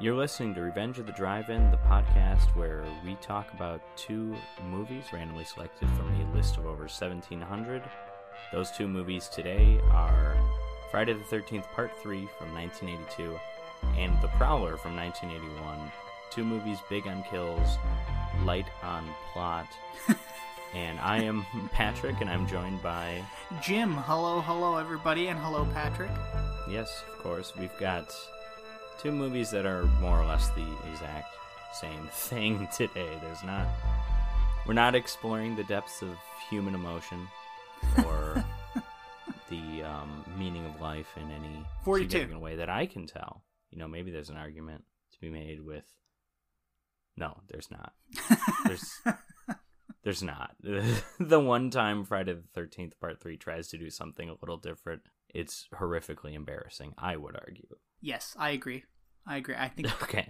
You're listening to Revenge of the Drive-In, the podcast where we talk about two movies randomly selected from a list of over 1,700. Those two movies today are Friday the 13th Part 3 from 1982 and The Prowler from 1981. Two movies big on kills, light on plot. and I am Patrick, and I'm joined by. Jim, hello, hello, everybody, and hello, Patrick. Yes, of course. We've got two movies that are more or less the exact same thing today. There's not. We're not exploring the depths of human emotion or the um, meaning of life in any 42. significant way that I can tell. You know, maybe there's an argument to be made with. No, there's not. There's. There's not. the one time Friday the 13th Part 3 tries to do something a little different, it's horrifically embarrassing, I would argue. Yes, I agree. I agree. I think Okay.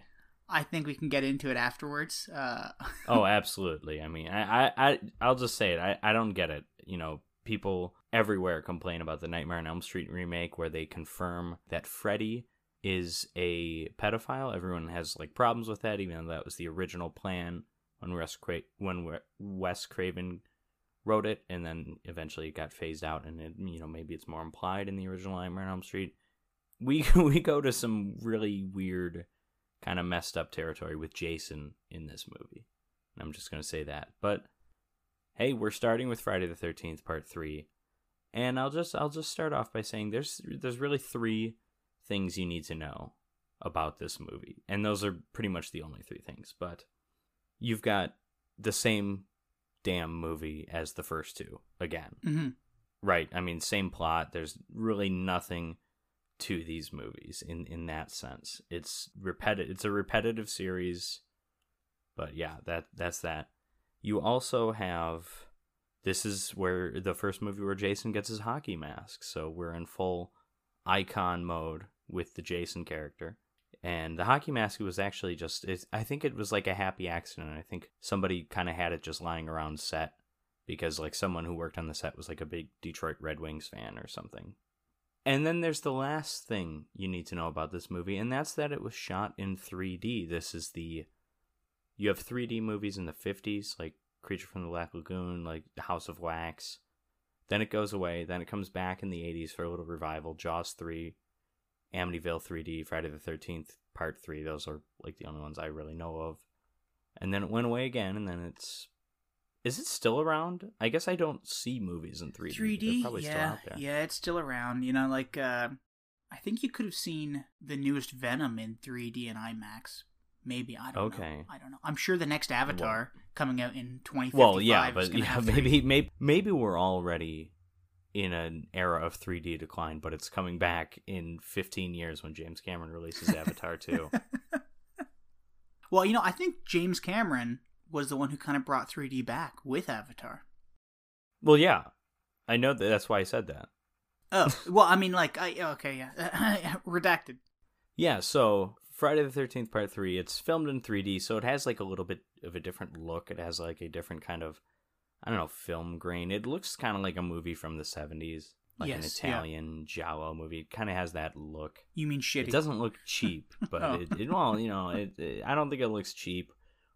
I think we can get into it afterwards. Uh, Oh, absolutely. I mean, I, I, I I'll just say it. I, I don't get it. You know, people everywhere complain about the Nightmare on Elm Street remake where they confirm that Freddy is a pedophile. Everyone has like problems with that, even though that was the original plan when Wes, Cra- when Wes Craven wrote it, and then eventually it got phased out. And it, you know, maybe it's more implied in the original Nightmare on Elm Street. We we go to some really weird, kind of messed up territory with Jason in this movie. I'm just going to say that. But hey, we're starting with Friday the 13th part 3. And I'll just I'll just start off by saying there's there's really 3 things you need to know about this movie. And those are pretty much the only 3 things, but you've got the same damn movie as the first two again. mhm. Right. I mean, same plot. There's really nothing to these movies in in that sense. It's repetitive. It's a repetitive series. But yeah, that that's that. You also have this is where the first movie where Jason gets his hockey mask. So we're in full icon mode with the Jason character. And the hockey mask was actually just I think it was like a happy accident. I think somebody kind of had it just lying around set because like someone who worked on the set was like a big Detroit Red Wings fan or something. And then there's the last thing you need to know about this movie, and that's that it was shot in 3D. This is the you have 3D movies in the 50s, like Creature from the Black Lagoon, like House of Wax. Then it goes away. Then it comes back in the 80s for a little revival. Jaws 3, Amityville 3D, Friday the 13th Part 3. Those are like the only ones I really know of. And then it went away again, and then it's is it still around? I guess I don't see movies in 3D. They're 3D. probably still Yeah, out there. yeah, it's still around. You know, like uh, I think you could have seen the newest Venom in 3D and IMAX. Maybe I don't know. Okay. I don't know. I'm sure the next Avatar coming out in 2055. Well, yeah, but yeah, have maybe, maybe maybe we're already in an era of 3D decline, but it's coming back in 15 years when James Cameron releases Avatar 2. Well, you know, I think James Cameron was the one who kind of brought 3D back with Avatar. well, yeah, I know that. That's why I said that. Oh, well, I mean, like, I okay, yeah, redacted. Yeah, so Friday the 13th Part 3, it's filmed in 3D, so it has like a little bit of a different look. It has like a different kind of, I don't know, film grain. It looks kind of like a movie from the 70s, like an Yes, yeah. Italian Giallo movie. It kind of has that look. You mean shitty? It doesn't look cheap, but Oh. it, it, well, you know, it, it, I don't think it looks cheap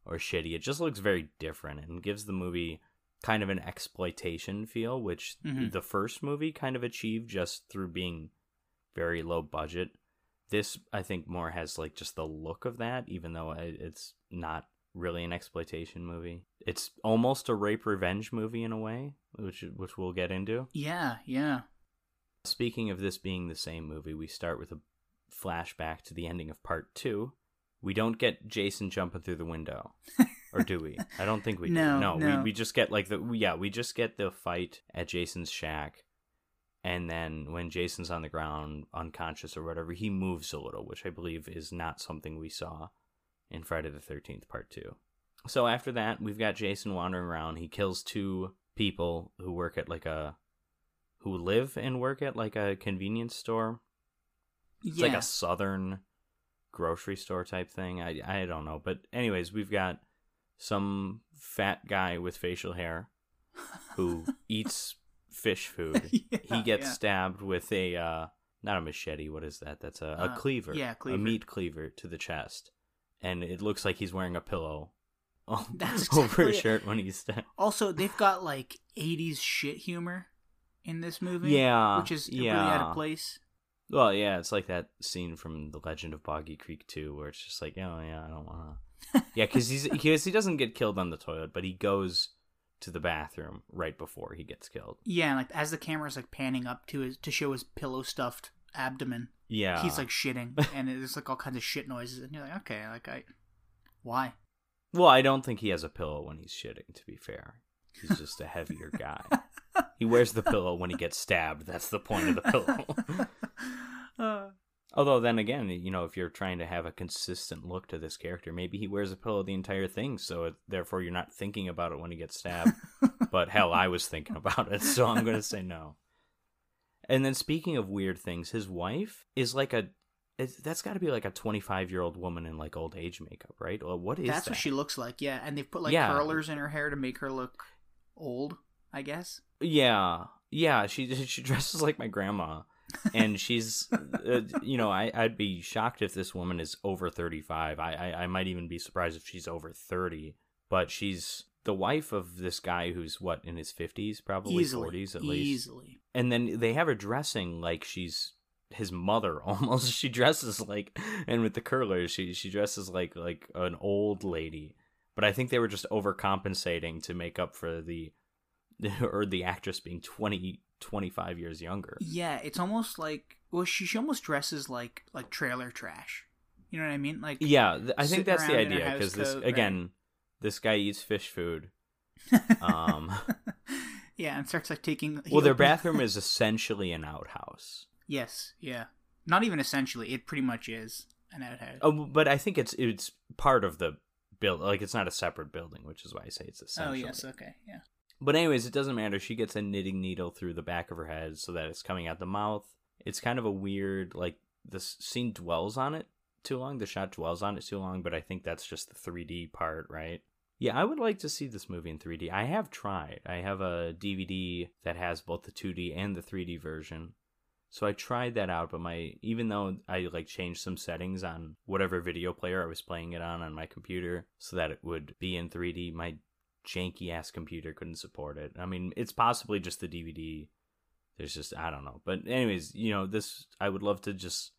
or shitty. It just looks very different and gives the movie kind of an exploitation feel, which Mhm. the first movie kind of achieved just through being very low budget. This, I think, more has like just the look of that, even though it's not really an exploitation movie. It's almost a rape revenge movie in a way, which which we'll get into. Yeah, yeah. Speaking of this being the same movie, we start with a flashback to the ending of part two. We don't get Jason jumping through the window. or do we? I don't think we No, do. No, no. We, we just get like the yeah, we just get the fight at Jason's shack. And then when Jason's on the ground, unconscious or whatever, he moves a little, which I believe is not something we saw in Friday the 13th, part two. So after that, we've got Jason wandering around. He kills two people who work at like a who live and work at like a convenience store. It's yeah. like a southern grocery store type thing. I I don't know, but anyways, we've got some fat guy with facial hair who eats fish food. Yeah, he gets yeah. stabbed with a uh not a machete. What is that? That's a, a Uh, cleaver. yeah, a meat cleaver to the chest, and it looks like he's wearing a pillow That's over exactly his shirt when he's Also, they've got like '80s shit humor in this movie. Yeah, which is yeah. really out of place. Well, yeah, it's like that scene from The Legend of Boggy Creek 2 where it's just like, oh yeah, I don't want to. Yeah, because he's because he doesn't get killed on the toilet, but he goes to the bathroom right before he gets killed. Yeah, like as the camera's like panning up to his to show his pillow stuffed abdomen, Yeah, he's like shitting, and there's like all kinds of shit noises, and you're like, okay, like I, why? Well, I don't think he has a pillow when he's shitting. To be fair, he's just a heavier guy. he wears the pillow when he gets stabbed. That's the point of the pillow. Uh, Although then again, you know, if you're trying to have a consistent look to this character, maybe he wears a pillow the entire thing, so it, therefore you're not thinking about it when he gets stabbed. but hell, I was thinking about it, so I'm going to say no. And then speaking of weird things, his wife is like a it's, that's got to be like a 25 year old woman in like old age makeup, right? Well, what is that's that? what she looks like. Yeah, and they've put like Yeah. curlers in her hair to make her look old. I guess. Yeah, yeah. She she dresses like my grandma, and she's, uh, you know, I I'd be shocked if this woman is over thirty five. I, I I might even be surprised if she's over thirty. But she's the wife of this guy who's what in his fifties, probably forties at least. easily. And then they have her dressing like she's his mother almost. She dresses like, and with the curlers, she she dresses like like an old lady. But I think they were just overcompensating to make up for the or the actress being 20 25 years younger. Yeah, it's almost like well, she, she almost dresses like like trailer trash. You know what I mean? Like Yeah, th- I think that's the around in her idea because this coat, right? again, this guy eats fish food. Um, yeah, and starts like taking. well, their bathroom is essentially an outhouse. Yes, yeah. Not even essentially. It pretty much is an outhouse. Oh, but I think it's it's part of the build. Like it's not a separate building, which is why I say it's Oh yes, okay, yeah. But anyways, it doesn't matter. She gets a knitting needle through the back of her head so that it's coming out the mouth. It's kind of a weird like this scene dwells on it too long. The shot dwells on it too long, but I think that's just the 3D part, right? Yeah, I would like to see this movie in 3D. I have tried. I have a DVD that has both the 2D and the 3D version. So I tried that out, but my even though I like changed some settings on whatever video player I was playing it on on my computer so that it would be in 3D, my janky ass computer couldn't support it. I mean, it's possibly just the DVD. There's just I don't know. But anyways, you know, this I would love to just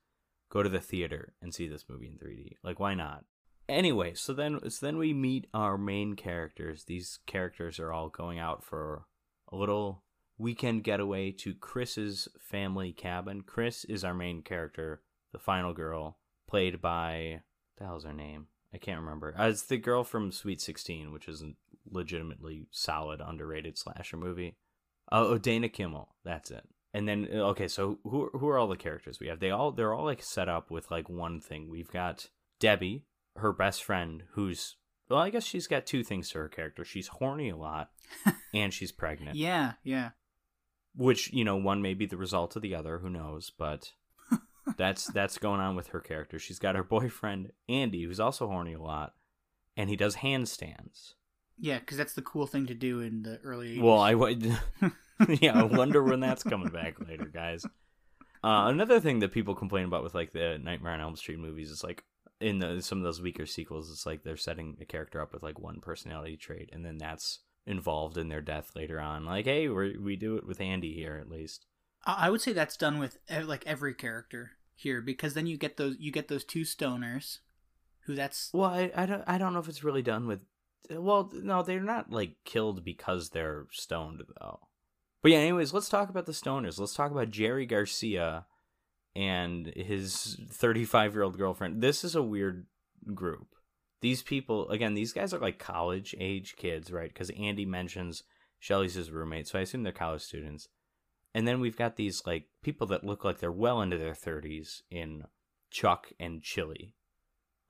go to the theater and see this movie in 3D. Like why not? Anyway, so then so then we meet our main characters. These characters are all going out for a little weekend getaway to Chris's family cabin. Chris is our main character, the final girl, played by what the hell's her name? I can't remember. Uh, it's the girl from Sweet Sixteen, which is legitimately solid, underrated slasher movie. Oh, oh, Dana Kimmel. That's it. And then uh, okay, so who who are all the characters we have? They all they're all like set up with like one thing. We've got Debbie, her best friend, who's well, I guess she's got two things to her character. She's horny a lot, and she's pregnant Yeah, yeah. which you know one may be the result of the other who knows but that's that's going on with her character she's got her boyfriend andy who's also horny a lot and he does handstands Yeah, because that's the cool thing to do in the early 80s. well i would yeah i wonder when that's coming back later guys uh, another thing that people complain about with like the nightmare on elm street movies is like in the, some of those weaker sequels it's like they're setting a character up with like one personality trait and then that's involved in their death later on like hey we we do it with andy here at least I I would say that's done with like every character here because then you get those you get those two stoners who that's Well, I, I don't I don't know if it's really done with. Well, no, they're not like killed because they're stoned though. But yeah, anyways, let's talk about the stoners. Let's talk about Jerry Garcia and his 35 year old girlfriend. This is a weird group. These people, again, these guys are like college age kids, right? Because Andy mentions Shelly's his roommate, so I assume they're college students. And then we've got these like people that look like they're well into their 30s in Chuck and Chili.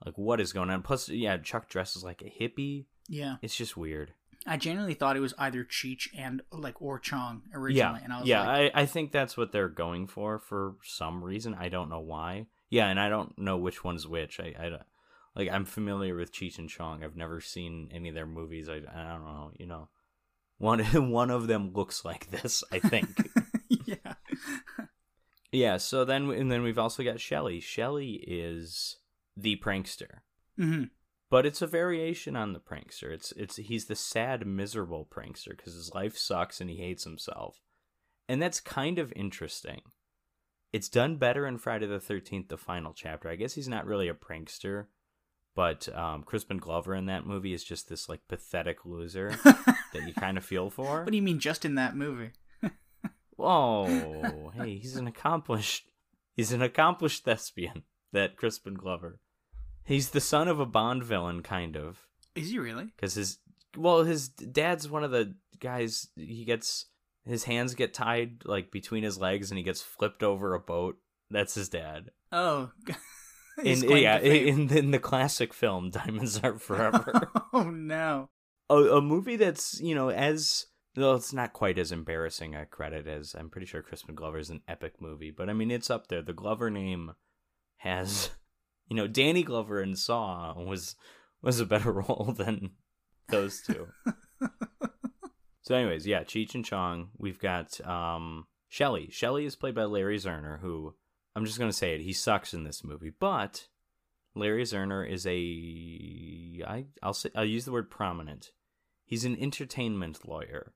Like, what is going on? Plus, yeah, Chuck dresses like a hippie. Yeah. It's just weird. I genuinely thought it was either Cheech and like or Chong originally, Yeah, and I was yeah. like, I, I think that's what they're going for for some reason. I don't know why. Yeah, and I don't know which one's which. I, I don't- like I'm familiar with Cheech and Chong. I've never seen any of their movies. I, I don't know. You know, one one of them looks like this. I think. yeah, Yeah, so then and then we've also got Shelly. Shelly is the prankster. hmm But it's a variation on the prankster. It's it's he's the sad, miserable prankster because his life sucks and he hates himself. And that's kind of interesting. It's done better in Friday the Thirteenth, the final chapter. I guess he's not really a prankster, but um, Crispin Glover in that movie is just this like pathetic loser that you kind of feel for. What do you mean, just in that movie? Whoa, hey, he's an accomplished he's an accomplished thespian, that Crispin Glover. He's the son of a Bond villain, kind of. Is he really? Because his well, his dad's one of the guys he gets his hands get tied like between his legs and he gets flipped over a boat. That's his dad. Oh. In yeah, in, in the classic film Diamonds Are Forever. oh no. a, a movie that's you know as well it's not quite as embarrassing a credit as i'm pretty sure crispin glover is an epic movie but i mean it's up there the glover name has you know danny glover in saw was was a better role than those two. So anyways yeah cheech and chong we've got um shelly shelly is played by larry zerner who i'm just gonna say it he sucks in this movie but larry zerner is a I, i'll say i'll use the word prominent. He's an entertainment lawyer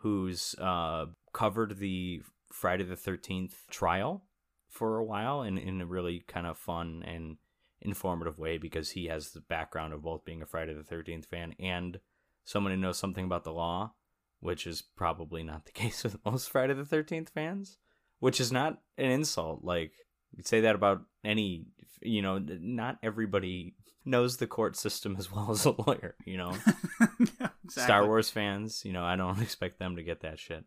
who's uh, covered the Friday the 13th trial for a while in, in a really kind of fun and informative way because he has the background of both being a Friday the 13th fan and someone who knows something about the law, which is probably not the case with most Friday the 13th fans, which is not an insult. Like, you'd say that about any, you know, not everybody knows the court system as well as a lawyer, you know? Yeah, Star. Wars fans, you know, I don't expect them to get that shit.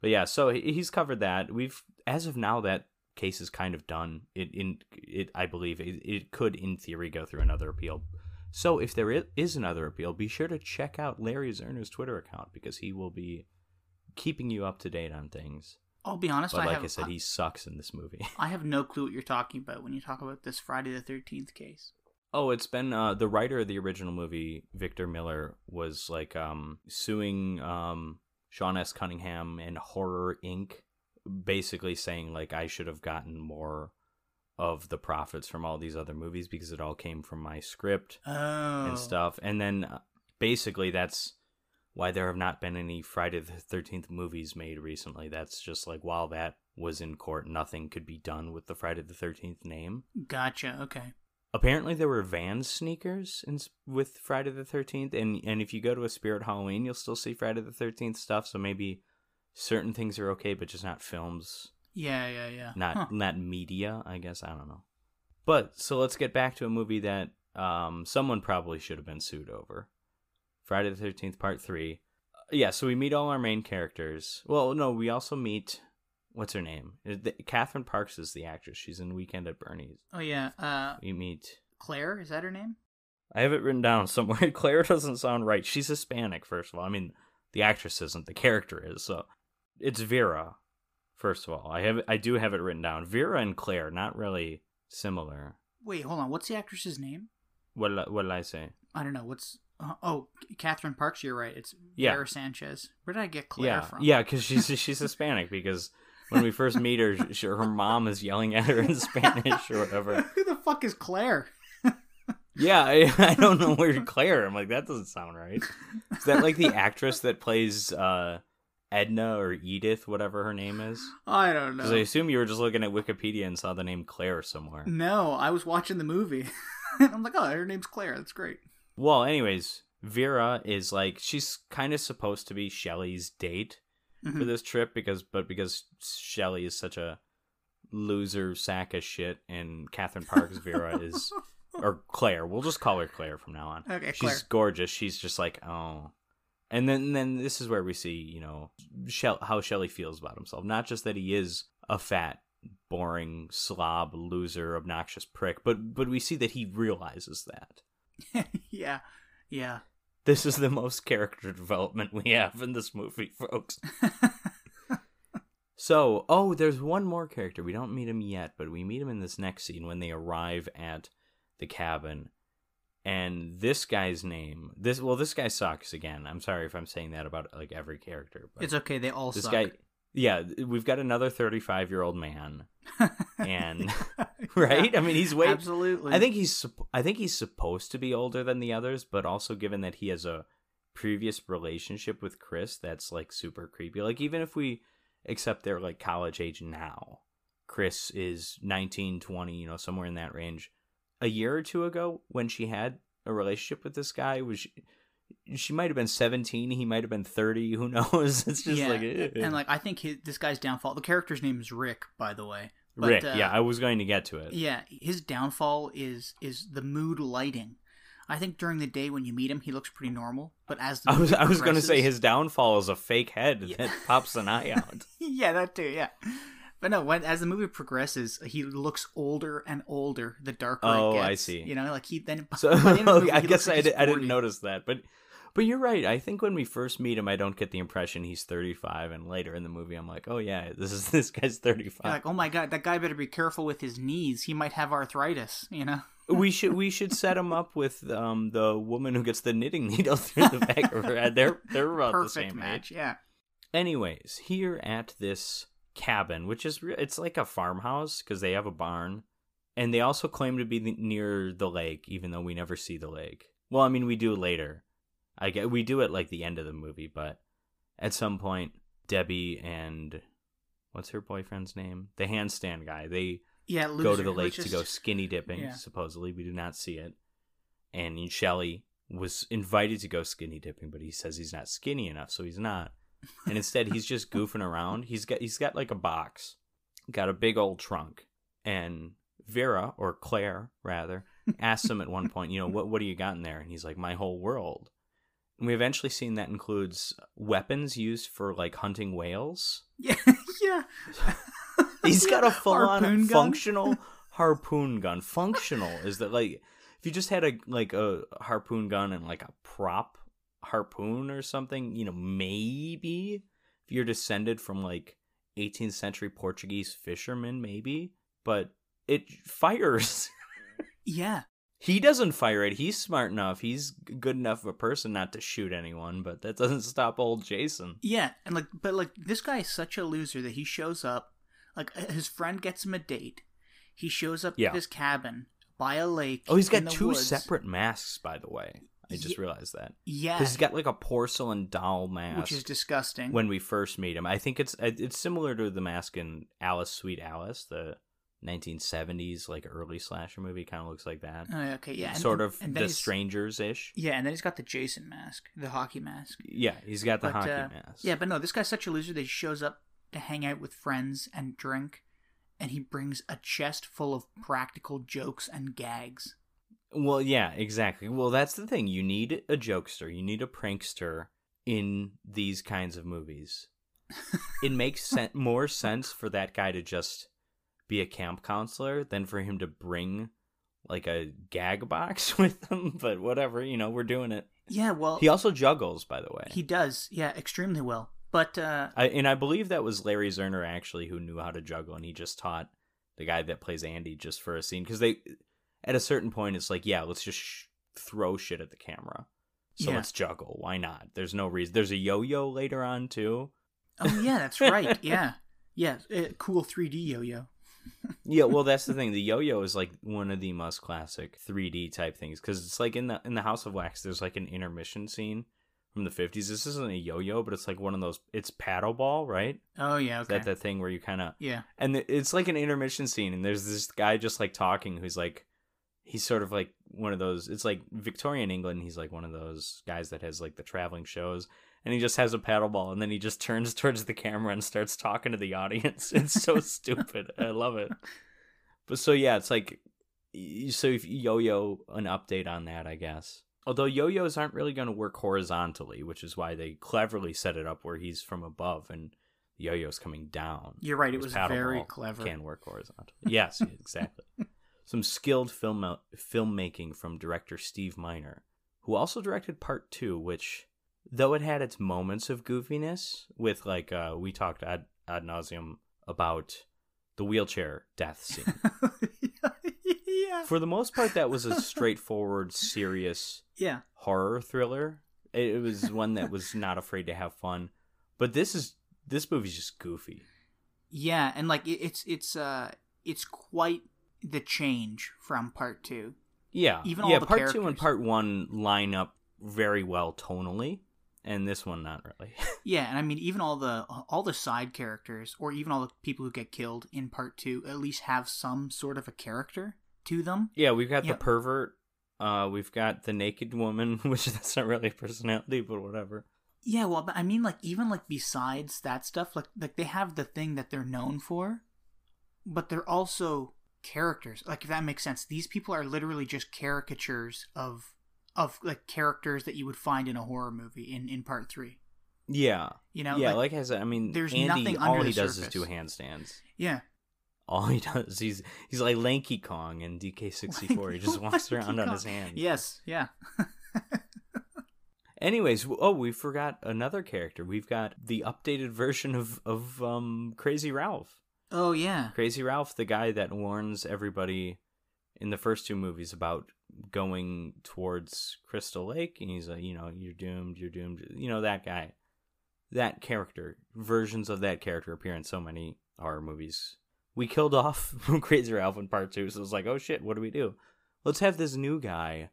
But yeah, so he's covered that. We've as of now that case is kind of done. It in it I believe it, it could in theory go through another appeal. So if there is another appeal, be sure to check out Larry Zerner's Twitter account because he will be keeping you up to date on things. I'll be honest. But I like have, I said, he sucks in this movie. I have no clue what you're talking about when you talk about this Friday the Thirteenth case. Oh, it's been uh, the writer of the original movie, Victor Miller, was like um, suing um, Sean S. Cunningham and Horror Inc. Basically saying like I should have gotten more of the profits from all these other movies because it all came from my script Oh. and stuff. And then uh, basically that's why there have not been any Friday the Thirteenth movies made recently. That's just like while that was in court, nothing could be done with the Friday the Thirteenth name Gotcha. Okay. apparently there were Vans sneakers in, with Friday the Thirteenth, and and if you go to a Spirit Halloween, you'll still see Friday the Thirteenth stuff. So maybe certain things are okay, but just not films, Yeah, yeah, yeah. not Huh. not media. I guess I don't know. But so let's get back to a movie that um someone probably should have been sued over. Friday the Thirteenth Part Three. Uh, Yeah, so we meet all our main characters. Well, no, we also meet. What's her name? The- Catherine Parks is the actress. She's in Weekend at Bernie's. Oh yeah. Uh, We meet Claire is that her name? I have it written down somewhere. Claire doesn't sound right. She's Hispanic, first of all. I mean, the actress isn't. The character is. So it's Vera. First of all, I have I do have it written down. Vera and Claire, not really similar. Wait, hold on. What's the actress's name? What what did I say? I don't know. What's uh, oh Catherine Parks? You're right. It's Yeah. Vera Sanchez. Where did I get Claire yeah, from? yeah, because she's she's Hispanic. Because when we first meet her, she, her mom is yelling at her in Spanish or whatever. Who the fuck is Claire? Yeah, I, I don't know where Claire. I'm like that doesn't sound right. Is that like the actress that plays uh, Edna or Edith, whatever her name is? I don't know. Because I assume you were just looking at Wikipedia and saw the name Claire somewhere. No, I was watching the movie. I'm like, oh, her name's Claire. That's great. Well, anyways, Vera is like she's kind of supposed to be Shelly's date for Mhm. this trip because, but because Shelly is such a loser sack of shit, and Catherine Parks Vera is or Claire. We'll just call her Claire from now on. Okay, Claire. she's Claire. gorgeous. She's just like oh. And then, then this is where we see, you know, Shell, how Shelley feels about himself. Not just that he is a fat, boring slob, loser, obnoxious prick, but but we see that he realizes that. yeah, yeah. This is the most character development we have in this movie, folks. So, oh, there's one more character. We don't meet him yet, but we meet him in this next scene when they arrive at the cabin. And this guy's name, this well, this guy sucks again. I'm sorry if I'm saying that about like every character. But it's okay. They all this suck. guy, yeah, we've got another 35 year old man, and right. Yeah, I mean, he's way. absolutely. I think he's. I think he's supposed to be older than the others, but also given that he has a previous relationship with Chris, that's like super creepy. Like even if we accept they're like college age now, Chris is 19, 20, you know, somewhere in that range. A year or two ago, when she had a relationship with this guy, was she, she might have been 17, he might have been 30, who knows? It's just yeah, like eh. and like I think his, this guy's downfall. The character's name is Rick, by the way. But, Rick. uh, yeah, I was going to get to it. Yeah, his downfall is is the mood lighting. I think during the day when you meet him, he looks pretty normal, but as the I was I was going to say his downfall is a fake head Yeah. that pops an eye out. yeah, that too. Yeah, but no, when as the movie progresses, he looks older and older. The darker Oh, it gets. I see. You know, like he then. So the end of the movie, I guess like I, he's di- I didn't notice that, but but you're right. I think when we first meet him, I don't get the impression he's 35, and later in the movie, I'm like, oh yeah, this is this guy's 35. You're like, oh my god, that guy better be careful with his knees. He might have arthritis. You know. we should we should set him up with um the woman who gets the knitting needle through the back of her head. They're they're about the same match. age. Yeah. Anyways, here at this cabin, which is re- it's like a farmhouse because they have a barn, and they also claim to be the, near the lake, even though we never see the lake. Well, I mean, we do later. I get we do it like the end of the movie, but at some point, Debbie and what's her boyfriend's name? The handstand guy. They Yeah. Loser, go to the lake to go skinny dipping. yeah. Supposedly, we do not see it. And Shelley was invited to go skinny dipping, but he says he's not skinny enough, so he's not. And instead, he's just goofing around. He's got he's got like a box, got a big old trunk, and Vera or Claire rather asks him at one point, you know, what what do you got in there? And he's like, my whole world. And we eventually seen that includes weapons used for like hunting whales. Yeah. yeah. He's got a full on functional harpoon gun. Functional is that like if you just had a like a harpoon gun and like a prop harpoon or something, you know, maybe if you're descended from like 18th century Portuguese fishermen, maybe, but it fires. Yeah. he doesn't fire it. He's smart enough. He's good enough of a person not to shoot anyone, but that doesn't stop old Jason. Yeah, and like, but like, this guy is such a loser that he shows up. Like, his friend gets him a date. He shows up Yeah. to this cabin by a lake. Oh, he's got two woods. separate masks, by the way. I just Ye- realized that. Yeah, 'Cause he's got like a porcelain doll mask. which is disgusting. when we first meet him. I think it's it's similar to the mask in Alice Sweet Alice, the 1970s like early slasher movie. Kind of looks like that. Oh, okay, yeah, and- sort of and then the he's- strangers ish. Yeah, and then he's got the Jason mask, the hockey mask. Yeah, he's got the But, hockey uh, mask. Yeah, but no, this guy's such a loser that he shows up to hang out with friends and drink, and he brings a chest full of practical jokes and gags. Well, yeah, exactly. Well, that's the thing. You need a jokester. You need a prankster in these kinds of movies. it makes sen- more sense for that guy to just be a camp counselor than for him to bring like a gag box with him. But whatever, you know, we're doing it. Yeah, well, He also juggles, by the way. he does. Yeah, extremely well. But uh, I, and I believe that was Larry Zerner actually who knew how to juggle, and he just taught the guy that plays Andy just for a scene because they, at a certain point, it's like, yeah, let's just sh- throw shit at the camera. So Yeah. let's juggle. Why not? There's no reason. There's a yo-yo later on too. oh yeah, that's right. Yeah, yeah, uh, cool 3D yo-yo. Yeah, well, that's the thing. The yo-yo is like one of the most classic 3D type things because it's like in the in the House of Wax. There's like an intermission scene from the 50s. This isn't a yo-yo, but it's like one of those. It's paddle ball, right? Oh yeah, okay. that that thing where you kind of yeah, and th- it's like an intermission scene and there's this guy just like talking who's like he's sort of like one of those it's like victorian england he's like one of those guys that has like the traveling shows and he just has a paddle ball and then he just turns towards the camera and starts talking to the audience it's so stupid i love it but so yeah it's like so if yo-yo an update on that i guess although yo-yos aren't really going to work horizontally which is why they cleverly set it up where he's from above and yo-yo's coming down you're right. It was very clever. Can work horizontally. Yes, exactly. Some skilled film filmmaking from director Steve Miner, who also directed Part Two, which, though it had its moments of goofiness, with like uh, we talked ad ad nauseum about the wheelchair death scene. yeah, For the most part, that was a straightforward, serious yeah, horror thriller. It was one that was not afraid to have fun. But this is this movie's just goofy. Yeah, and like it, it's it's uh it's quite the change from part two. Yeah, Even all yeah. the part two and part one line up very well tonally, and this one not really. Yeah, and I mean even all the all the side characters, or even all the people who get killed in part two, at least have some sort of a character to them. yeah, we've got the pervert. Uh, we've got the naked woman, which that's not really a personality, but whatever. Yeah, well, but I mean, like even like besides that stuff, like like they have the thing that they're known for, but they're also characters. Like if that makes sense, these people are literally just caricatures of of like characters that you would find in a horror movie in in part three. Yeah, You know, yeah. like, Like, I said, I mean, there's Andy, nothing all he does is do handstands. yeah, All he does, he's he's like Lanky Kong in DK64. He just walks around on his hands. Yes, yeah, Anyways, oh, we forgot another character. We've got the updated version of of um, Crazy Ralph. Oh yeah, Crazy Ralph, the guy that warns everybody in the first two movies about going towards Crystal Lake, and he's like, you know, you're doomed, you're doomed. You know that guy, that character. Versions of that character appear in so many horror movies. We killed off Crazy Ralph in part two, so it's like, oh shit, what do we do? Let's have this new guy,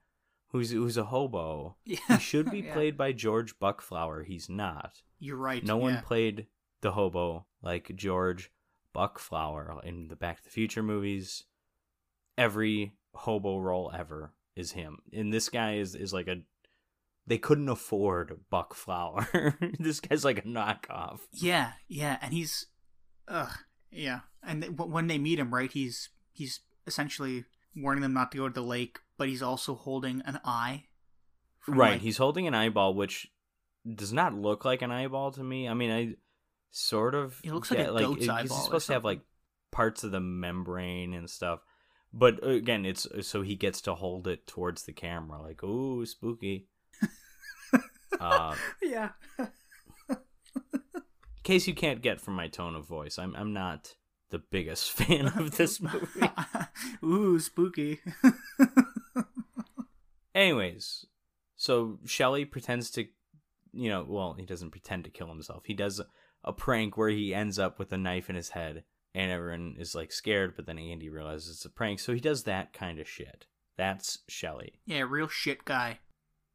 who's who's a hobo. yeah. He should be Yeah. played by George Buck Flower. He's not. You're right. No one played the hobo like George Buck Flower in the Back to the Future movies. Every hobo role ever is him. And this guy is, is like a. They couldn't afford Buck Flower. this guy's like a knockoff. Yeah, yeah, and he's, ugh, yeah, and th- when they meet him, right, he's he's essentially warning them not to go to the lake, but he's also holding an eye. Right. like- He's holding an eyeball, which does not look like an eyeball to me. I mean, I sort of. It looks like a goat's eyeball He's supposed to have like parts of the membrane and stuff. But uh, again, it's so he gets to hold it towards the camera, like, ooh, spooky. uh, yeah. in case you can't get from my tone of voice, I'm I'm not the biggest fan of this movie. Ooh, spooky. Anyways, so Shelley pretends to, you know, well, he doesn't pretend to kill himself. He does a prank where he ends up with a knife in his head, and everyone is like scared, but then Andy realizes it's a prank, so he does that kind of shit. That's Shelley. yeah, real shit guy.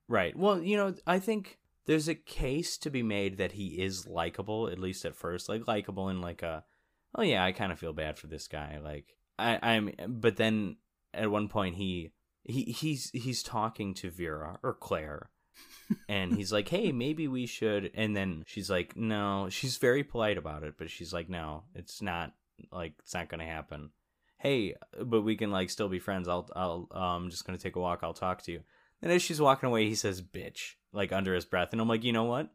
Right. Well, you know, I think there's a case to be made that he is likable, at least at first. Like, likable in like a, oh yeah, I kind of feel bad for this guy. Like, I, I'm, but then at one point he, he, he's, he's talking to Vera or Claire. And he's like, "Hey, maybe we should." And then she's like, "No." She's very polite about it, but she's like, "No, it's not like it's not going to happen." Hey, but we can like still be friends. I'll I'll um just going to take a walk. I'll talk to you. And as she's walking away, he says "bitch" like under his breath, and I'm like, you know what?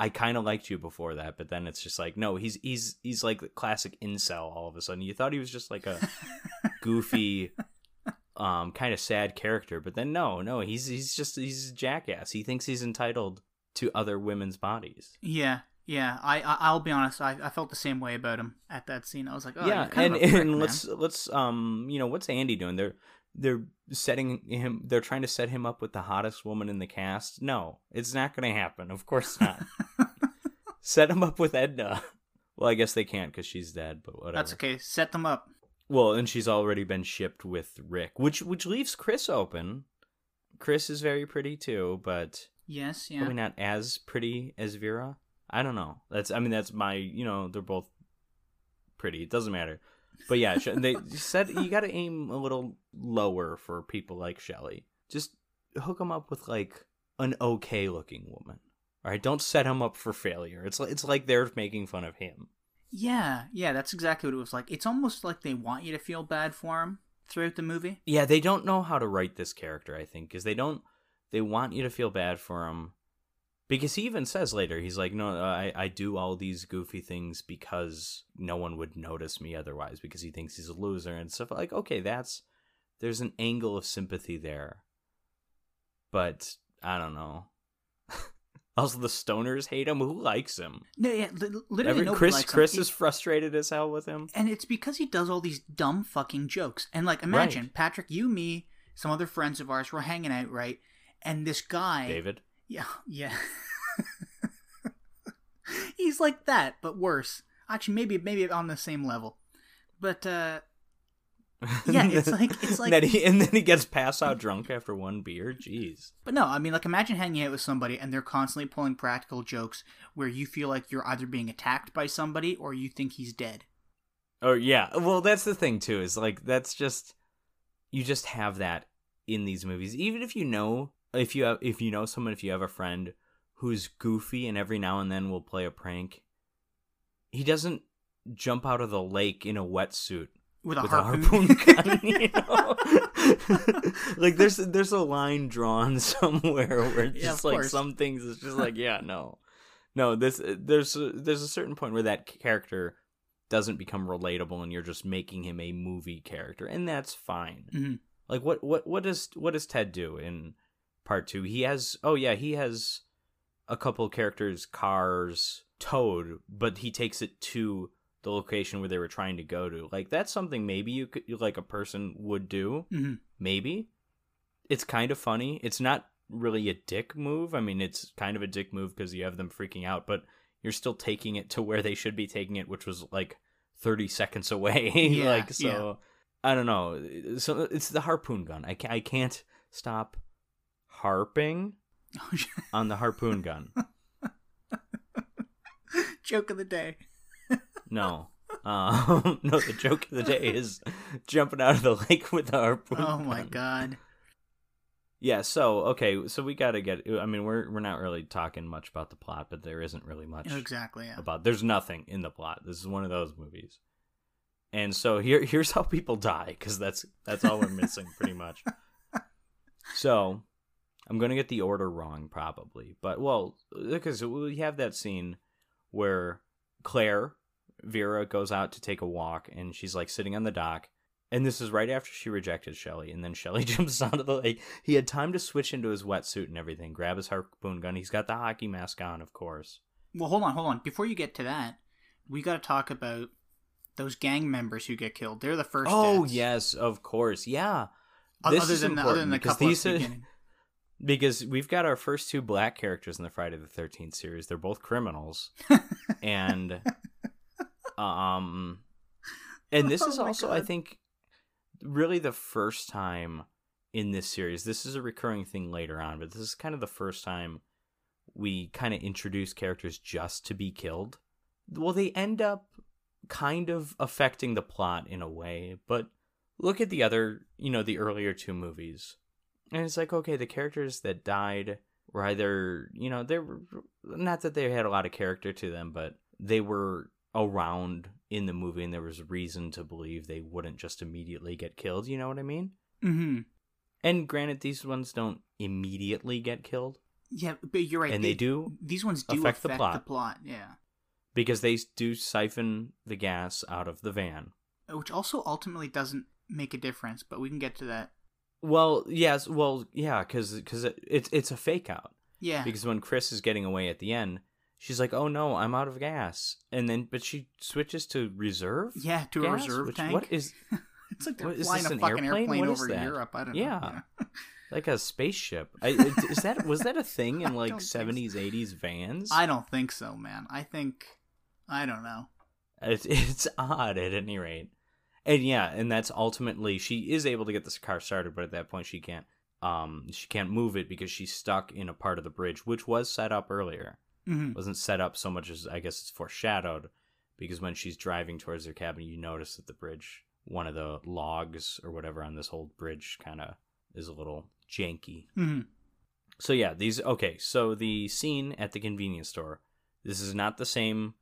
I kind of liked you before that, but then it's just like, no, he's he's he's like the classic incel. All of a sudden, you thought he was just like a goofy, um, kind of sad character, but then no, no, he's he's just he's a jackass. He thinks he's entitled to other women's bodies. Yeah, yeah. I, I I'll be honest. I, I felt the same way about him at that scene. I was like, oh, yeah, and of a prick, and let's let's um you know what's Andy doing? They're they're setting him. They're trying to set him up with the hottest woman in the cast. No, it's not going to happen. Of course not. set him up with Edna. Well, I guess they can't because she's dead. But whatever. That's okay. Set them up. Well, and she's already been shipped with Rick, which which leaves Chris open. Chris is very pretty too, but Yes, yeah. probably not as pretty as Vera. I don't know. That's I mean that's my you know they're both pretty. It doesn't matter. But yeah, they said you got to aim a little lower for people like Shelley. Just hook them up with like an okay looking woman. All right, don't set him up for failure. It's like it's like they're making fun of him. Yeah, yeah, that's exactly what it was like. It's almost like they want you to feel bad for him throughout the movie. Yeah, they don't know how to write this character, I think, because they don't. They want you to feel bad for him, because he even says later, he's like, "No, I I do all these goofy things because no one would notice me otherwise, because he thinks he's a loser and stuff." Like, okay, that's there's an angle of sympathy there, but I don't know. Also, the stoners hate him. Who likes him? No, yeah, li- literally Every, nobody Chris likes him. Chris is frustrated as hell with him. and it's because he does all these dumb fucking jokes. And like, imagine Right. Patrick, you, me, some other friends of ours were hanging out, right? And this guy, David. yeah, yeah. He's like that, but worse. Actually, maybe maybe on the same level. But uh yeah, it's like it's like. and then, he, and then he gets pass out drunk after one beer. Jeez. But no, I mean, like imagine hanging out with somebody and they're constantly pulling practical jokes where you feel like you're either being attacked by somebody or you think he's dead. Oh yeah. Well, that's the thing too. Is like that's just you just have that in these movies. Even if you know if you have if you know someone if you have a friend who's goofy and every now and then will play a prank, he doesn't jump out of the lake in a wetsuit With a with harpoon. a harpoon gun. You know? like there's there's a line drawn somewhere where it's Yeah, just like course. some things it's just like yeah no no this there's a, there's a certain point where that character doesn't become relatable and you're just making him a movie character and that's fine. Mhm. Like what what what does what does Ted do in part 2? He has oh yeah, he has a couple characters cars towed, but he takes it to the location where they were trying to go to. Like that's something maybe you could like a person would do. Mhm. Maybe. It's kind of funny. It's not really a dick move. I mean, it's kind of a dick move because you have them freaking out, but you're still taking it to where they should be taking it, which was like 30 seconds away. Yeah, like so I don't know. So it's the harpoon gun. I can't, I can't stop harping on the harpoon gun. Joke of the day. No. Um, no, the joke of the day is jumping out of the lake with the harpoon. Oh my gun. god. Yeah, so okay, so we got to get I mean, we're we're not really talking much about the plot, but there isn't really much Exactly. Yeah. about. There's nothing in the plot. This is one of those movies. And so here here's how people die cuz that's that's all we're missing pretty much. So, I'm going to get the order wrong probably. But well, because we have that scene where Claire Vera goes out to take a walk and she's like sitting on the dock and this is right after she rejected Shelly, and then Shelly jumps onto the lake. He had time to switch into his wetsuit and everything, grab his harpoon gun. He's got the hockey mask on, of course. Well, hold on, hold on. Before you get to that, we got to talk about those gang members who get killed. They're the first. Oh deaths. yes, of course, yeah. O- This other is than the, important other than the couple these at the are- beginning. because we've got our first two black characters in the Friday the Thirteenth series. They're both criminals, and um, and this Oh is also, I think, really the first time in this series. This is a recurring thing later on, but this is kind of the first time we kind of introduce characters just to be killed. Well, they end up kind of affecting the plot in a way, but look at the other, you know, the earlier two movies. And it's like, okay, the characters that died were either, you know, they were not that they had a lot of character to them, but they were around in the movie and there was reason to believe they wouldn't just immediately get killed, you know what I mean? mm-hmm. And granted these ones don't immediately get killed Yeah, but you're right. and they do These ones do affect affect, the the, plot. plot. Yeah, because they do siphon the gas out of the van. which also ultimately doesn't make a difference. But we can get to that. Well, yes, well, yeah, because because it, it's it's a fake out. Yeah, because when Chris is getting away at the end, she's like, "Oh no, I'm out of gas," and then but she switches to reserve. yeah, to a reserve which- tank. What is it's like they're what, flying a an fucking airplane? airplane over? Europe. I don't Yeah. know. like a spaceship? I, is that was that a thing in like don't think so. seventies, eighties vans? I don't think so, man. I think I don't know. It's it's odd at any rate, and yeah, and that's ultimately she is able to get this car started, but at that point she can't. Um, she can't move it because she's stuck in a part of the bridge, which was set up earlier. Hmm wasn't set up so much as I guess it's foreshadowed because when she's driving towards their cabin, you notice that the bridge, one of the logs or whatever on this whole bridge, kind of is a little janky. hmm So yeah, these okay. So the scene at the convenience store. This is not the same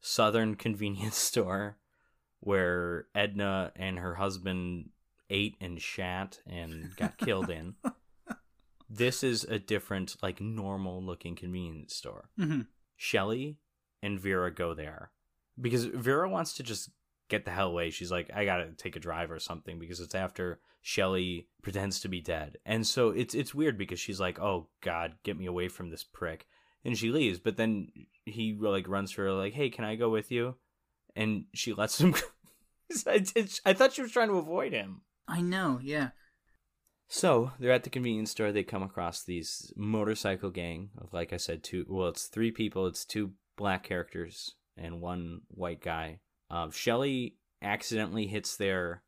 southern convenience store where Edna and her husband ate and shat and got killed in. This is a different, like normal looking convenience store. hmm Shelly and Vera go there because Vera wants to just get the hell away. She's like, I gotta take a drive or something because it's after Shelly pretends to be dead, and so it's it's weird because she's like, Oh God, get me away from this prick, and she leaves. But then he like runs to her like, Hey, can I go with you? And she lets him. go. I, I thought she was trying to avoid him. I know. Yeah. So they're at the convenience store. They come across these motorcycle gang of, like I said, two. Well, it's three people. It's two black characters and one white guy. Um, Shelly accidentally hits their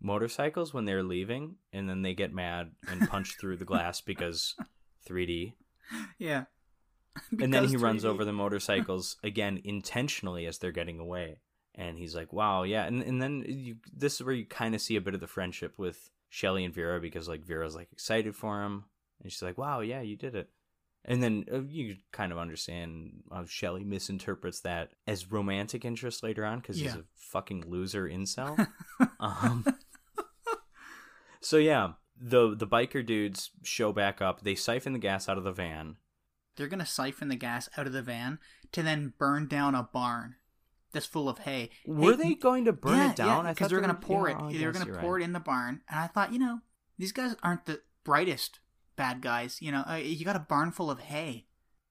motorcycles when they're leaving, and then they get mad and punch through the glass because 3D. Yeah. and then he runs 3D. over the motorcycles again intentionally as they're getting away. And he's like, "Wow, yeah." And and then you, this is where you kind of see a bit of the friendship with Shelly and Vera because like Vera's like excited for him, and she's like, "Wow, yeah, you did it." And then uh, you kind of understand how Shelly misinterprets that as romantic interest later on because he's a fucking loser incel. um, so yeah, the the biker dudes show back up. They siphon the gas out of the van. They're gonna siphon the gas out of the van to then burn down a barn that's full of hay. Were Hey, they going to burn yeah, it down? because they're gonna pour it. oh, they're gonna pour right. it in the barn, and I thought, you know, these guys aren't the brightest bad guys. You know, uh, you got a barn full of hay.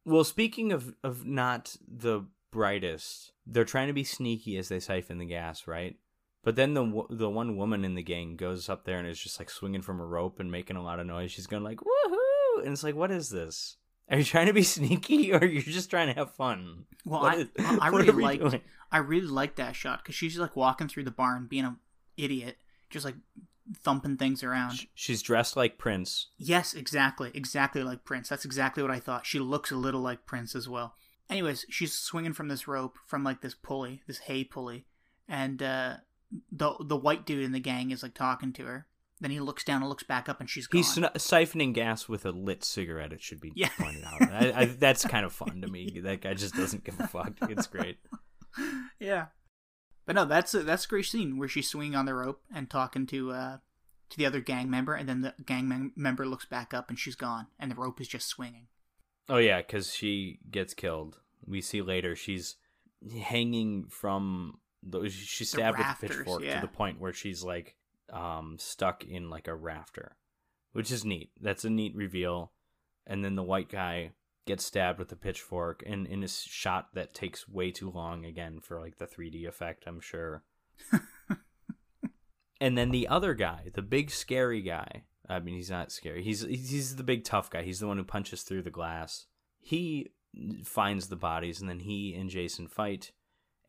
Well, speaking of of not the brightest, they're trying to be sneaky as they siphon the gas, right? But then the the one woman in the gang goes up there and is just like swinging from a rope and making a lot of noise. She's going like woohoo, and it's like, what is this? Are you trying to be sneaky or you're just trying to have fun? Well, What I is- I really are we liked doing? I really liked that shot because she's like walking through the barn, being an idiot, just like thumping things around. She's dressed like Prince. Yes, exactly. Exactly like Prince. That's exactly what I thought. She looks a little like Prince as well. Anyways, she's swinging from this rope, from like this pulley, this hay pulley, and uh, the the white dude in the gang is like talking to her. Then he looks down and looks back up, and she's gone. He's siphoning gas with a lit cigarette. It should be Yeah. pointed out. I, I, that's kind of fun to me. That guy just doesn't give a fuck. It's great. yeah, but no, that's a, that's a great scene where she's swinging on the rope and talking to uh to the other gang member, and then the gang mem- member looks back up and she's gone, and the rope is just swinging. Oh yeah, because she gets killed. We see later she's hanging from the. She's stabbed with a pitchfork yeah. to the point where she's like um stuck in like a rafter, which is neat. That's a neat reveal. And then the white guy gets stabbed with a pitchfork, and in a shot that takes way too long again for like the 3D effect. I'm sure. and then the other guy, the big scary guy. I mean, he's not scary. He's he's the big tough guy. He's the one who punches through the glass. He finds the bodies, and then he and Jason fight,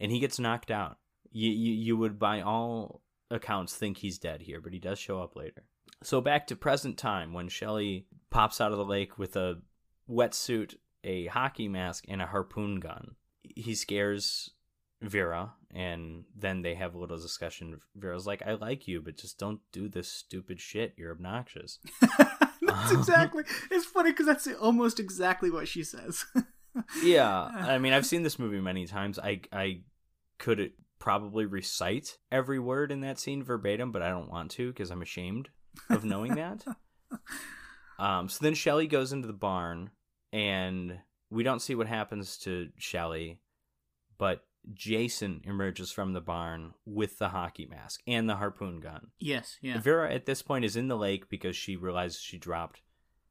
and he gets knocked out. You you, you would by all accounts think he's dead here, but he does show up later. So back to present time when Shelly pops out of the lake with a wetsuit, a hockey mask, and a harpoon gun. He scares Vera, and then they have a little discussion. Vera's like, "I like you, but just don't do this stupid shit. You're obnoxious." that's exactly. It's funny because that's almost exactly what she says. yeah, I mean, I've seen this movie many times. I I could probably recite every word in that scene verbatim, but I don't want to because I'm ashamed of knowing that. Um, so then Shelly goes into the barn, and we don't see what happens to Shelly, but Jason emerges from the barn with the hockey mask and the harpoon gun. yes, yeah. Vera at this point is in the lake because she realizes she dropped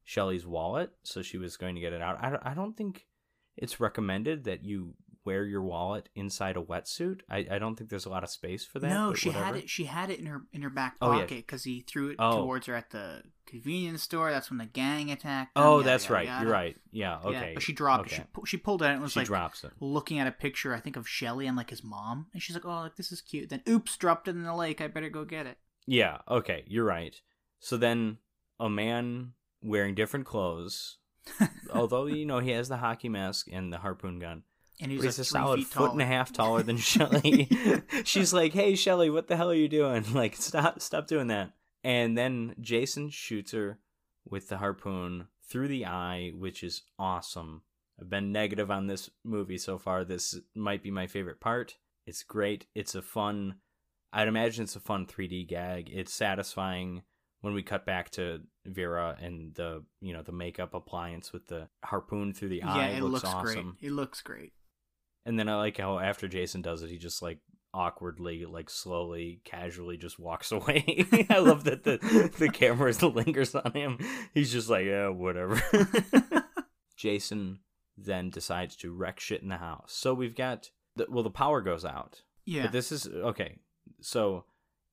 Shelly's wallet, so she was going to get it out. I don't, I don't think it's recommended that you wear your wallet inside a wetsuit. I, I don't think there's a lot of space for that. no, she had it. She had it in her in her back Oh, yeah. pocket because he threw it Oh. towards her at the convenience store. That's when the gang attacked. them, Oh, yada, that's yada, right. You're right. Yeah. Yeah, Okay. but she dropped. it. Okay. She she pulled it out and was She like drops it. looking at a picture. I think of Shelly and like his mom, and she's like, "Oh, like this is cute." Then, oops, dropped it in the lake. I better go get it. Yeah, okay, you're right. So then a man wearing different clothes, although you know he has the hockey mask and the harpoon gun, And he's but like solid feet foot and a half taller than Shelly. She's like, "Hey, Shelly, what the hell are you doing? Like, stop, stop doing that." And then Jason shoots her with the harpoon through the eye, which is awesome. I've been negative on this movie so far. This might be my favorite part. It's great. It's a fun. I'd imagine it's a fun 3D gag. It's satisfying when we cut back to Vera and the you know the makeup appliance with the harpoon through the eye. Yeah, it looks, looks, awesome. great. It looks great. And then I like how after Jason does it, he just like awkwardly, like slowly, casually just walks away. I love that the the camera lingers on him. He's just like, yeah, whatever. Jason then decides to wreck shit in the house. So we've got the, well, the power goes out. Yeah, But this is okay. So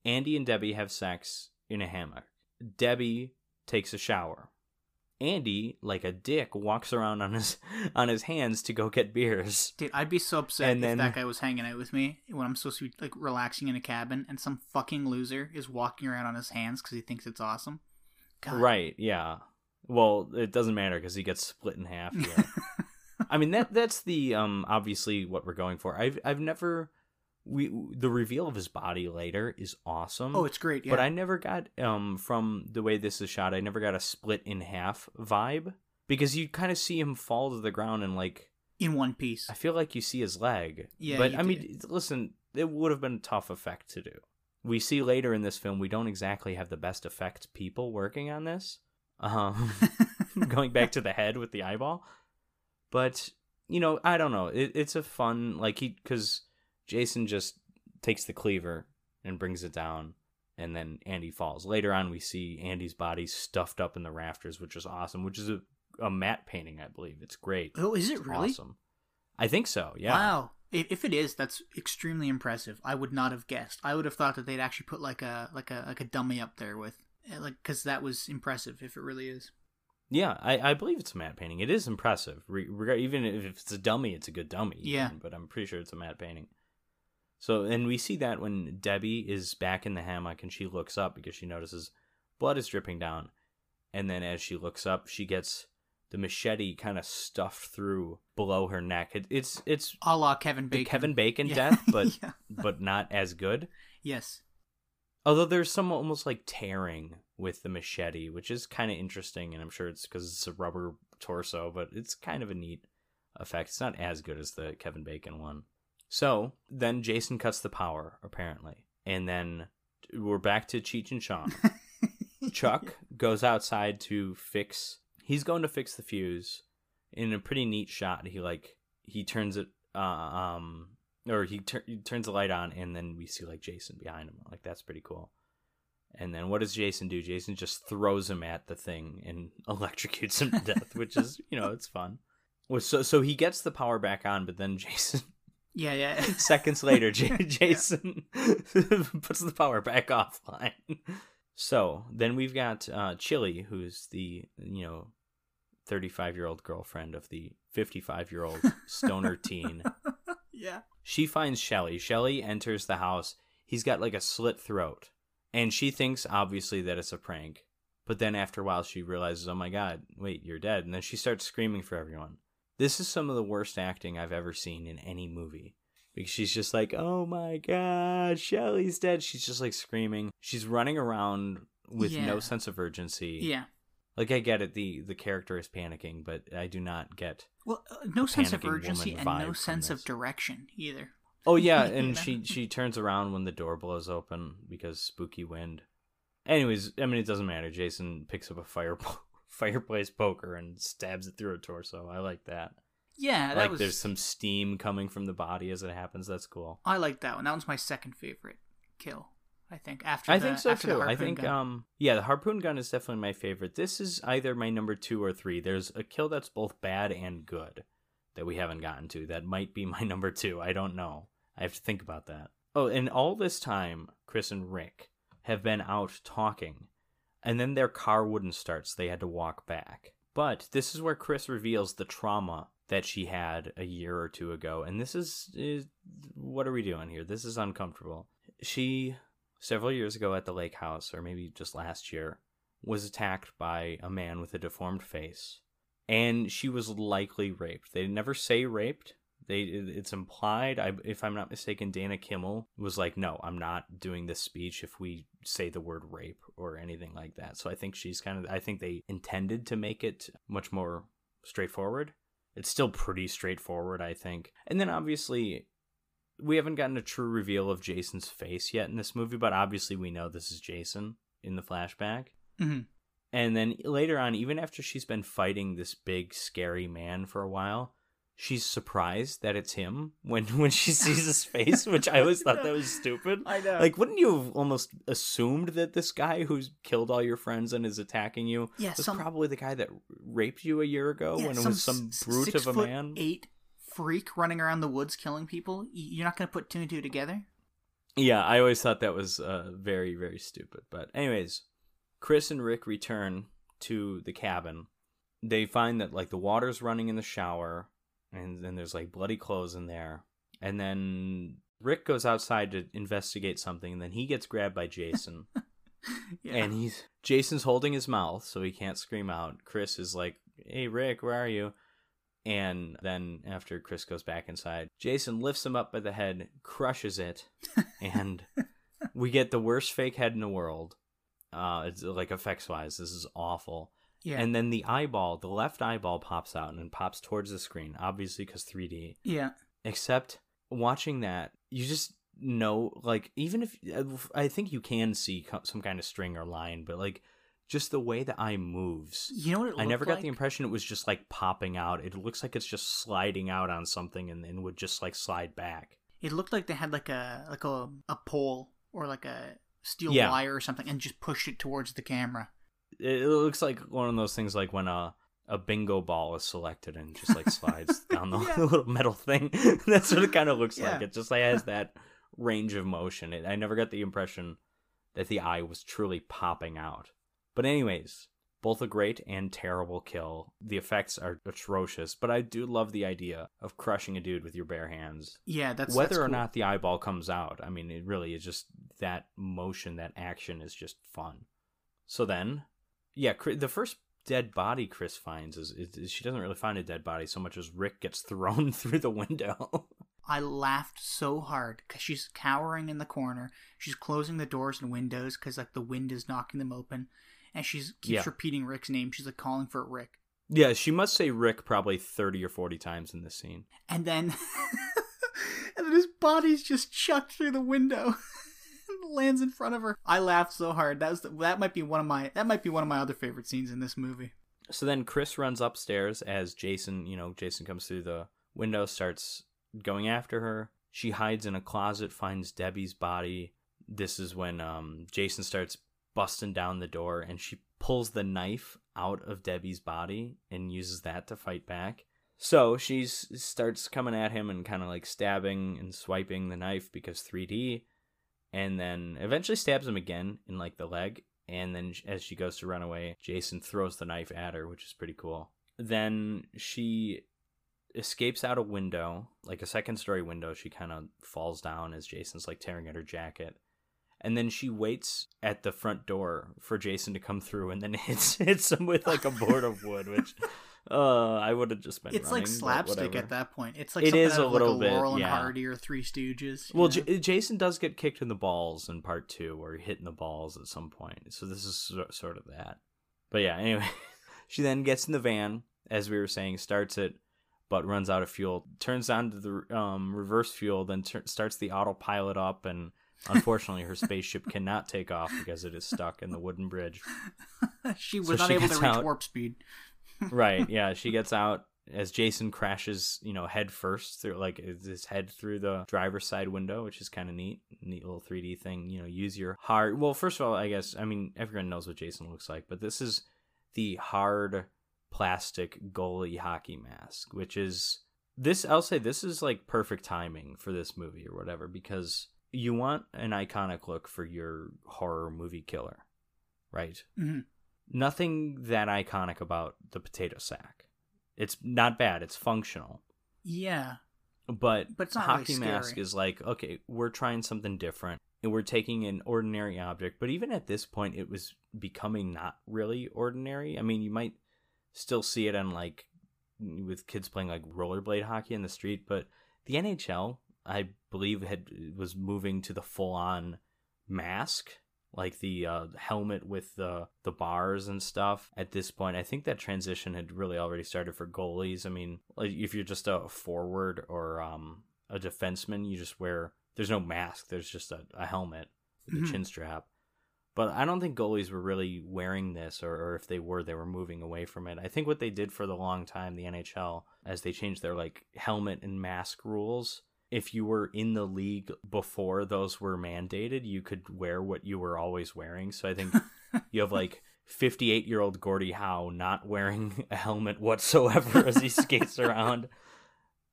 Andy and Debbie have sex in a hammock. Debbie takes a shower. Andy, like a dick, walks around on his on his hands to go get beers. Dude, I'd be so upset And if then- that guy was hanging out with me when I'm supposed to be like relaxing in a cabin and some fucking loser is walking around on his hands because he thinks it's awesome. God. Right? Yeah. Well, it doesn't matter because he gets split in half. Here. I mean that that's the um obviously what we're going for. I've I've never we the reveal of his body later is awesome. Oh, it's great. Yeah. But I never got um from the way this is shot. I never got a split in half vibe because you kind of see him fall to the ground and like in one piece. I feel like you see his leg. Yeah, but I mean, listen, it would have been a tough effect to do. We see later in this film we don't exactly have the best effect people working on this. Um, going back to the head with the eyeball, but you know, I don't know. It, it's a fun like he because Jason just takes the cleaver and brings it down, and then Andy falls. Later on, we see Andy's body stuffed up in the rafters, which is awesome. Which is a, a matte painting, I believe. It's great. oh, is it It's really? Awesome. I think so. Yeah. Wow. If, it is, that's extremely impressive. I would not have guessed. I would have thought that they'd actually put like a like a like a dummy up there with eh, like because that was impressive. If it really is. Yeah, I, I believe it's a matte painting. It is impressive. Re- even if it's a dummy, it's a good dummy. Yeah. even, but I'm pretty sure it's a matte painting. So, and we see that when Debbie is back in the hammock and she looks up because she notices blood is dripping down. And then as she looks up, she gets the machete kind of stuffed through below her neck. It, it's it's A la Kevin Bacon. Kevin Bacon Yeah. death, but Yeah. but not as good. yes. Although there's some almost like tearing with the machete, which is kind of interesting, and I'm sure it's because it's a rubber torso, but it's kind of a neat effect. It's not as good as the Kevin Bacon one. So then Jason cuts the power, apparently, and then we're back to Cheech and Chong. Chuck goes outside to fix. He's going to fix the fuse. In a pretty neat shot, he like he turns it, uh, um, or he, tur- he turns the light on, and then we see like Jason behind him. Like that's pretty cool. And then what does Jason do? Jason just throws him at the thing and electrocutes him to death, which is you know it's fun. So so he gets the power back on, but then Jason Yeah, yeah. seconds later, J- Jason puts the power back offline. So then we've got uh, Chili, who's the you know thirty-five year old girlfriend of the fifty-five year old stoner teen. yeah. She finds Shelly. Shelly enters the house. He's got like a slit throat, and she thinks obviously that it's a prank. But then after a while, she realizes, oh my god, wait, you're dead. And then she starts screaming for everyone. This is some of the worst acting I've ever seen in any movie. Because she's just like, oh my god, Shelly's dead. She's just like screaming. She's running around with Yeah. no sense of urgency. Yeah. Like I get it, the the character is panicking, but I do not get. Well, uh, no sense of urgency and no sense of direction either. Oh yeah, and she she turns around when the door blows open because spooky wind. Anyways, I mean it doesn't matter. Jason picks up a fire fireplace poker and stabs it through a torso. I like that. Yeah, that like was. there's some steam coming from the body as it happens. That's cool. I like that one. That one's my second favorite kill. I think after. I the- think so too. I think gun. um yeah, the harpoon gun is definitely my favorite. This is either my number 2 or 3. There's a kill that's both bad and good that we haven't gotten to. That might be my number 2. I don't know. I have to think about that. Oh, and all this time Chris and Rick have been out talking and then their car wouldn't start, so they had to walk back. But this is where Chris reveals the trauma that she had a year or two ago, and this is, is what are we doing here? This is uncomfortable. She several years ago at the lake house, or maybe just last year, was attacked by a man with a deformed face, and she was likely raped. They never say raped. They it's implied. I, if I'm not mistaken, Dana Kimmel was like, "No, I'm not doing this speech if we say the word rape or anything like that." So I think she's kind of. I think they intended to make it much more straightforward. It's still pretty straightforward, I think. And then obviously we haven't gotten a true reveal of Jason's face yet in this movie, but obviously we know this is Jason in the flashback. Mhm. And then later on, even after she's been fighting this big, scary man for a while, she's surprised that it's him when when she sees his face, which I always thought that was stupid. I know. Like, wouldn't you have almost assumed that this guy who's killed all your friends and is attacking you Yeah, was some- probably the guy that raped you a year ago Yeah, when it was some brute of a man? Eight freak running around the woods killing people. You're not going to put two and two together. Yeah, I always thought that was uh, very, very stupid. But, anyways, Chris and Rick return to the cabin, they find that like the water's running in the shower and then there's like bloody clothes in there. And then Rick goes outside to investigate something and then he gets grabbed by Jason. yeah. and he's Jason's holding his mouth so he can't scream out. Chris is like, "Hey Rick, where are you?" And then after Chris goes back inside, Jason lifts him up by the head, crushes it, and we get the worst fake head in the world. Uh, it's like effects wise, this is awful. Yeah. And then the eyeball, the left eyeball pops out and pops towards the screen, obviously because 3D. yeah. Except watching that, you just know, like, even if uh, I think you can see some kind of string or line, but like, just the way the eye moves. You know what it I never got like? the impression it was just like popping out. It looks like it's just sliding out on something and then would just like slide back. It looked like they had like a like a a pole or like a steel Yeah. wire or something and just pushed it towards the camera. It, it looks like one of those things like when a a bingo ball is selected and just like slides down the Yeah. little metal thing. That's what it kind of looks like. It just like has that range of motion. It, I never got the impression that the eye was truly popping out. But anyways, both a great and terrible kill. The effects are atrocious, but I do love the idea of crushing a dude with your bare hands. Yeah, that's Whether that's or cool. not the eyeball comes out, I mean, it really is just that motion, that action is just fun. So then, yeah, the first dead body Chris finds is, is, is she doesn't really find a dead body so much as Rick gets thrown through the window. I laughed so hard because she's cowering in the corner. She's closing the doors and windows because like the wind is knocking them open, and she's keeps Yeah. repeating Rick's name. She's like calling for Rick, yeah, she must say Rick probably 30 or 40 times in this scene. and then and then his body's just chucked through the window. and Lands in front of her. I laughed so hard. That was the, that might be one of my that might be one of my other favorite scenes in this movie. So then Chris runs upstairs as Jason, you know, Jason comes through the window, starts going after her. She hides in a closet, finds Debbie's body. This is when um, Jason starts busting down the door and she pulls the knife out of Debbie's body and uses that to fight back. So she starts coming at him and kind of like stabbing and swiping the knife because 3D, and then eventually stabs him again in like the leg. And then as she goes to run away, Jason throws the knife at her, which is pretty cool. Then she escapes out a window, like a second story window. She kind of falls down as Jason's like tearing at her jacket. And then she waits at the front door for Jason to come through and then hits hits him with like a board of wood, which uh I would have just been It's like running, but slapstick at that point. It's like It is a little like bit, Laurel and yeah. Hardy or Three Stooges. Well. J- Jason does get kicked in the balls in part two, where he hit in the balls at some point. So this is sort of that. But yeah, anyway, she then gets in the van, as we were saying, starts it, but runs out of fuel. Turns on to the um, reverse fuel, then tur starts the autopilot up, and unfortunately, her spaceship cannot take off because it is stuck in the wooden bridge. she was so not she able to reach out. warp speed. Right yeah she gets out as jason crashes you know head first through like his head through the driver's side window which is kind of neat neat little 3d thing you know use your hard well first of all i guess i mean everyone knows what jason looks like but this is the hard plastic goalie hockey mask which is this i'll say this is like perfect timing for this movie or whatever because you want an iconic look for your horror movie killer right Mhm. Nothing that iconic about the potato sack. It's not bad. It's functional, Yeah, but But it's not really hockey mask is like okay, we're trying something different, and we're taking an ordinary object. But even at this point, it was becoming not really ordinary. I mean, you might still see it on like with kids playing like rollerblade hockey in the street, but the NHL, I believe, had was moving to the full on mask like the uh, helmet with the the bars and stuff. At this point i think that transition had really already started for goalies. I mean like if you're just a forward or um, a defenseman you just wear there's no mask there's just a, a helmet with a Mhm. chin strap. But i don't think goalies were really wearing this or, or if they were they were moving away from it. I think what they did for the long time the nhl as they changed their like helmet and mask rules if you were in the league before those were mandated, you could wear what you were always wearing. So I think you have like 58 year old Gordie Howe not wearing a helmet whatsoever as he skates around.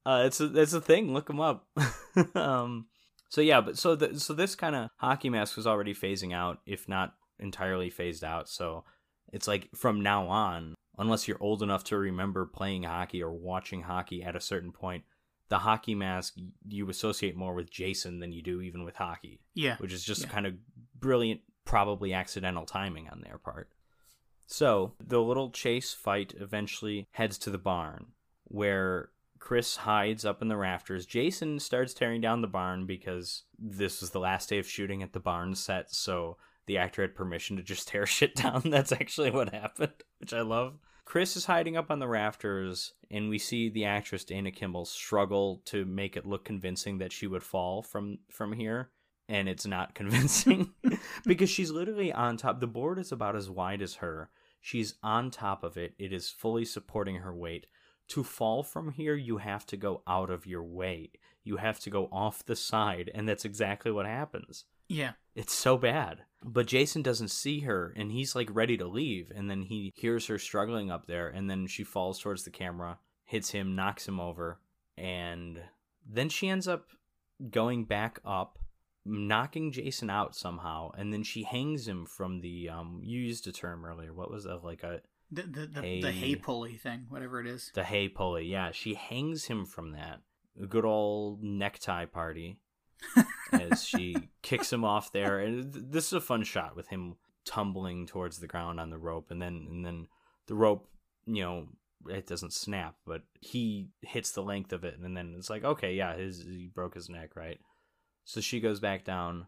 Uh, it's a, it's a thing. Look him up. um, so yeah, but so the, so this kind of hockey mask was already phasing out, if not entirely phased out. So it's like from now on, unless you're old enough to remember playing hockey or watching hockey at a certain point, the hockey mask you associate more with Jason than you do even with hockey. Yeah. Which is just Yeah. kind of brilliant, probably accidental timing on their part. So the little chase fight eventually heads to the barn where Chris hides up in the rafters. Jason starts tearing down the barn because this was the last day of shooting at the barn set, so the actor had permission to just tear shit down. That's actually what happened, which I love. Chris is hiding up on the rafters, and we see the actress Dana Kimmel struggle to make it look convincing that she would fall from from here, and it's not convincing because she's literally on top. The board is about as wide as her. She's on top of it. It is fully supporting her weight. To fall from here, you have to go out of your way. You have to go off the side, and that's exactly what happens. Yeah. It's so bad. But Jason doesn't see her and he's like ready to leave and then he hears her struggling up there and then she falls towards the camera, hits him, knocks him over, and then she ends up going back up, knocking Jason out somehow, and then she hangs him from the um you used a term earlier. What was that like a The the the, Hay- the hay pulley thing, whatever it is. the hay pulley. Yeah, she hangs him from that. A good old necktie party as she kicks him off there. And th- this is a fun shot with him tumbling towards the ground on the rope, and then and then the rope, you know, it doesn't snap, but he hits the length of it, and then it's like, okay, yeah, his he broke his neck, right? So she goes back down.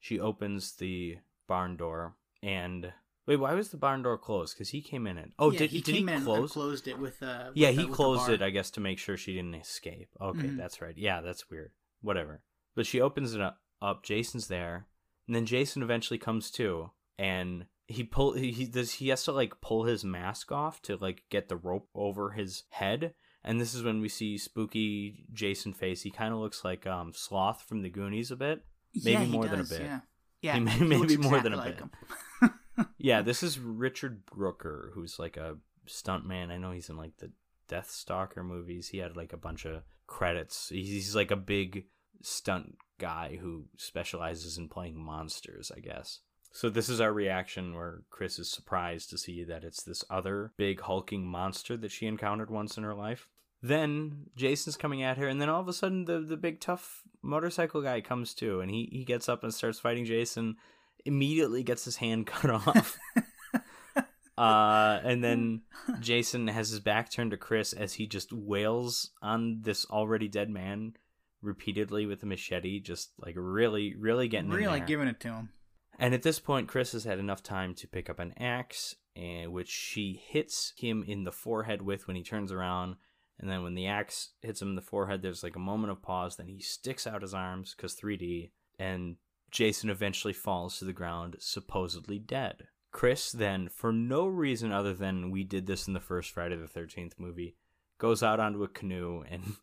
She opens the barn door, and wait, why was the barn door closed? Because he came in it. Oh, Yeah, did he did he close? closed it with uh Yeah, with he with closed it, I guess, to make sure she didn't escape. Okay, Mhm. that's right. Yeah, that's weird. Whatever. But she opens it up. Jason's there, and then Jason eventually comes to, and he pull he, he does he has to like pull his mask off to like get the rope over his head. And this is when we see spooky Jason face. He kind of looks like um Sloth from the Goonies a bit. maybe Yeah, more than a bit. Yeah, yeah He may- he maybe more than a exactly bit. Yeah, this is Richard Brooker, who's like a stuntman. I know he's in like the Death Stalker movies. He had like a bunch of credits. He's like a big stunt guy who specializes in playing monsters, I guess. So this is our reaction where Chris is surprised to see that it's this other big hulking monster that she encountered once in her life. Then Jason's coming at her, and then all of a sudden the the big tough motorcycle guy comes too, and he he gets up and starts fighting Jason. Immediately gets his hand cut off. Uh, and then Jason has his back turned to Chris as he just wails on this already dead man repeatedly with a machete, just like really, really getting in really giving it to him. And at this point, Chris has had enough time to pick up an axe, and which she hits him in the forehead with when he turns around. And then when the axe hits him in the forehead, there's like a moment of pause. Then he sticks out his arms because 3D, and Jason eventually falls to the ground, supposedly dead. Chris then, for no reason other than we did this in the first Friday the 13th movie, goes out onto a canoe and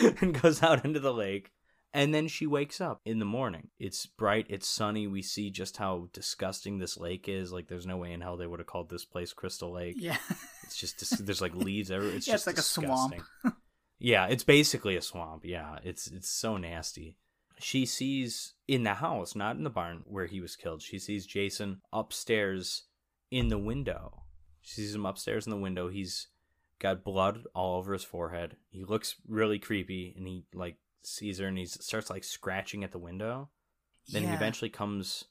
and goes out into the lake. And then she wakes up in the morning. It's bright, it's sunny. We see just how disgusting this lake is. Like, there's no way in hell they would have called this place Crystal Lake. Yeah, It's just dis- there's like leaves everywhere. It's Yeah, it's just like a swamp. yeah, it's basically a swamp. Yeah, it's it's so nasty. She sees in the house, not in the barn where he was killed. She sees Jason upstairs in the window. She sees him upstairs in the window. He's got blood all over his forehead. He looks really creepy, and he like sees her and he starts like scratching at the window. Then he eventually comes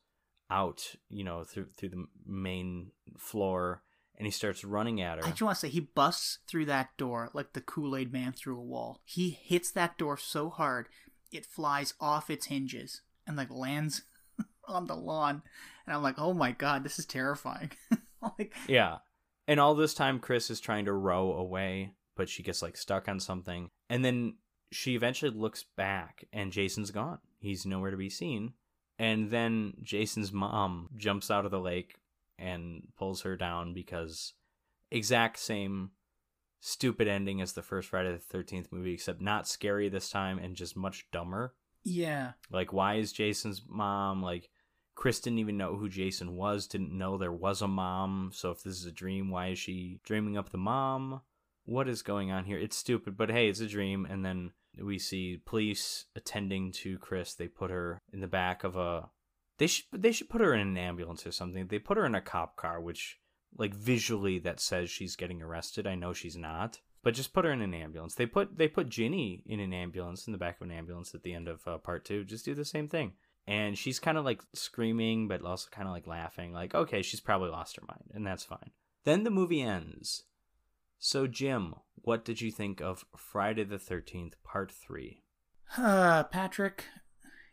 out, you know, through through the main floor, and he starts running at her. I just want to say he busts through that door like the Kool Aid Man through a wall. He hits that door so hard it flies off its hinges and like lands on the lawn. And I'm like, oh my god, this is terrifying. like, Yeah. And all this time, Chris is trying to row away, but she gets like stuck on something. And then she eventually looks back, and Jason's gone. He's nowhere to be seen. And then Jason's mom jumps out of the lake and pulls her down because exact same stupid ending as the first Friday the 13th movie, except not scary this time and just much dumber. yeah, Like, why is Jason's mom like? Chris didn't even know who Jason was, didn't know there was a mom. So if this is a dream, why is she dreaming up the mom? What is going on here? It's stupid, but hey, it's a dream. And then we see police attending to Chris. They put her in the back of a. They should they should put her in an ambulance or something. They put her in a cop car, which like visually that says she's getting arrested. I know she's not, but just put her in an ambulance. They put they put Ginny in an ambulance in the back of an ambulance at the end of uh, part two. Just do the same thing. And she's kind of like screaming, but also kind of like laughing. Like, okay, she's probably lost her mind, and that's fine. Then the movie ends. So, Jim, what did you think of Friday the 13th, Part 3? Uh, Patrick,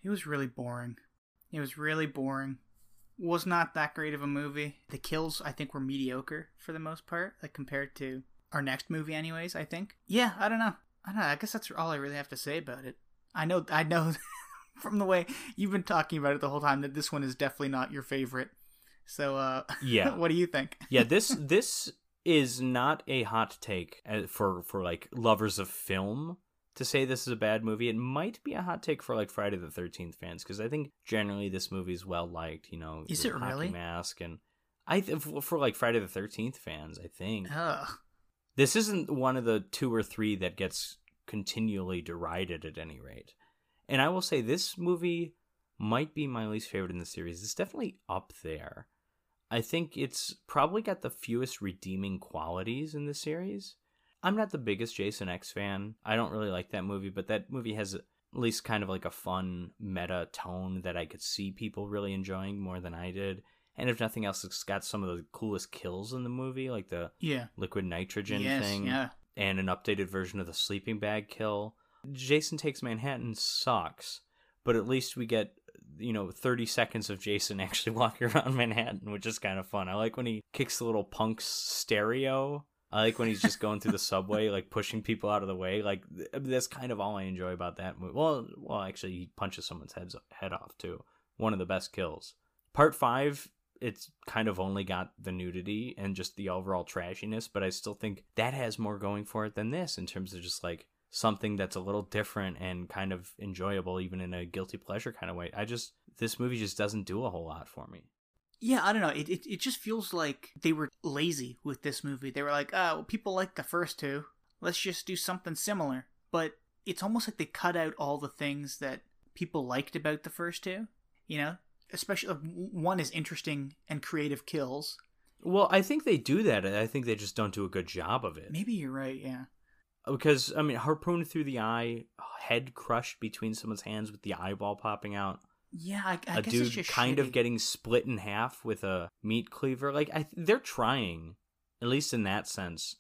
it was really boring. It was really boring. Was not that great of a movie. The kills, I think, were mediocre for the most part, like compared to our next movie, anyways. I think. Yeah, I don't know. I don't know. I guess that's all I really have to say about it. I know. I know from the way you've been talking about it the whole time that this one is definitely not your favorite. So, uh, Yeah. what do you think? yeah, this this is not a hot take uh, for for like lovers of film to say this is a bad movie. It might be a hot take for like Friday the Thirteenth fans because I think generally this movie is well liked. You know, Is it really? Mask and I th- for for, like Friday the Thirteenth fans, I think Ugh. this isn't one of the two or three that gets continually derided at any rate. And I will say this movie might be my least favorite in the series. It's definitely up there. I think it's probably got the fewest redeeming qualities in the series. I'm not the biggest Jason X fan. I don't really like that movie, but that movie has at least kind of like a fun meta tone that I could see people really enjoying more than I did. And if nothing else, it's got some of the coolest kills in the movie, like the Yeah. liquid nitrogen yes. thing Yeah. and an updated version of the sleeping bag kill. Jason Takes Manhattan sucks, but at least we get, you know, 30 seconds of Jason actually walking around Manhattan, which is kind of fun. I like when he kicks the little punk's stereo. I like when he's just going through the subway, like pushing people out of the way. Like that's kind of all I enjoy about that movie. Well, well, actually, he punches someone's heads head off too. One of the best kills. Part five, it's kind of only got the nudity and just the overall trashiness, but I still think that has more going for it than this in terms of just like something that's a little different and kind of enjoyable, even in a guilty pleasure kind of way. I just this movie just doesn't do a whole lot for me. Yeah, I don't know. It, it it just feels like they were lazy with this movie. They were like, "Ah, well, people like the first two. Let's just do something similar." But it's almost like they cut out all the things that people liked about the first two. You know, especially one is interesting and creative kills. Well, I think they do that. I think they just don't do a good job of it. Maybe you're right. Yeah. Because I mean, harpoon through the eye, head crushed between someone's hands with the eyeball popping out. Yeah, I, I a guess dude it's just kind of getting split in half with a meat cleaver. Like I, they're trying, at least in that sense,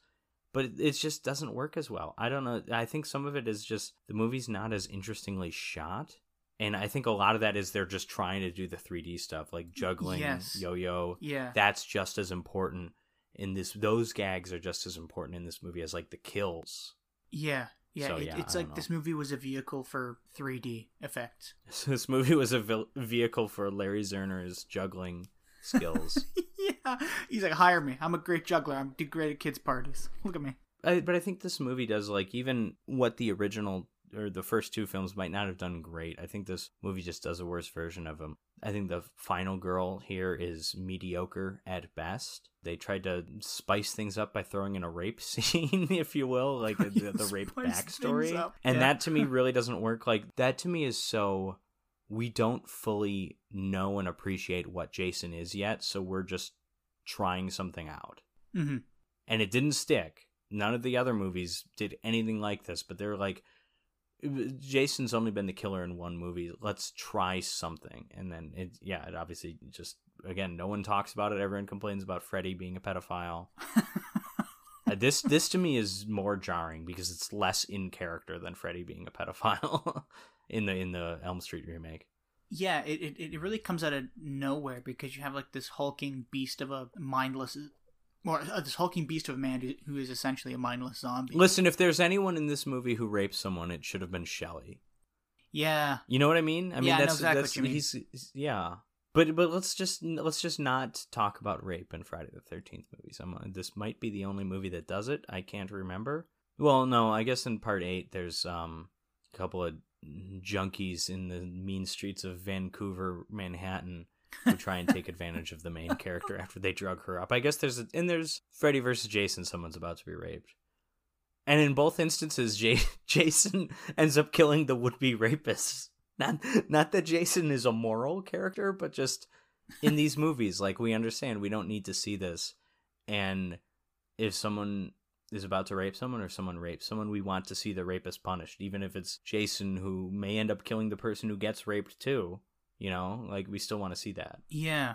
but it, it just doesn't work as well. I don't know. I think some of it is just the movie's not as interestingly shot, and I think a lot of that is they're just trying to do the 3D stuff, like juggling, Yes. yo-yo. Yeah. That's just as important in this. Those gags are just as important in this movie as like the kills. yeah. Yeah, So, it, yeah, it's like this movie was a vehicle for 3D effects. This movie was a vil- vehicle for Larry Zerner's juggling skills. yeah, he's like, hire me. I'm a great juggler. I'm do great at kids' parties. Look at me. I, but I think this movie does like even what the original or the first two films might not have done great. I think this movie just does a worse version of them. I think the final girl here is mediocre at best. They tried to spice things up by throwing in a rape scene, if you will, like the, the rape backstory. And yeah. that to me really doesn't work. Like that to me is so we don't fully know and appreciate what Jason is yet, so we're just trying something out hmm and it didn't stick. None of the other movies did anything like this, but they're like, Jason's only been the killer in one movie. Let's try something, and then it, yeah, it obviously just again, no one talks about it. Everyone complains about Freddy being a pedophile. Uh, this this to me is more jarring because it's less in character than Freddy being a pedophile in the in the Elm Street remake. Yeah, it, it it really comes out of nowhere because you have like this hulking beast of a mindless, or uh, this hulking beast of a man who- who is essentially a mindless zombie. Listen, if there's anyone in this movie who rapes someone, it should have been Shelly. Yeah, You know what I mean? I mean Yeah, I that's exactly that's what you mean. he's, he's- yeah. But but let's just let's just not talk about rape in Friday the Thirteenth movies. I'm, uh, this might be the only movie that does it. I can't remember. Well, no, I guess in part eight there's um a couple of junkies in the mean streets of Vancouver, Manhattan, who try and take advantage of the main character after they drug her up. I guess there's a, and there's Freddy versus Jason. Someone's about to be raped. And in both instances, J- Jason ends up killing the would-be rapists. Not, not that Jason is a moral character, but just in these movies, like we understand, we don't need to see this. and if someone is about to rape someone or someone rapes someone, we want to see the rapist punished, even if it's Jason who may end up killing the person who gets raped too. You know, like we still want to see that. Yeah,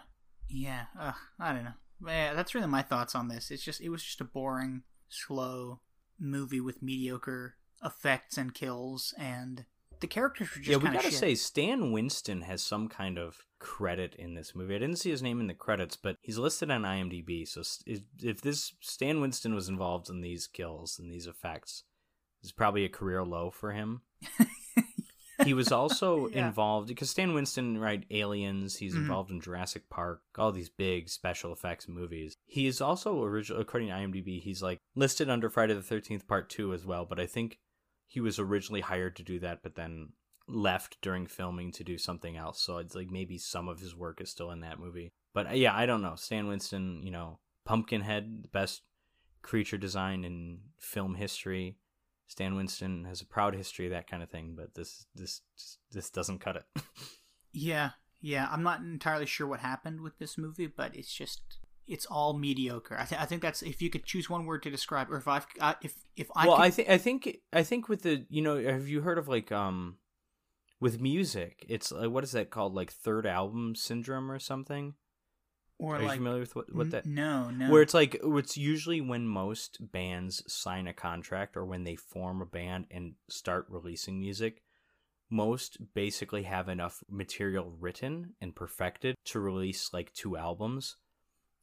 yeah. Ugh, I don't know. Yeah, that's really my thoughts on this. It's just it was just a boring, slow movie with mediocre effects and kills, and the characters were just yeah, we gotta shit. say Stan Winston has some kind of credit in this movie. I didn't see his name in the credits, but he's listed on IMDb. So if, if this Stan Winston was involved in these kills and these effects, it's probably a career low for him. he was also Yeah. involved because Stan Winston, right? Aliens. He's Mhm. involved in Jurassic Park, all these big special effects movies. He is also original, according to IMDb, he's like listed under Friday the Thirteenth Part Two as well. But I think he was originally hired to do that, but then left during filming to do something else. So it's like maybe some of his work is still in that movie. But uh, yeah, I don't know. Stan Winston, you know, Pumpkinhead, the best creature design in film history. Stan Winston has a proud history, of that kind of thing. But this, this, this doesn't cut it. Yeah, yeah. I'm not entirely sure what happened with this movie, but it's just it's all mediocre. I, th- I think that's if you could choose one word to describe, or if I uh, if if I well, could, I think, I think, I think with the, you know, have you heard of like, um, with music, it's like what is that called? Like third album syndrome or something? Or Are you familiar with what, what that? no no Where it's like it's usually when most bands sign a contract or when they form a band and start releasing music, most basically have enough material written and perfected to release like two albums.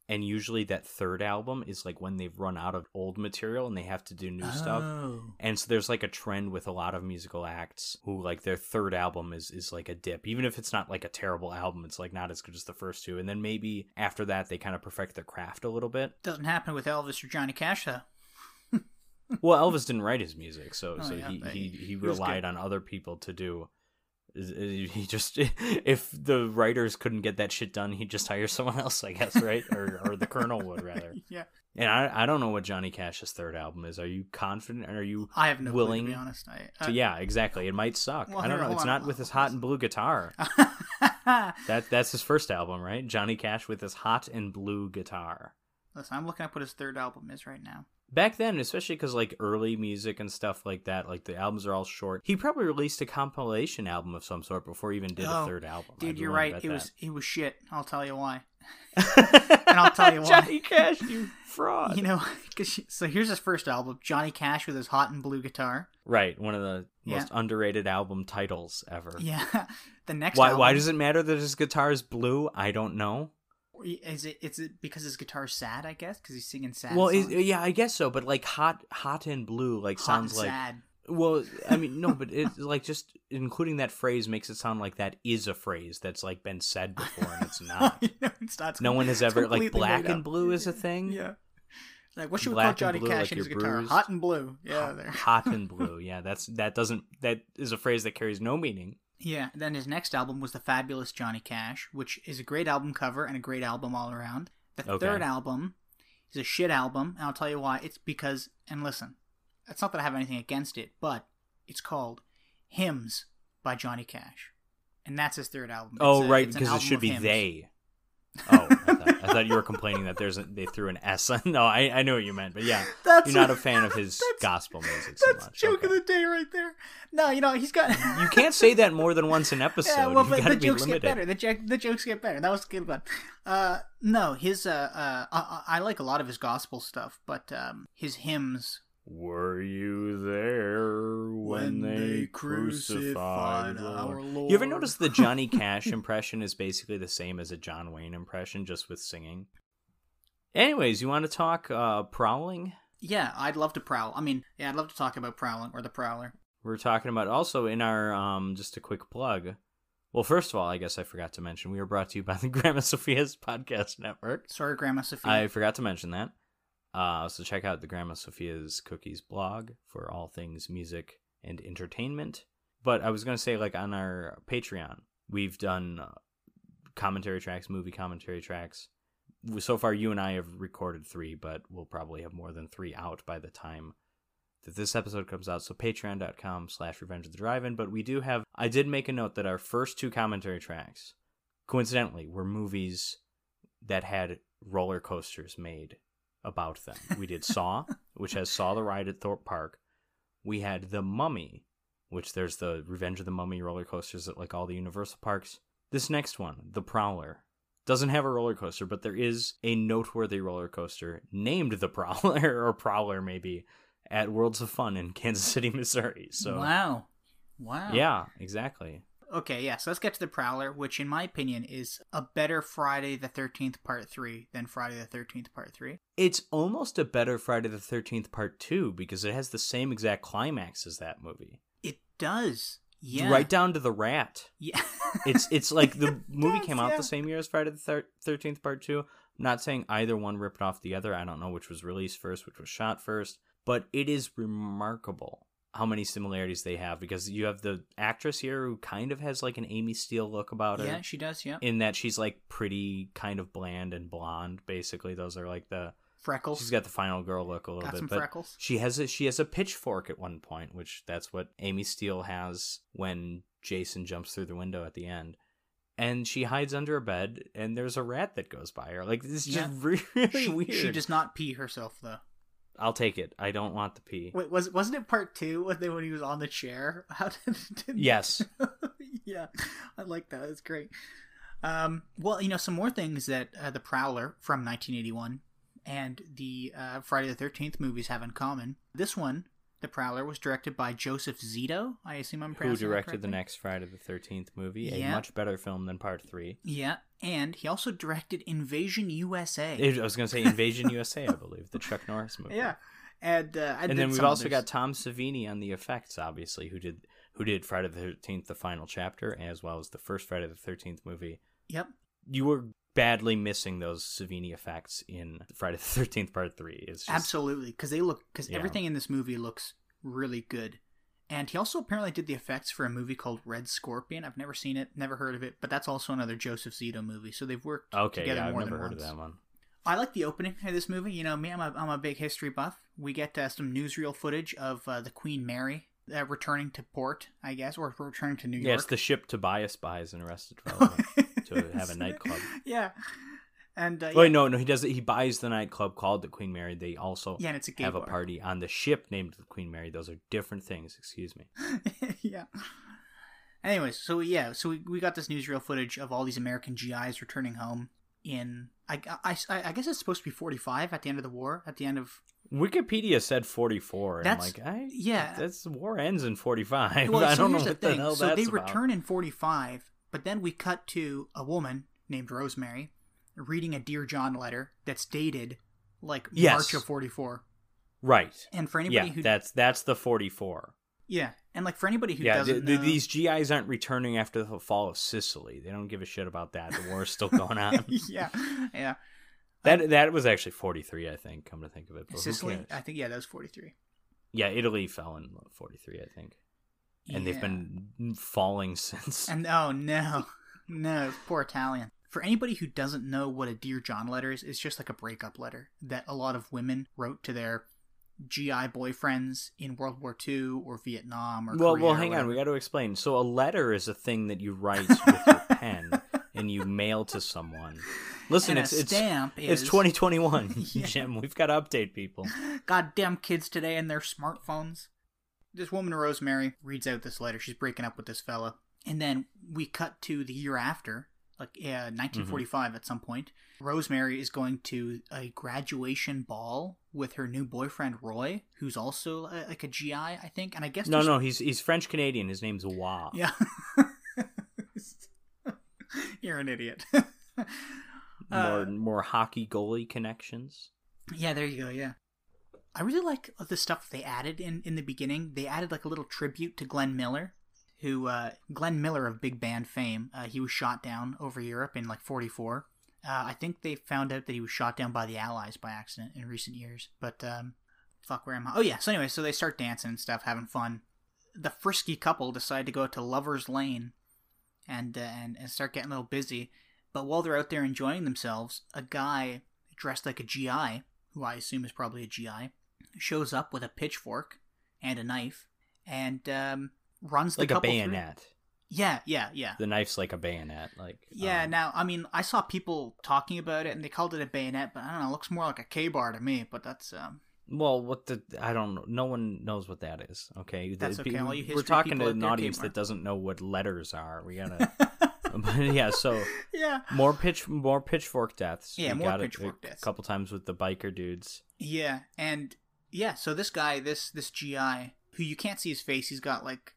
And usually that third album is like when they've run out of old material and they have to do new stuff. Oh. And so there's like a trend with a lot of musical acts who like their third album is is like a dip. Even if it's not like a terrible album, it's like not as good as the first two. And then maybe after that they kind of perfect their craft a little bit. Doesn't happen with Elvis or Johnny Cash though. Well, Elvis didn't write his music, so Oh, so yeah, he- he he relied on other people to do. He just if the writers couldn't get that shit done, he'd just hire someone else, I guess, right? or or the Colonel would rather. yeah, And I I don't know what Johnny Cash's third album is. Are you confident? Are you I have no willing clue to be honest. I, to, uh, yeah, exactly. It might suck. well, I don't know. It's not with his hot and blue guitar. That that's his first album, right? Johnny Cash with his hot and blue guitar. Listen, I'm looking up what his third album is right now. Back then, especially because like early music and stuff like that, like the albums are all short. He probably released a compilation album of some sort before he even did Oh, a third album. Dude, you're right. It bet was it was shit. I'll tell you why. and I'll tell you why. Johnny Cash, you fraud. You know, cause so here's his first album, Johnny Cash with his hot and blue guitar. right, one of the Yeah. most underrated album titles ever. Yeah. The next Why? album, Why does it matter that his guitar is blue? I don't know. Is it is it because his guitar's sad, I guess, because he's singing sad well, songs? it, yeah, I guess so. But like hot, hot and blue, like Hot sounds like sad. Well, I mean, no, but it's like just including that phrase makes it sound like that is a phrase that's like been said before, and it's not. no, it's not. No one has ever like black and blue is a thing. Yeah. Like what should we call Johnny blue, Cash like his guitar? bruised. Hot and blue. Yeah, hot, hot and blue. Yeah, that's that doesn't that is a phrase that carries no meaning. Yeah. Then his next album was the fabulous Johnny Cash, which is a great album cover and a great album all around. The Okay. third album is a shit album, and I'll tell you why. It's because, and listen, it's not that I have anything against it, but it's called Hymns by Johnny Cash, and that's his third album. Oh, a- right, because it should be hymns. they. Oh, I thought, you were complaining that there's a, they threw an S. on No, I I know what you meant, but yeah, That's you're not a fan of his gospel music so That's much. joke Okay. of the day right there. No, you know he's got. You can't say that more than once in an episode. Yeah, well, You've but got the to be jokes limited. get better. The, jo- the jokes get better. That was a good one. Uh, no, his uh, uh, I, I I like a lot of his gospel stuff, but um, his hymns. Were you there when, they crucified our our Lord? You ever notice the Johnny Cash impression is basically the same as a John Wayne impression, just with singing? Anyways, you want to talk uh, prowling? Yeah, I'd love to prowl. I mean, yeah, I'd love to talk about prowling or the prowler. We're talking about also in our um, just a quick plug. Well, first of all, I guess I forgot to mention we are brought to you by the Grandma Sophia's podcast network. Sorry, Grandma Sophia. I forgot to mention that. Uh, so check out the Grandma Sophia's Cookies blog for all things music and entertainment. But I was going to say, like, on our Patreon, we've done uh, commentary tracks, movie commentary tracks. So far, you and I have recorded three, but we'll probably have more than three out by the time that this episode comes out. So patreon.com slash revenge of the drive-in. But we do have, I did make a note that our first two commentary tracks, coincidentally, were movies that had roller coasters made about them. We did Saw, which has Saw the Ride at Thorpe Park. We had The Mummy, which there's the Revenge of the Mummy roller coasters at like all the Universal parks. This next one, The Prowler, doesn't have a roller coaster, but there is a noteworthy roller coaster named The Prowler or Prowler maybe at Worlds of Fun in Kansas City, Missouri. So wow, wow. yeah, exactly. Okay, yeah. So let's get to the Prowler, which in my opinion is a better Friday the Thirteenth Part Three than Friday the Thirteenth Part Three. It's almost a better Friday the 13th Part 2 because it has the same exact climax as that movie. It does. Yeah. Right down to the rat. Yeah. It's it's like the movie does, came out yeah. the same year as Friday the thir- 13th Part 2. I'm not saying either one ripped off the other. I don't know which was released first, which was shot first, but it is remarkable how many similarities they have because you have the actress here who kind of has like an Amy Steel look about her yeah, she does. Yeah. in that she's like pretty kind of bland and blonde basically those are like the Freckles. She's got the final girl look a little Got bit, some but freckles. she has a she has a pitchfork at one point, which that's what Amy Steel has when Jason jumps through the window at the end. And she hides under a bed, and there's a rat that goes by her. Like this is just really she, weird. she does not pee herself though. I'll take it. I don't want the pee. Wait, was wasn't it part two when they when he was on the chair? How did, did Yes. yeah, I like that. It's great. Um, well, you know, some more things that uh, the Prowler from 1981 and the uh, Friday the 13th movies have in common. This one, the Prowler, was directed by Joseph Zito. I assume I'm Who directed the next Friday the Thirteenth movie? A much better film than Part Three. Yeah, and he also directed Invasion USA. I was going to say Invasion USA, I believe, the Chuck Norris movie. yeah, and uh, I and then we've also others. got Tom Savini on the effects, obviously, who did who did Friday the Thirteenth, the final chapter, as well as the first Friday the Thirteenth movie. Yep. You were badly missing those Savini effects in Friday the Thirteenth Part Three. Is just, Absolutely, because they look because Yeah. everything in this movie looks really good. And he also apparently did the effects for a movie called Red Scorpion. I've never seen it, never heard of it, but that's also another Joseph Zito movie. So they've worked Okay, together yeah, I've more never than heard once. of that one. I like the opening of this movie. You know, me, I'm a, I'm a big history buff. We get uh, some newsreel footage of uh, the Queen Mary uh, returning to port, I guess, or returning to New York. Yeah, it's the ship Tobias buys in Arrested Development. to have a nightclub. Yeah, and uh, Wait, yeah, no, no, he does it. He buys the nightclub called the Queen Mary. They also yeah, and it's a have a party on the ship named the Queen Mary. Those are different things. Excuse me. yeah. Anyways, so yeah, so we, we got this newsreel footage of all these American GIs returning home in I, I, I guess it's supposed to be 45 at the end of the war at the end of Wikipedia said 44. And That's- I'm like, I, yeah. that's war ends in 45. well, I so don't know what the, thing hell so that's they about. return in 45 but then we cut to a woman named Rosemary reading a Dear John letter that's dated like Yes. March of 44 Right. and for anybody Yeah, who that's that's the 44. yeah and like for anybody who yeah, doesn't know, these GIs aren't returning after the fall of Sicily. They don't give a shit about that. The war is still going on. yeah yeah that that was actually 43, I think. Come to think of it, but Sicily? I think yeah that was 43 Yeah, Italy fell in 43, I think, and they've been falling since. And oh no, no, poor Italian. For anybody who doesn't know what a Dear John letter is, it's just like a breakup letter that a lot of women wrote to their GI boyfriends in World War II or Vietnam or well, Korea well, hang on. We got to explain. So a letter is a thing that you write with your pen and you mail to someone. Listen, and it's a it's stamp it's is 2021, Yeah. Jim. We've got to update people. goddamn kids today and their smartphones. This woman, Rosemary, reads out this letter. She's breaking up with this fella, and then we cut to the year after, like uh, 1945 Mm-hmm. at some point. Rosemary is going to a graduation ball with her new boyfriend Roy, who's also uh, like a GI, I think. And I guess No, there's- no, he's he's French Canadian. His name's Wah. yeah. You're an idiot. More Uh, more hockey goalie connections. Yeah, there you go. Yeah, I really like the stuff they added in in the beginning. They added like a little tribute to Glenn Miller, who uh, Glenn Miller of big band fame. Uh, he was shot down over Europe in like '44. Uh, I think they found out that he was shot down by the Allies by accident in recent years. But um, fuck, where am I? Oh yeah. So anyway, so they start dancing and stuff, having fun. The frisky couple decide to go to Lovers Lane, and uh, and and start getting a little busy. But while they're out there enjoying themselves, a guy dressed like a GI, who I assume is probably a GI, shows up with a pitchfork and a knife and um, runs the Like a couple through- bayonet. Yeah, yeah, yeah. The knife's like a bayonet. Like Yeah, um, now I mean I saw people talking about it and they called it a bayonet, but I don't know, it looks more like a K bar to me, but that's um Well, what the I don't know. No one knows what that is. Okay, The- That's okay, pe- all you We're talking to an audience Kmart. that doesn't know what letters are. We gotta. yeah, so Yeah. more pitch, more pitchfork deaths. Yeah, We more pitchfork a deaths. couple times with the biker dudes. Yeah, and yeah, so this guy, this this GI, who you can't see his face, he's got like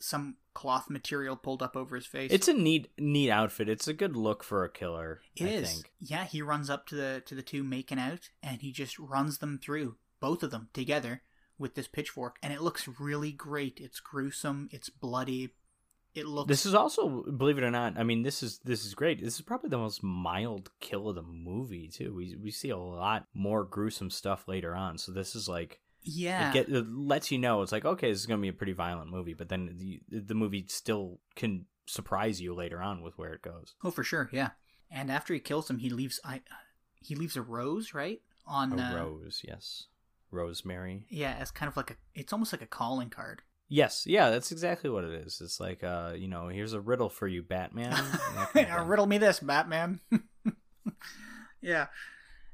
some cloth material pulled up over his face. It's a neat, neat outfit. It's a good look for a killer. It I is. think. Yeah, he runs up to the to the two making out and he just runs them through, both of them together with this pitchfork and it looks really great. It's gruesome, it's bloody. It looks This is also, believe it or not, I mean, this is this is great. This is probably the most mild kill of the movie too. We we see a lot more gruesome stuff later on. So this is like yeah. it, get, it lets you know it's like okay, this is gonna be a pretty violent movie, but then the the movie still can surprise you later on with where it goes. oh, for sure, yeah. And after he kills him, he leaves I he leaves a rose, right? On A uh, rose, yes, rosemary. Yeah, as kind of like a it's almost like a calling card. Yes, yeah, that's exactly what it is. It's like uh, you know, here's a riddle for you, Batman. That kind of thing. Riddle me this, Batman. yeah.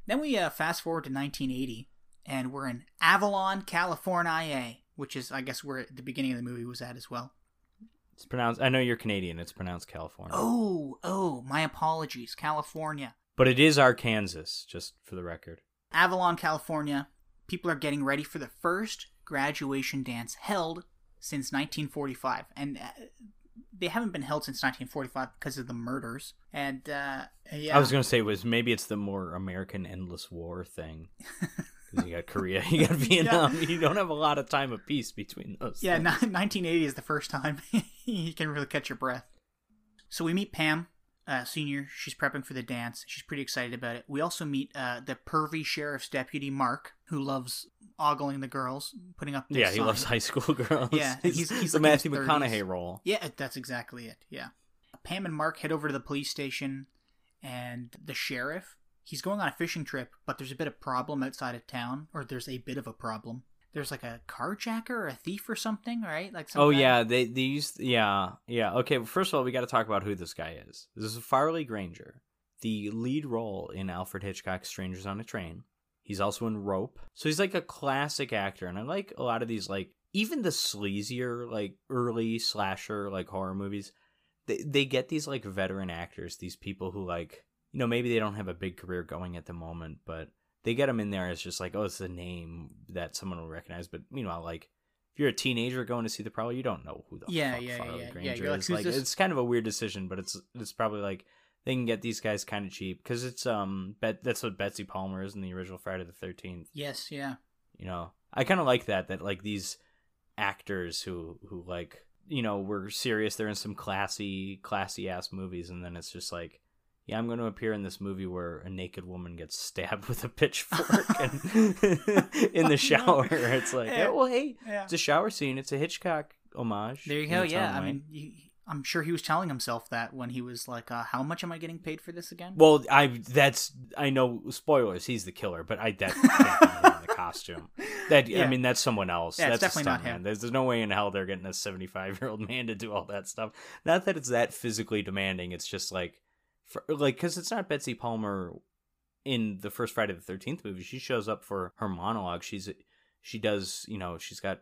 Then we uh, fast forward to 1980, and we're in Avalon, California, which is, I guess, where the beginning of the movie was at as well. It's pronounced. I know you're Canadian. It's pronounced California. Oh, oh, my apologies, California. But it is Arkansas, just for the record. Avalon, California. People are getting ready for the first graduation dance held since 1945, and uh, they haven't been held since 1945 because of the murders. And uh, yeah, I was gonna say was maybe it's the more American endless war thing. Because you got Korea, you got Vietnam. You don't have a lot of time of peace between those. Yeah, ni- 1980 is the first time you can really catch your breath. So we meet Pam, uh, senior. She's prepping for the dance. She's pretty excited about it. We also meet uh, the pervy sheriff's deputy, Mark, who loves ogling the girls, putting up. yeah, he sign. loves high school girls. Yeah, he's- he's the like Matthew McConaughey role. Yeah, that's exactly it. Yeah. Pam and Mark head over to the police station, and the sheriff, he's going on a fishing trip, but there's a bit of problem outside of town, or there's a bit of a problem. There's like a carjacker or a thief or something, right? Like some Oh guy- yeah, they they used yeah yeah. Okay, well, first of all, we got to talk about who this guy is. This is Farley Granger, the lead role in Alfred Hitchcock's Strangers on a Train. He's also in Rope, so he's like a classic actor, and I like a lot of these like even the sleazier like early slasher like horror movies. They they get these like veteran actors, these people who like you know maybe they don't have a big career going at the moment, but they get them in there as just like oh it's a name that someone will recognize. But meanwhile, like if you're a teenager going to see the Prowler, you don't know who the Yeah, fuck yeah, Farley yeah, yeah. Granger You're like, is. Like, this? it's kind of a weird decision, but it's it's probably like they can get these guys kind of cheap because it's um bet that's what Betsy Palmer is in the original Friday the Thirteenth. Yes, yeah. You know, I kind of like that that like these actors who who like you know were serious. They're in some classy classy ass movies, and then it's just like. Yeah, I'm going to appear in this movie where a naked woman gets stabbed with a pitchfork and in the shower. It's like, Yeah. oh, well, hey, Yeah. it's a shower scene. It's a Hitchcock homage. There you go. Yeah, I mean, you, I'm sure he was telling himself that when he was like, uh, "How much am I getting paid for this again?" well, I that's I know spoilers. He's the killer, but I that can't in the costume. That Yeah. I mean, that's someone else. Yeah, that's definitely not him. There's, there's no way in hell they're getting a 75 year old man to do all that stuff. Not that it's that physically demanding. It's just like, for, like because it's not Betsy Palmer in the first Friday the Thirteenth movie. She shows up for her monologue. She's she does you know she's got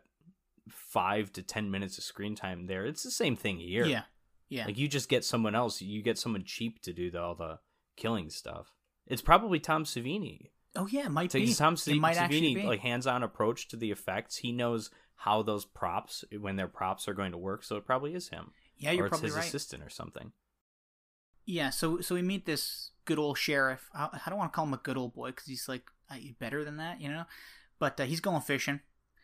five to ten minutes of screen time there. It's the same thing here. yeah, yeah. Like you just get someone else. You get someone cheap to do the, all the killing stuff. It's probably Tom Savini. oh yeah, it might like be. Tom it Sa- might actually Savini, be. like hands-on approach to the effects. He knows how those props, when their props are going to work. So it probably is him, yeah, you're or it's probably his right. assistant or something. Yeah, so so we meet this good old sheriff. I, I don't want to call him a good old boy because he's like uh, better than that, you know. But uh, he's going fishing,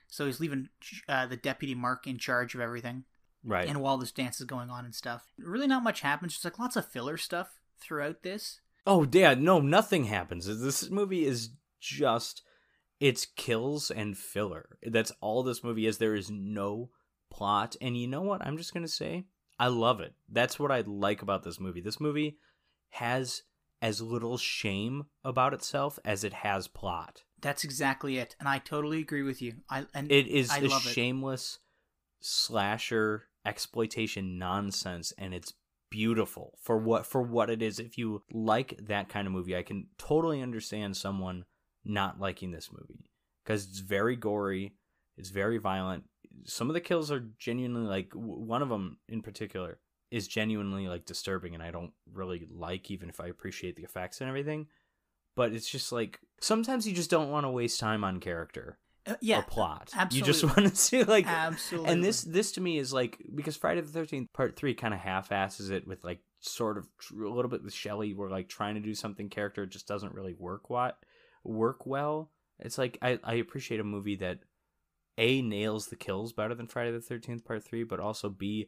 so he's leaving uh, the deputy Mark in charge of everything. Right. And while this dance is going on and stuff, really not much happens. Just like lots of filler stuff throughout this. Oh, yeah, no, nothing happens. This movie is just it's kills and filler. That's all this movie is. There is no plot. And you know what? I'm just going to say I love it. That's what I like about this movie. This movie has as little shame about itself as it has plot. That's exactly it, and I totally agree with you. I and It is I a love it. shameless slasher exploitation nonsense and it's beautiful for what for what it is. If you like that kind of movie, I can totally understand someone not liking this movie because it's very gory, it's very violent. Some of the kills are genuinely like one of them in particular is genuinely like disturbing and I don't really like even if I appreciate the effects and everything. But it's just like sometimes you just don't want to waste time on character Uh, yeah, or plot. absolutely. You just want to see like absolutely. and this this to me is like because Friday the Thirteenth Part Three kind of half asses it with like sort of tr- a little bit with Shelly. We're like trying to do something character just doesn't really work what work well. It's like I I appreciate a movie that a nails the kills better than Friday the Thirteenth Part Three, but also b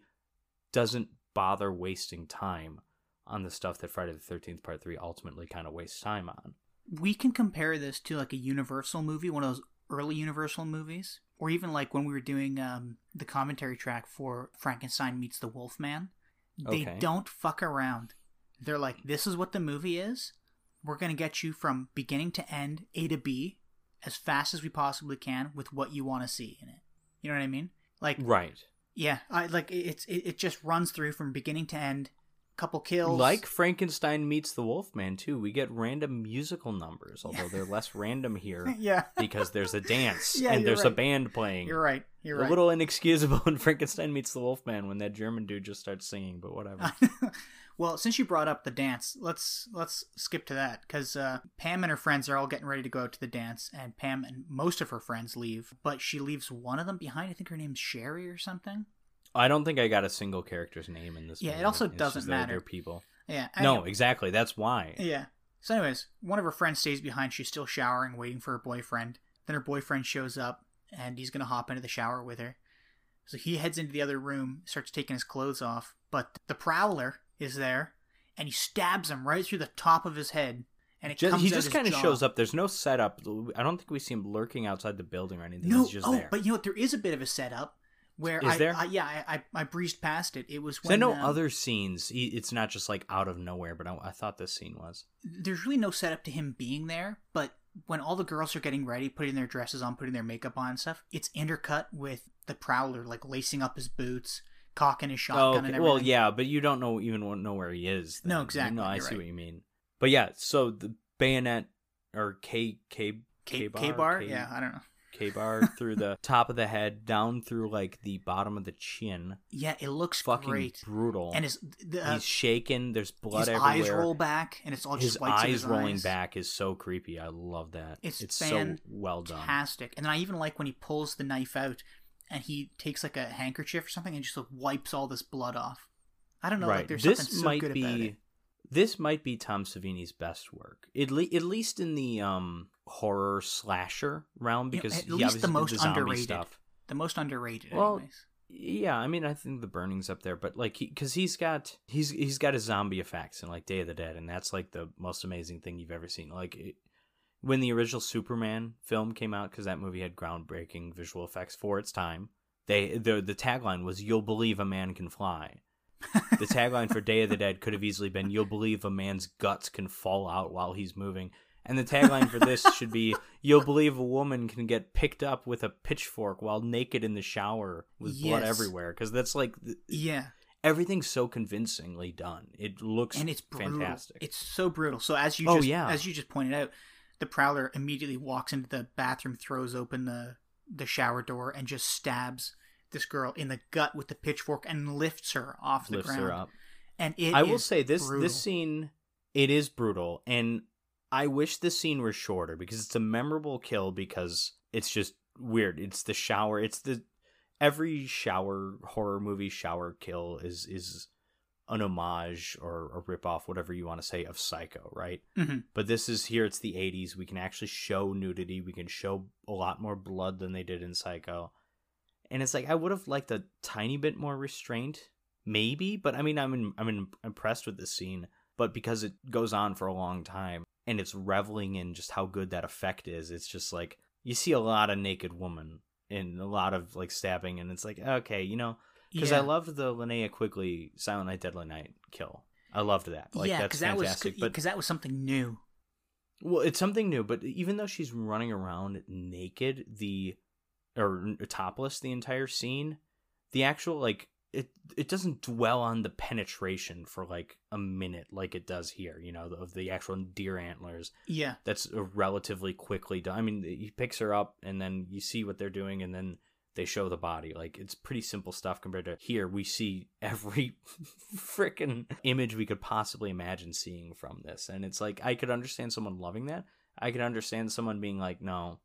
doesn't bother wasting time on the stuff that Friday the Thirteenth Part Three ultimately kind of wastes time on. we can compare this to like a Universal movie, one of those early Universal movies, or even like when we were doing um, the commentary track for Frankenstein meets the Wolfman. They Okay. don't fuck around. They're like, this is what the movie is. We're gonna get you from beginning to end, A to B, as fast as we possibly can with what you want to see in it. You know what I mean? Like, Right. yeah, I like it's it, it just runs through from beginning to end. Couple kills, Like Frankenstein meets the Wolfman too, we get random musical numbers, although they're less random here yeah, because there's a dance Yeah, and there's a band playing. you're right. You're a right. little inexcusable in Frankenstein meets the Wolfman when that German dude just starts singing, but whatever. well, since you brought up the dance, let's let's skip to that because uh, Pam and her friends are all getting ready to go out to the dance, and Pam and most of her friends leave, but she leaves one of them behind. I think her name's Sherry or something. I don't think I got a single character's name in this. Yeah, it also It's doesn't matter. They're people. Yeah. No, anyway- exactly. That's why. Yeah. So, anyways, one of her friends stays behind. She's still showering, waiting for her boyfriend. Then her boyfriend shows up, and he's gonna hop into the shower with her. So he heads into the other room, starts taking his clothes off, but the prowler is there, and he stabs him right through the top of his head, and it Just, comes he just kind of shows up. There's no setup. I don't think we see him lurking outside the building or anything. No, He's just oh, there. but you know what? There is a bit of a setup where Is I, there? I yeah, I, I I breezed past it. It was when I know um, other scenes. It's not just like out of nowhere, but I, I thought this scene was. there's really no setup to him being there, but when all the girls are getting ready, putting their dresses on, putting their makeup on and stuff, it's intercut with the prowler like lacing up his boots, cocking his shotgun Oh, and okay. everything. well, yeah, but you don't know even know where he is. No, exactly, No, I see right. what you mean. But yeah, so the bayonet or K K K, K-bar? K bar, K- yeah, I don't know. K bar through the top of the head, down through like the bottom of the chin. Yeah, it looks Fucking great, brutal. and his the, uh, He's shaken. There's blood his everywhere. eyes roll back, and it's all his eyes his rolling eyes. back is so creepy. I love that. It's it's so well done. Fantastic, and then I even like when he pulls the knife out, and he takes like a handkerchief or something and just like, wipes all this blood off. I don't know, like right. there's This something so might good about be it. This might be Tom Savini's best work. At, le- at least in the um horror slasher realm You know, because at he least the most the underrated. stuff. The most underrated, Well, anyways. Yeah, I mean, I think the burning's up there, but like, because he, has got he's he's got his zombie effects in like Day of the Dead, and that's like the most amazing thing you've ever seen. Like, it, when the original Superman film came out, because that movie had groundbreaking visual effects for its time. They the the tagline was "You'll believe a man can fly." The tagline for Day of the Dead could have easily been "You'll believe a man's guts can fall out while he's moving." And the tagline for this should be "You'll believe a woman can get picked up with a pitchfork while naked in the shower with blood everywhere." Because that's like th- Yeah, everything's so convincingly done. It looks and it's brutal. fantastic. It's so brutal. So as you Oh, just yeah. as you just pointed out, the prowler immediately walks into the bathroom, throws open the the shower door, and just stabs this girl in the gut with the pitchfork and lifts her off the lifts ground. her up. And it I will say this brutal. this scene it is brutal and I wish this scene were shorter because it's a memorable kill because it's just weird. It's the shower. It's the every shower horror movie shower kill is is an homage or a rip off, whatever you want to say, of Psycho, right? Mhm. But this is here. It's the '80s. We can actually show nudity. We can show a lot more blood than they did in Psycho. And it's like I would have liked a tiny bit more restraint, maybe. But I mean, I'm in, I'm in, impressed with this scene. But because it goes on for a long time and it's reveling in just how good that effect is, it's just like you see a lot of naked woman and a lot of like stabbing, and it's like okay, you know, because yeah. I loved the Linnea Quigley Silent Night Deadly Night kill. I loved that. Like yeah, that's that was because that was something new. well, it's something new, but even though she's running around naked, the or topless the entire scene, the actual like it it doesn't dwell on the penetration for like a minute like it does here. You know, of the actual deer antlers. Yeah. That's a relatively quickly done. I mean, he picks her up, and then you see what they're doing, and then they show the body. Like it's pretty simple stuff compared to here. We see every freaking image we could possibly imagine seeing from this, and it's like I could understand someone loving that. I could understand someone being like, "No,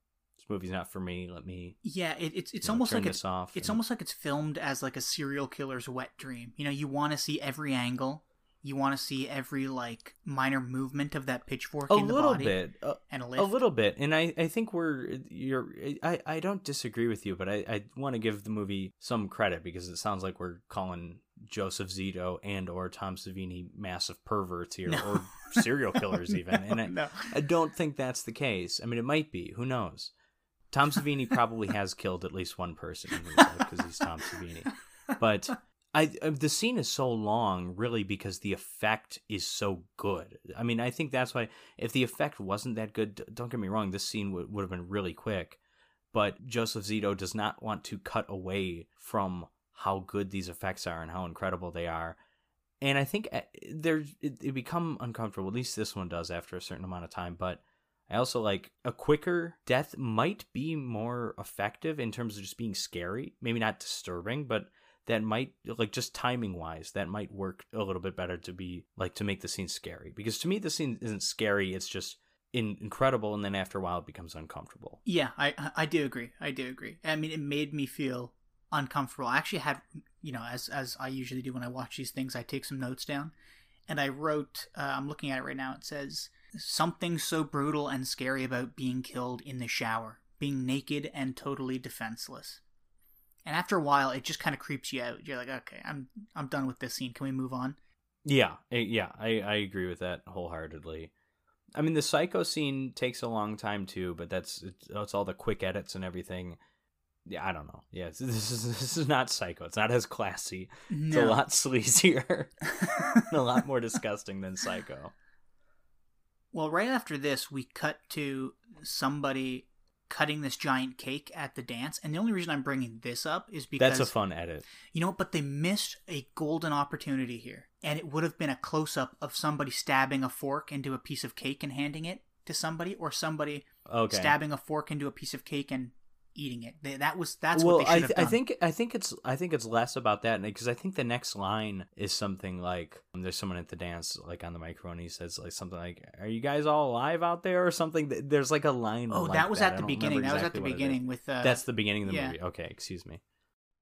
movie's not for me. Let me." Yeah, it, it's it's you know, almost like it's off. it's and- almost like it's filmed as like a serial killer's wet dream. You know, you want to see every angle. You want to see every like minor movement of that pitchfork a in the little body bit. A, and a lift. a little bit and i i think we're you're i i don't disagree with you but i i want to give the movie some credit because it sounds like we're calling joseph zito and or tom savini massive perverts here No. or serial killers even and I, no. I don't think that's the case i mean it might be who knows tom savini probably has killed at least one person because he's tom savini but I the scene is so long, really, because the effect is so good. I mean, I think that's why. If the effect wasn't that good, don't get me wrong, this scene would would have been really quick. But Joseph Zito does not want to cut away from how good these effects are and how incredible they are. And I think uh, there's it, it become uncomfortable. At least this one does after a certain amount of time. But I also like a quicker death might be more effective in terms of just being scary. Maybe not disturbing, but that might like just timing wise that might work a little bit better to be like to make the scene scary because to me the scene isn't scary it's just in, incredible and then after a while it becomes uncomfortable Yeah, I I do agree. I do agree. I mean, it made me feel uncomfortable. I actually had, you know, as as I usually do when I watch these things, I take some notes down, and I wrote. Uh, I'm looking at it right now. It says something so brutal and scary about being killed in the shower, being naked and totally defenseless. And after a while, it just kind of creeps you out. You're like, okay, I'm I'm done with this scene. Can we move on? yeah yeah I, I agree with that wholeheartedly i mean the psycho scene takes a long time too but that's it's, it's all the quick edits and everything yeah i don't know yeah this is this is not psycho it's not as classy it's a lot sleazier a lot more disgusting than psycho Well, right after this, we cut to somebody cutting this giant cake at the dance, and the only reason I'm bringing this up is because that's a fun edit. You know, but they missed a golden opportunity here, and it would have been a close up of somebody stabbing a fork into a piece of cake and handing it to somebody, or somebody okay. stabbing a fork into a piece of cake and eating it. They, that was that's well, what they I, should have th- I think I think it's I think it's less about that because I think the next line is something like um, there's someone at the dance like on the microphone he says like something like Are you guys all alive out there or something? There's like a line. Oh, like that was that. at the beginning. remember That was at the exactly what it is. beginning with uh, That's the beginning of the yeah. movie. Okay, excuse me.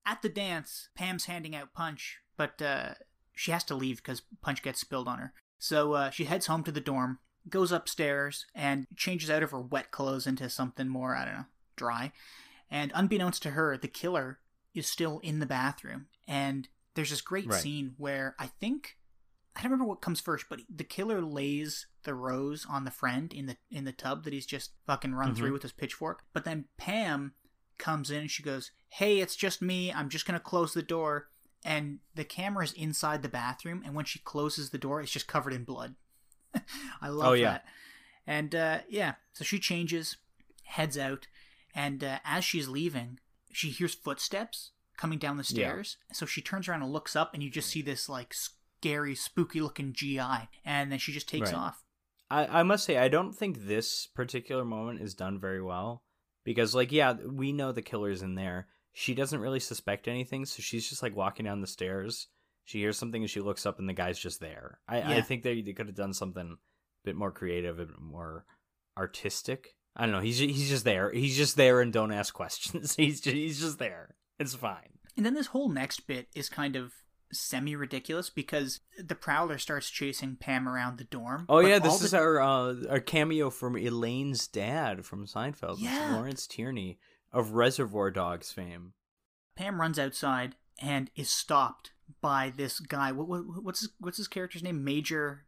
at the dance, Pam's handing out punch, but uh, she has to leave because punch gets spilled on her. So uh, she heads home to the dorm, goes upstairs, and changes out of her wet clothes into something more, I don't know, dry. And unbeknownst to her, the killer is still in the bathroom. And there's this great Right. scene where I think I don't remember what comes first, but the killer lays the rose on the friend in the in the tub that he's just fucking run Mhm. through with his pitchfork. But then Pam comes in and she goes, "Hey, it's just me. I'm just gonna close the door." And the camera's inside the bathroom, and when she closes the door, it's just covered in blood. I love Oh, yeah. that. And uh, yeah, so she changes, heads out, and uh, as she's leaving, she hears footsteps coming down the Yeah. stairs. So she turns around and looks up, and you just see this like scary, spooky looking GI, and then she just takes Right. off. I, I must say I don't think this particular moment is done very well because like yeah we know the killer's in there she doesn't really suspect anything so she's just like walking down the stairs she hears something and she looks up and the guy's just there I, I think they, they could have done something a bit more creative a bit more artistic I don't know he's he's just there he's just there and don't ask questions he's just, he's just there it's fine And then this whole next bit is kind of semi ridiculous because the prowler starts chasing Pam around the dorm. oh yeah this the- is our uh, our cameo from Elaine's dad from Seinfeld Yeah. Lawrence Tierney of Reservoir Dogs fame Pam runs outside and is stopped by this guy. What, what what's his, what's his character's name? Major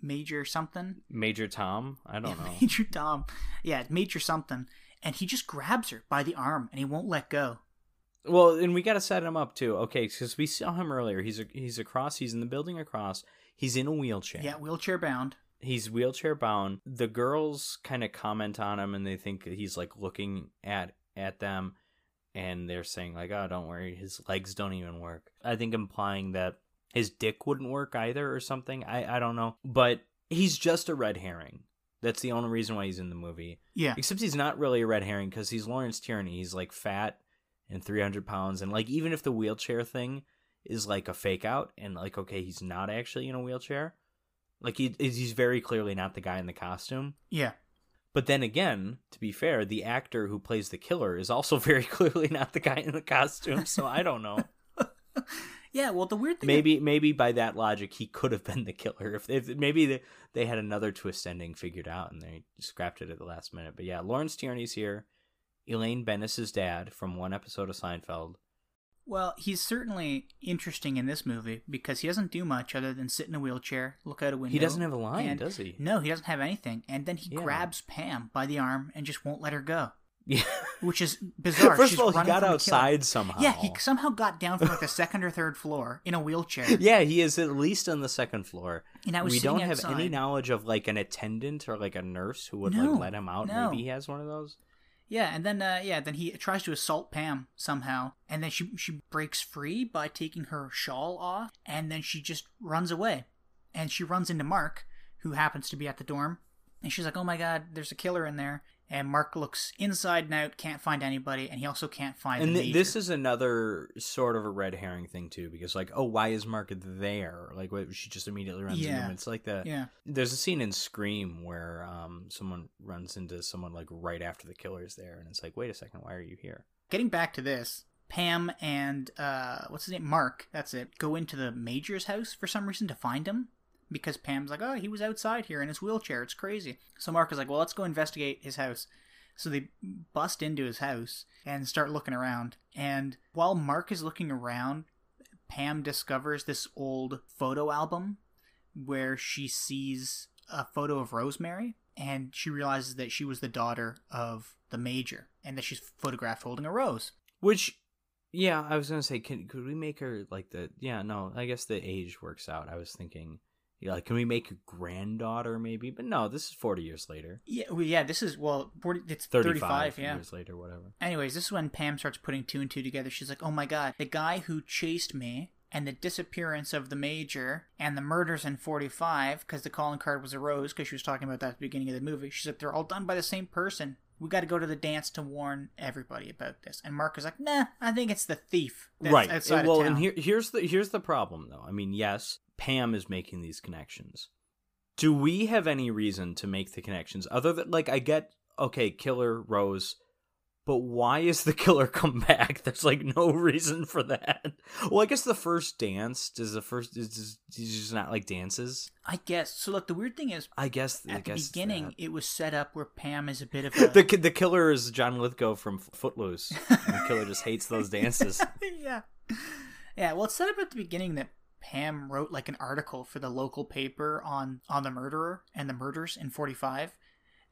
Major something. Major Tom? I don't Yeah, know. Major Tom. Yeah, Major something. And he just grabs her by the arm and he won't let go. Well, and we got to set him up too. Okay, because we saw him earlier. He's a, he's across. He's in the building across. He's in a wheelchair. Yeah, wheelchair bound. He's wheelchair bound. The girls kind of comment on him, and they think that he's like looking at at them. and they're saying like, "Oh, don't worry, his legs don't even work." I think implying that his dick wouldn't work either or something. I I don't know, but he's just a red herring. That's the only reason why he's in the movie. Yeah. Except he's not really a red herring because he's Lawrence Tierney. He's like fat and 300 pounds. And like, even if the wheelchair thing is like a fake out and like, okay, he's not actually in a wheelchair, like he, he's very clearly not the guy in the costume. Yeah. But then again, to be fair, the actor who plays the killer is also very clearly not the guy in the costume. So I don't know. Yeah, well, the weird thing. maybe maybe by that logic he could have been the killer if, if maybe they, they had another twist ending figured out and they scrapped it at the last minute but yeah lawrence tierney's here elaine benes's dad from one episode of seinfeld Well, he's certainly interesting in this movie because he doesn't do much other than sit in a wheelchair, look out a window. he doesn't have a line and- does he No, he doesn't have anything. And then he Yeah. grabs Pam by the arm and just won't let her go, yeah which is bizarre. first She's of all he got from a killer. outside somehow Yeah, he somehow got down from like the second or third floor in a wheelchair. yeah he is at least on the second floor And I was we don't have any knowledge of like an attendant or like a nurse who would No, like let him out no. maybe he has one of those Yeah, and then uh, yeah, then he tries to assault Pam somehow, and then she she breaks free by taking her shawl off, and then she just runs away, and she runs into Mark, who happens to be at the dorm, and she's like, "Oh my God, there's a killer in there." And Mark looks inside and out, can't find anybody, and he also can't find. and the th- this is another sort of a red herring thing too because like oh why is mark there? Like what, she just immediately runs into Yeah. him it's like the yeah, there's a scene in scream where um someone runs into someone like right after the killer's there and it's like wait a second why are you here? Getting back to this, Pam and uh, what's his name, Mark, that's it, go into the major's house for some reason to find him because Pam's like, oh, he was outside here in his wheelchair. It's crazy. So Mark is like, well, let's go investigate his house. So they bust into his house and start looking around. And while Mark is looking around, Pam discovers this old photo album where she sees a photo of Rosemary and she realizes that she was the daughter of the major and that she's photographed holding a rose. which yeah i was gonna say can could we make her like the yeah no i guess the age works out i was thinking yeah like can we make a granddaughter maybe but no this is 40 years later Yeah, well, yeah, this is well, 40, it's 35, 35, yeah. years later whatever Anyways, this is when Pam starts putting two and two together. She's like, "Oh my god, the guy who chased me and the disappearance of the major and the murders in 45 because the calling card was a rose because she was talking about that at the beginning of the movie. She's like, they're all done by the same person. We got to go to the dance to warn everybody about this. And Mark is like, "Nah, I think it's the thief." that's right outside And- of well town." and here, here's the here's the problem though i mean yes pam is making these connections do we have any reason to make the connections other than like i get okay killer rose but why is the killer come back there's like no reason for that well i guess the first dance does the first is just not like dances I guess. So look, the weird thing is, i guess I at the guess beginning, that. it was set up where Pam is a bit of a the the killer is John Lithgow from Footloose. the killer just hates those dances. yeah. Yeah, well, it's said up at the beginning that Pam wrote like an article for the local paper on on the murderer and the murders in 45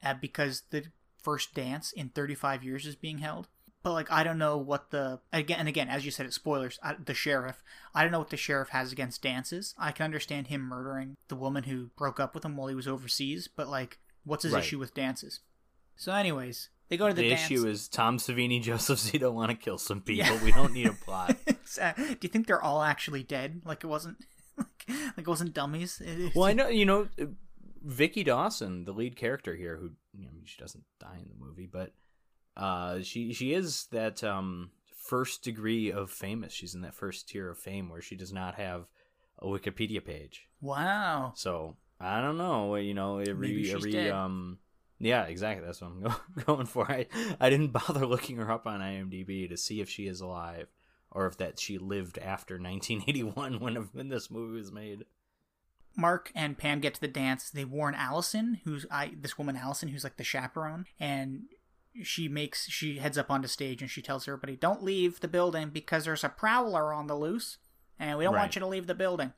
uh, because the first dance in 35 years is being held. But like I don't know what the again and again as you said it's spoilers I, the sheriff I don't know what the sheriff has against dances. I can understand him murdering the woman who broke up with him while he was overseas, but like what's his Right. issue with dances? So anyways, they go to the, The, dance. issue is Tom Savini, Joseph Zito want to kill some people. Yeah. We don't need a plot. Uh, Do you think they're all actually dead? Like it wasn't, like, like it wasn't dummies. Well, I know you know Vicky Dawson, the lead character here, who you know, she doesn't die in the movie, but uh, she she is that um, first degree of famous. She's in that first tier of fame where she does not have a Wikipedia page. Wow. So I don't know. You know, every every dead. um. Yeah, exactly. That's what I'm going for. I I didn't bother looking her up on IMDb to see if she is alive or if that she lived after 1981 when when this movie was made. Mark and Pam get to the dance. They warn Allison, who's I this woman Allison, who's like the chaperone, and she makes she heads up onto stage and she tells everybody, "Don't leave the building because there's a prowler on the loose, and we don't want you to leave the building."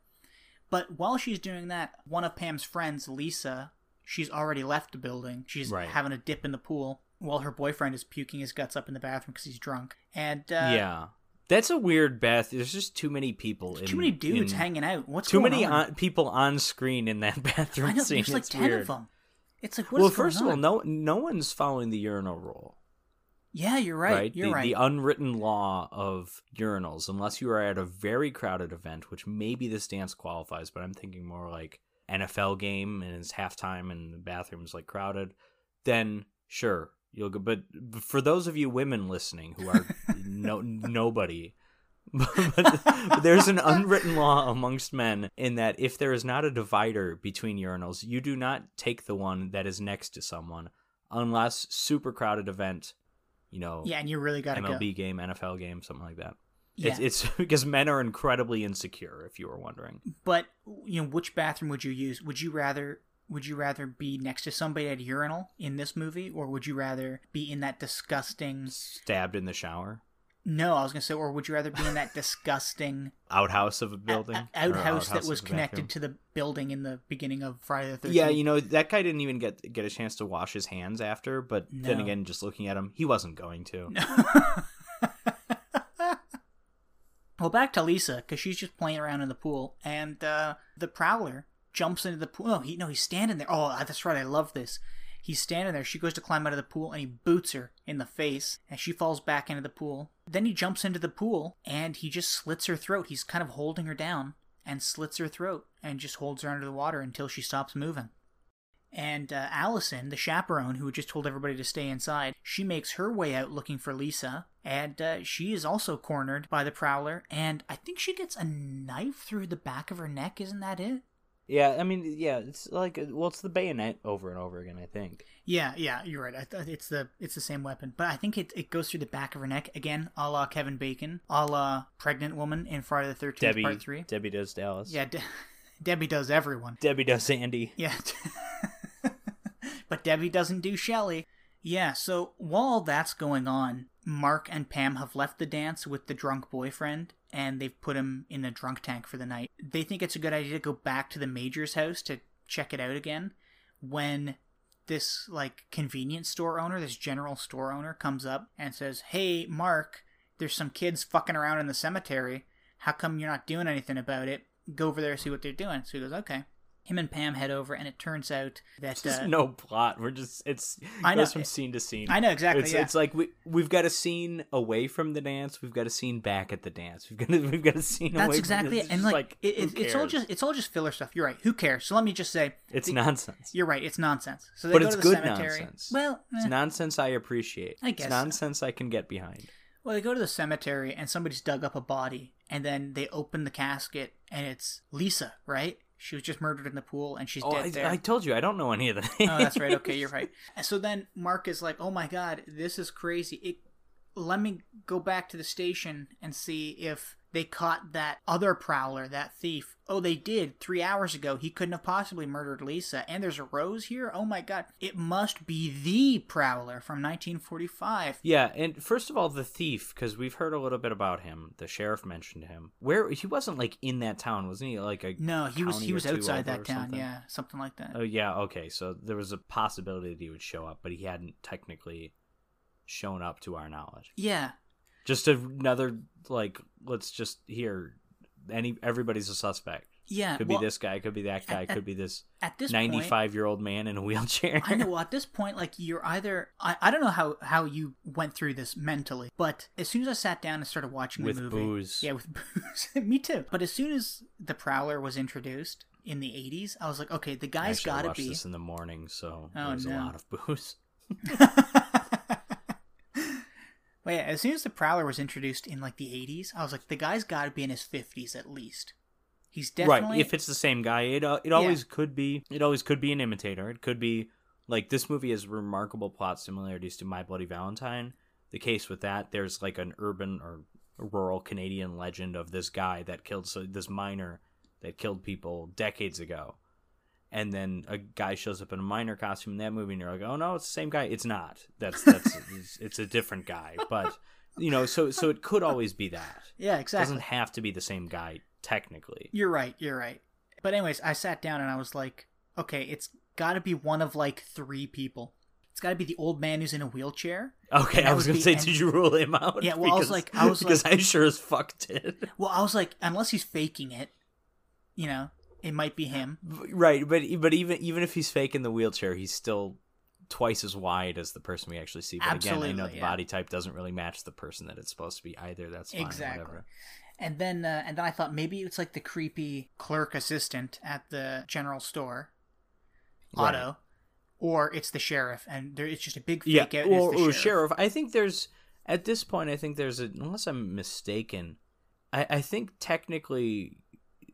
But while she's doing that, one of Pam's friends, Lisa, she's already left the building. She's Right. having a dip in the pool while her boyfriend is puking his guts up in the bathroom because he's drunk. And uh, yeah, that's a weird bath. There's just too many people. in, too many dudes in- hanging out. What's Too going many on? on, people on screen in that bathroom I know. scene. There's like It's ten weird. of them. It's like well, first of all, no no one's following the urinal rule. Yeah, you're right. You're the, right. the unwritten law of urinals, unless you are at a very crowded event, which maybe this dance qualifies, but I'm thinking more like NFL game and it's halftime and the bathroom's like crowded, then sure you'll go. But for those of you women listening who are no nobody. but, but there's an unwritten law amongst men in that if there is not a divider between urinals, you do not take the one that is next to someone unless super crowded event you know, yeah, and you really got to MLB go. game, NFL game, something like that. Yeah. It's, it's because men are incredibly insecure. If you were wondering, But you know, which bathroom would you use? Would you rather would you rather be next to somebody at a urinal in this movie, or would you rather be in that disgusting? stabbed in the shower, No, I was gonna say, or would you rather be in that disgusting outhouse of a building, a- Or outhouse that was connected vacuum. to the building in the beginning of Friday the Thirteenth? Yeah, you know that guy didn't even get get a chance to wash his hands after. But then again, just looking at him, he wasn't going to. well, back to Lisa because she's just playing around in the pool, and uh, the Prowler jumps into the pool. No, he no, he's standing there. Oh, that's right. I love this. He's standing there. She goes to climb out of the pool, and he boots her in the face, and she falls back into the pool. Then he jumps into the pool, and he just slits her throat. He's kind of holding her down and slits her throat, and just holds her under the water until she stops moving. And uh, Allison, the chaperone who had just told everybody to stay inside, she makes her way out looking for Lisa, and uh, she is also cornered by the Prowler, and I think she gets a knife through the back of her neck. Isn't that it? Yeah, I mean, yeah, it's like well, it's the bayonet over and over again. I think. Yeah, yeah, you're right. I th- it's the it's the same weapon, but I think it, it goes through the back of her neck again, a la Kevin Bacon, a la pregnant woman in Friday the Thirteenth Debbie, Part Three. Debbie does Dallas. Yeah, De- Debbie does everyone. Debbie does Andy. Yeah. but Debbie doesn't do Shelly. Yeah, so while that's going on, Mark and Pam have left the dance with the drunk boyfriend and they've put him in the drunk tank for the night. They think it's a good idea to go back to the Major's house to check it out again when this like convenience store owner, this general store owner comes up and says, "Hey, Mark, there's some kids fucking around in the cemetery. How come you're not doing anything about it? Go over there see what they're doing." So he goes, "Okay." Him and Pam head over, and it turns out that There's uh, no plot. We're just it's I know. goes from scene to scene. I know exactly. It's, yeah. it's like we we've got a scene away from the dance. We've got a scene back at the dance. We've got a, we've got a scene. That's away exactly from it. And it's like, it, it, it's all just it's all just filler stuff. You're right. Who cares? So let me just say, it's the- nonsense. you're right. It's nonsense. So they But go it's to the good cemetery. nonsense. Well, It's eh. nonsense I appreciate. I guess it's so. nonsense I can get behind. well, they go to the cemetery, and somebody's dug up a body, and then they open the casket, and it's Lisa. Right? She was just murdered in the pool, and she's Oh, dead I, there. I told you I don't know any of the names. oh, that's right. Okay, you're right. And so then Mark is like, "Oh my god, this is crazy. It, let me go back to the station and see if they caught that other prowler, that thief. Oh, they did. Three hours ago, he couldn't have possibly murdered Lisa. And there's a rose here. Oh my god, it must be the prowler from 1945. Yeah, and first of all, the thief, because we've heard a little bit about him. The sheriff mentioned him. Where he wasn't like in that town, wasn't he? Like a No, he was he was outside that town. something? Yeah, something like that. Oh yeah, okay. So there was a possibility that he would show up, but he hadn't technically shown up to our knowledge. yeah, Just another like, let's just here. Any everybody's a suspect. yeah. Could well, be this guy. Could be that guy. at- Could be this at this point, ninety-five-year-old man in a wheelchair. I know. Well, at this point, like you're either I, I don't know how how you went through this mentally, but as soon as I sat down and started watching with the movie, booze. yeah, with booze, me too. But as soon as the Prowler was introduced in the '80s, I was like, okay, the guy's got to be. this in the morning, so Oh, there's no. a lot of booze. Well, yeah, as soon as the Prowler was introduced in like the '80s, I was like, the guy's got to be in his 50s at least. He's definitely Right. If it's the same guy, it uh, it always could be. It always could be an imitator. It could be like this movie has remarkable plot similarities to My Bloody Valentine. The case with that, there's like an urban or rural Canadian legend of this guy that killed so this miner that killed people decades ago. And then a guy shows up in a miner costume in that movie, and you're like, "Oh no, it's the same guy." It's not. That's that's it's, it's a different guy. But you know, so so it could always be that. yeah, exactly. It doesn't have to be the same guy technically. You're right. You're right. But anyways, I sat down and I was like, okay, it's got to be one of like three people. It's got to be the old man who's in a wheelchair. Okay, I was gonna be- say, and- did you rule him out? Yeah, well, I was like- I was because like- I sure as fuck did. Well, I was like, unless he's faking it, you know, it might be him. right, but but even even if he's fake in the wheelchair, he's still twice as wide as the person we actually see. But Absolutely, again, I know the yeah. body type doesn't really match the person that it's supposed to be either. That's fine. exactly. Whatever. And then uh, and then I thought maybe it's like the creepy clerk assistant at the general store, Right. Or it's the sheriff, and there it's just a big Yeah, fake out. or, or sheriff. sheriff. I think there's at this point. I think there's a unless I'm mistaken. I, I think technically,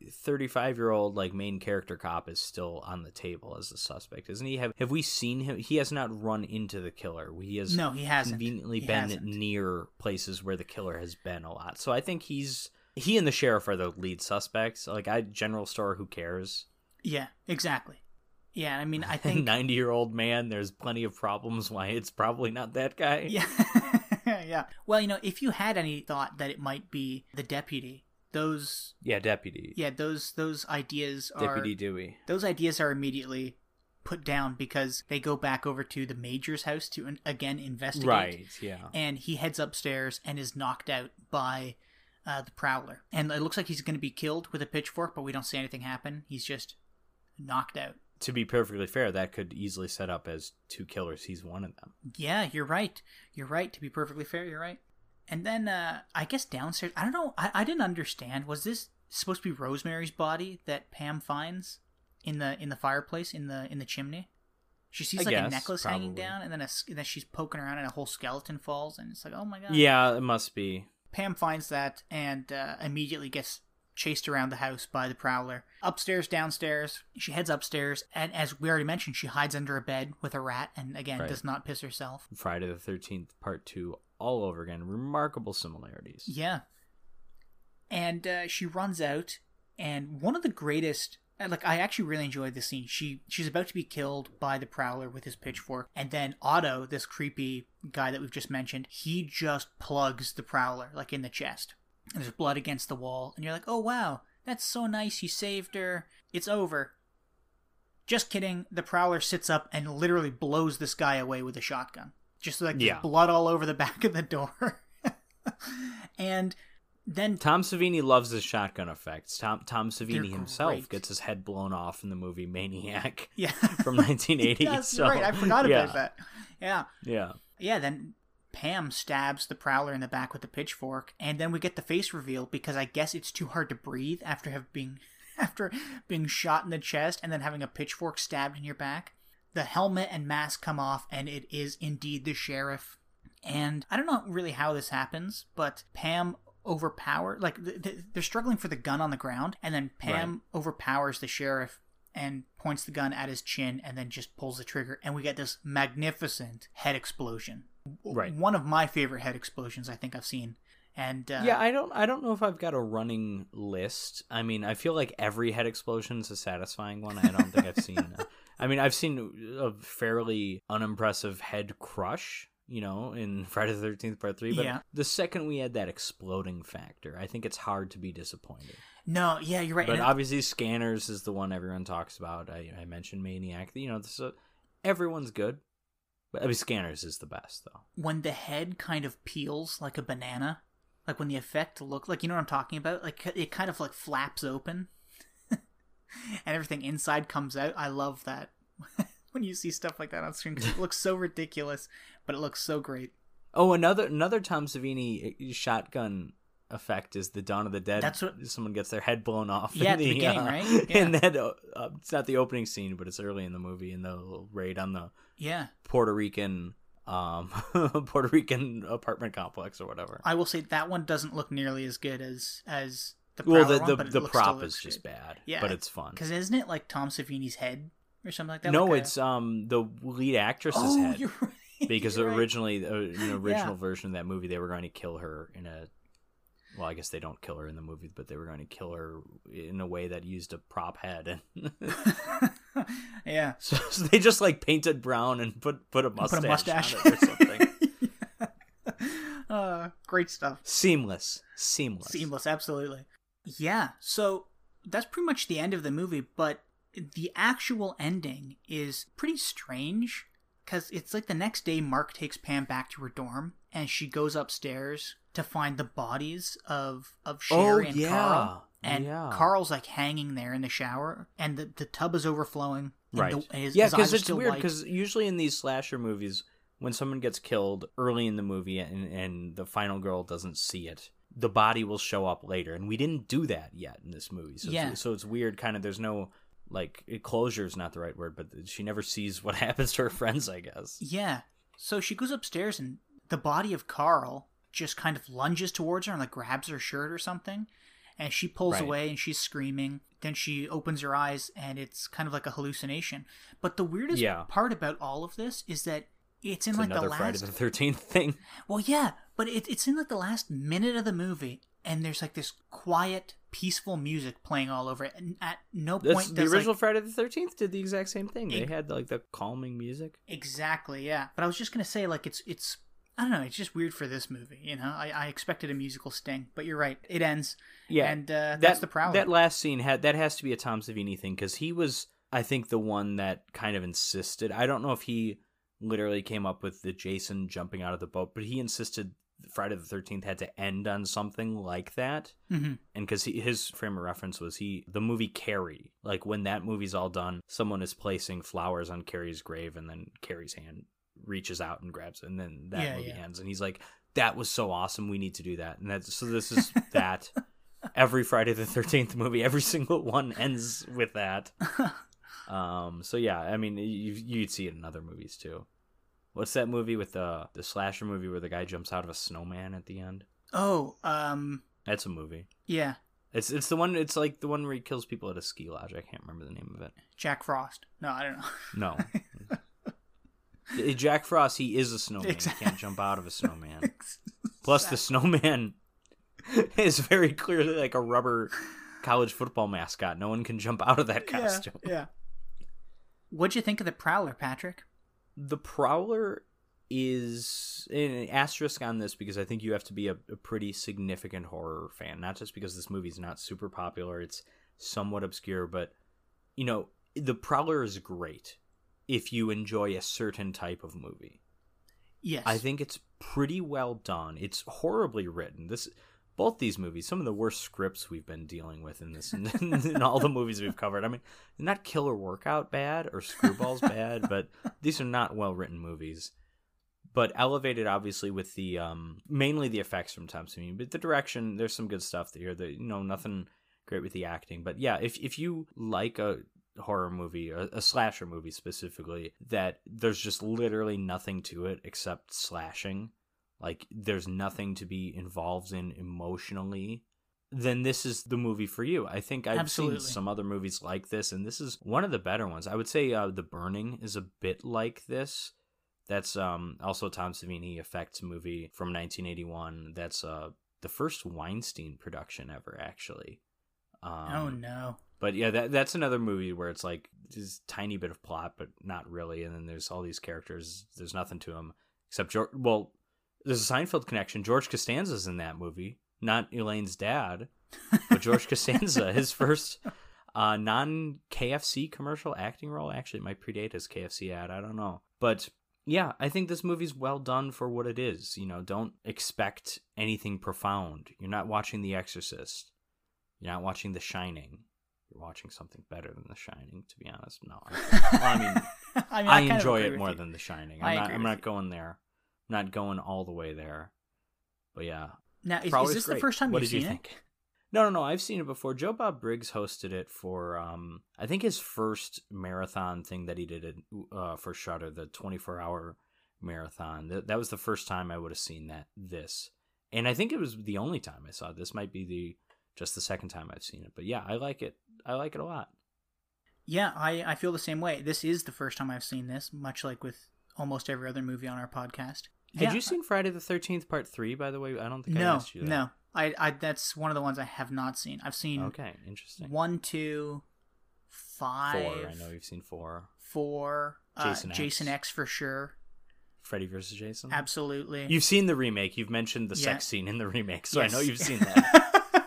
thirty-five year old like main character cop is still on the table as a suspect, isn't he? Have Have we seen him? He has not run into the killer. He has No, he hasn't. conveniently He been hasn't. near places where the killer has been a lot. So I think he's he and the sheriff are the lead suspects. Like I general store, who cares? Yeah, exactly. Yeah, I mean, I think Ninety year old man. There's plenty of problems. Why it's probably not that guy. Yeah. yeah. Well, you know, if you had any thought that it might be the deputy, those Yeah, deputy. yeah, those those ideas are Deputy Dewey. those ideas are immediately put down because they go back over to the major's house to in- again investigate. Right. Yeah. And he heads upstairs and is knocked out by uh, the prowler. And it looks like he's going to be killed with a pitchfork, but we don't see anything happen. He's just knocked out. To be perfectly fair, that could easily set up as two killers. He's one of them. Yeah, you're right. You're right. To be perfectly fair, you're right. And then uh, I guess downstairs, I don't know. I, I didn't understand. Was this supposed to be Rosemary's body that Pam finds in the in the fireplace in the in the chimney? She sees I like a guess, necklace hanging down, and then a, and then she's poking around, and a whole skeleton falls, and it's like, oh my god. Yeah, it must be. Pam finds that and uh, immediately gets chased around the house by the prowler. Upstairs, downstairs. She heads upstairs, and as we already mentioned, she hides under a bed with a rat, and again Right. does not piss herself. Friday the Thirteenth Part Two, all over again. Remarkable similarities. Yeah. And uh, she runs out, and one of the greatest. uh, Like I actually really enjoyed this scene. She she's about to be killed by the prowler with his pitchfork, and then Otto, this creepy guy that we've just mentioned, he just plugs the prowler like in the chest. And there's blood against the wall, and you're like, oh wow, that's so nice. You saved her. It's over. Just kidding. The prowler sits up and literally blows this guy away with a shotgun. Just like Yeah. blood all over the back of the door. and then Tom Savini loves his shotgun effects. Tom Tom Savini himself gets his head blown off in the movie Maniac yeah, from 1980. yes, so, right. I forgot yeah, about that. Yeah, Yeah. yeah. Then Pam stabs the prowler in the back with the pitchfork, and then we get the face reveal because I guess it's too hard to breathe after have being after being shot in the chest and then having a pitchfork stabbed in your back. The helmet and mask come off, and it is indeed the sheriff. And I don't know really how this happens, but Pam overpower like th- th- they're struggling for the gun on the ground, and then Pam overpowers the sheriff and points the gun at his chin, and then just pulls the trigger, and we get this magnificent head explosion. Right. one of my favorite head explosions I think I've seen. And uh, yeah, I don't I don't know if I've got a running list. I mean, I feel like every head explosion is a satisfying one. I don't think I've seen. I mean, I've seen a fairly unimpressive head crush, you know, in Friday the Thirteenth Part Three. But Yeah. the second we had that exploding factor, I think it's hard to be disappointed. no, yeah, you're right. But And- obviously, Scanners is the one everyone talks about. I, I mentioned Maniac. You know, so everyone's good. But I mean, Scanners is the best though. when the head kind of peels like a banana, like when the effect look like you know what I'm talking about, like it kind of like flaps open, and everything inside comes out. I love that when you see stuff like that on screen it looks so ridiculous, but it looks so great. Oh, another another Tom Savini uh, shotgun effect is the Dawn of the Dead. That's what- someone gets their head blown off. Yeah, in at the beginning, uh, right? In Yeah. that, uh, uh, it's not the opening scene, but it's early in the movie in the raid on the Yeah, Puerto Rican, um, Puerto Rican apartment complex or whatever. I will say that one doesn't look nearly as good as as the well, Prowler the one, the, but it the looks- prop is just good. bad, Yeah, but it's fun. Because isn't it like Tom Savini's head or something like that? No, Like a- it's um the lead actress's oh, head. you're right. because You're right. originally uh, in the original Yeah. version of that movie they were going to kill her in a well i guess they don't kill her in the movie but they were going to kill her in a way that used a prop head and yeah. so, so they just like painted brown and put put a mustache, Put a mustache on it or something uh, great stuff. seamless seamless Seamless, absolutely. Yeah, so that's pretty much the end of the movie, but the actual ending is pretty strange because it's like the next day Mark takes Pam back to her dorm and she goes upstairs to find the bodies of of oh, Sherry Oh, and yeah. Carl. And Yeah. Carl's like hanging there in the shower and the, the tub is overflowing Right. the- his- yeah, because it's weird. Because usually in these slasher movies, when someone gets killed early in the movie and, and the final girl doesn't see it, the body will show up later, and we didn't do that yet in this movie. So Yeah. it's, so it's weird. Kind of, there's no like closure is not the right word, but she never sees what happens to her friends. I guess. Yeah. So she goes upstairs and the body of Carl just kind of lunges towards her and like grabs her shirt or something. And she pulls Right. away and she's screaming. Then she opens her eyes and it's kind of like a hallucination. But the weirdest Yeah. part about all of this is that it's in It's like the last Friday the Thirteenth thing. Well, yeah, but it, it's in like the last minute of the movie, and there's like this quiet, peaceful music playing all over it, and at no That's, point the original like Friday the Thirteenth did the exact same thing. They had like the calming music. exactly, yeah. But I was just gonna say like it's it's I don't know, it's just weird for this movie, you know. I, I expected a musical sting, but you're right, it ends, Yeah, and uh, that, that's the problem. That last scene had that has to be a Tom Savini thing because he was, I think, the one that kind of insisted. I don't know if he literally came up with the Jason jumping out of the boat, but he insisted Friday the Thirteenth had to end on something like that. hmm And because his frame of reference was he the movie Carrie, like when that movie's all done, someone is placing flowers on Carrie's grave, and then Carrie's hand reaches out and grabs it, and then that Yeah, movie yeah. ends, and he's like, "That was so awesome. We need to do that." And that's so. This is that. Every Friday the Thirteenth movie, every single one ends with that. Um. So yeah, I mean, you you'd see it in other movies too. What's that movie with the the slasher movie where the guy jumps out of a snowman at the end? Oh, um, That's a movie. yeah, It's it's the one. It's like the one where he kills people at a ski lodge. I can't remember the name of it. Jack Frost. No, I don't know. No. Eh, Jack Frost. He is a snowman. Exactly. He can't jump out of a snowman. Plus, the snowman is very clearly like a rubber college football mascot. No one can jump out of that costume. Yeah, yeah. What'd you think of the Prowler, Patrick? The Prowler is an asterisk on this because I think you have to be a, a pretty significant horror fan, not just because this movie's not super popular, it's somewhat obscure, but you know, The Prowler is great if you enjoy a certain type of movie. Yes, I think it's pretty well done. It's horribly written. This both these movies, some of the worst scripts we've been dealing with in this in, in all the movies we've covered. I mean, not Killer Workout bad or Screwballs bad, but these are not well written movies. But elevated obviously with the um mainly the effects from Tom Savini, but the direction, there's some good stuff here. That you know, nothing great with the acting. But yeah, if if you like a horror movie, a, a slasher movie specifically, that there's just literally nothing to it except slashing. Like there's nothing to be involved in emotionally. Then this is the movie for you. I think I've Absolutely. seen some other movies like this, and this is one of the better ones. I would say uh, The Burning is a bit like this. That's um, also a Tom Savini effects movie from 1981. That's uh, the first Weinstein production ever, actually. Um, oh no. but yeah, that that's another movie where it's like this tiny bit of plot, but not really. And then there's all these characters. There's nothing to them except George. Well, there's a Seinfeld connection. George Costanza's in that movie, not Elaine's dad, but George Costanza, his first uh, non KFC commercial acting role. Actually, it might predate his KFC ad. I don't know, but yeah, I think this movie's well done for what it is. You know, don't expect anything profound. You're not watching The Exorcist. You're not watching The Shining. You're watching something better than The Shining, to be honest. No, I, well, I mean, I, mean, I, of enjoy it more you. than The Shining. I I'm not. I'm not going there. I'm not going all the way there. But yeah, Now, is, is this the first time what you've did seen you think? No, no, no. I've seen it before. Joe Bob Briggs hosted it for, um, I think his first marathon thing that he did it, uh, for Shudder, the 24 hour marathon. That, that was the first time I would have seen that. This, and I think it was the only time I saw it. This might be the just the second time I've seen it. But yeah, I like it. I like it a lot. Yeah, I, I feel the same way. This is the first time I've seen this, much like with almost every other movie on our podcast. Had Yeah, you seen Friday the Thirteenth Part Three? By the way, I don't think I No, asked you that. no. I, I that's one of the ones I have not seen. I've seen Okay, interesting. one, two, five, Four. I know you've seen four. four, uh, Jason Jason, X. X. for sure. Freddy versus Jason. Absolutely. You've seen the remake. You've mentioned the Yeah. sex scene in the remake, so Yes. I know you've seen that.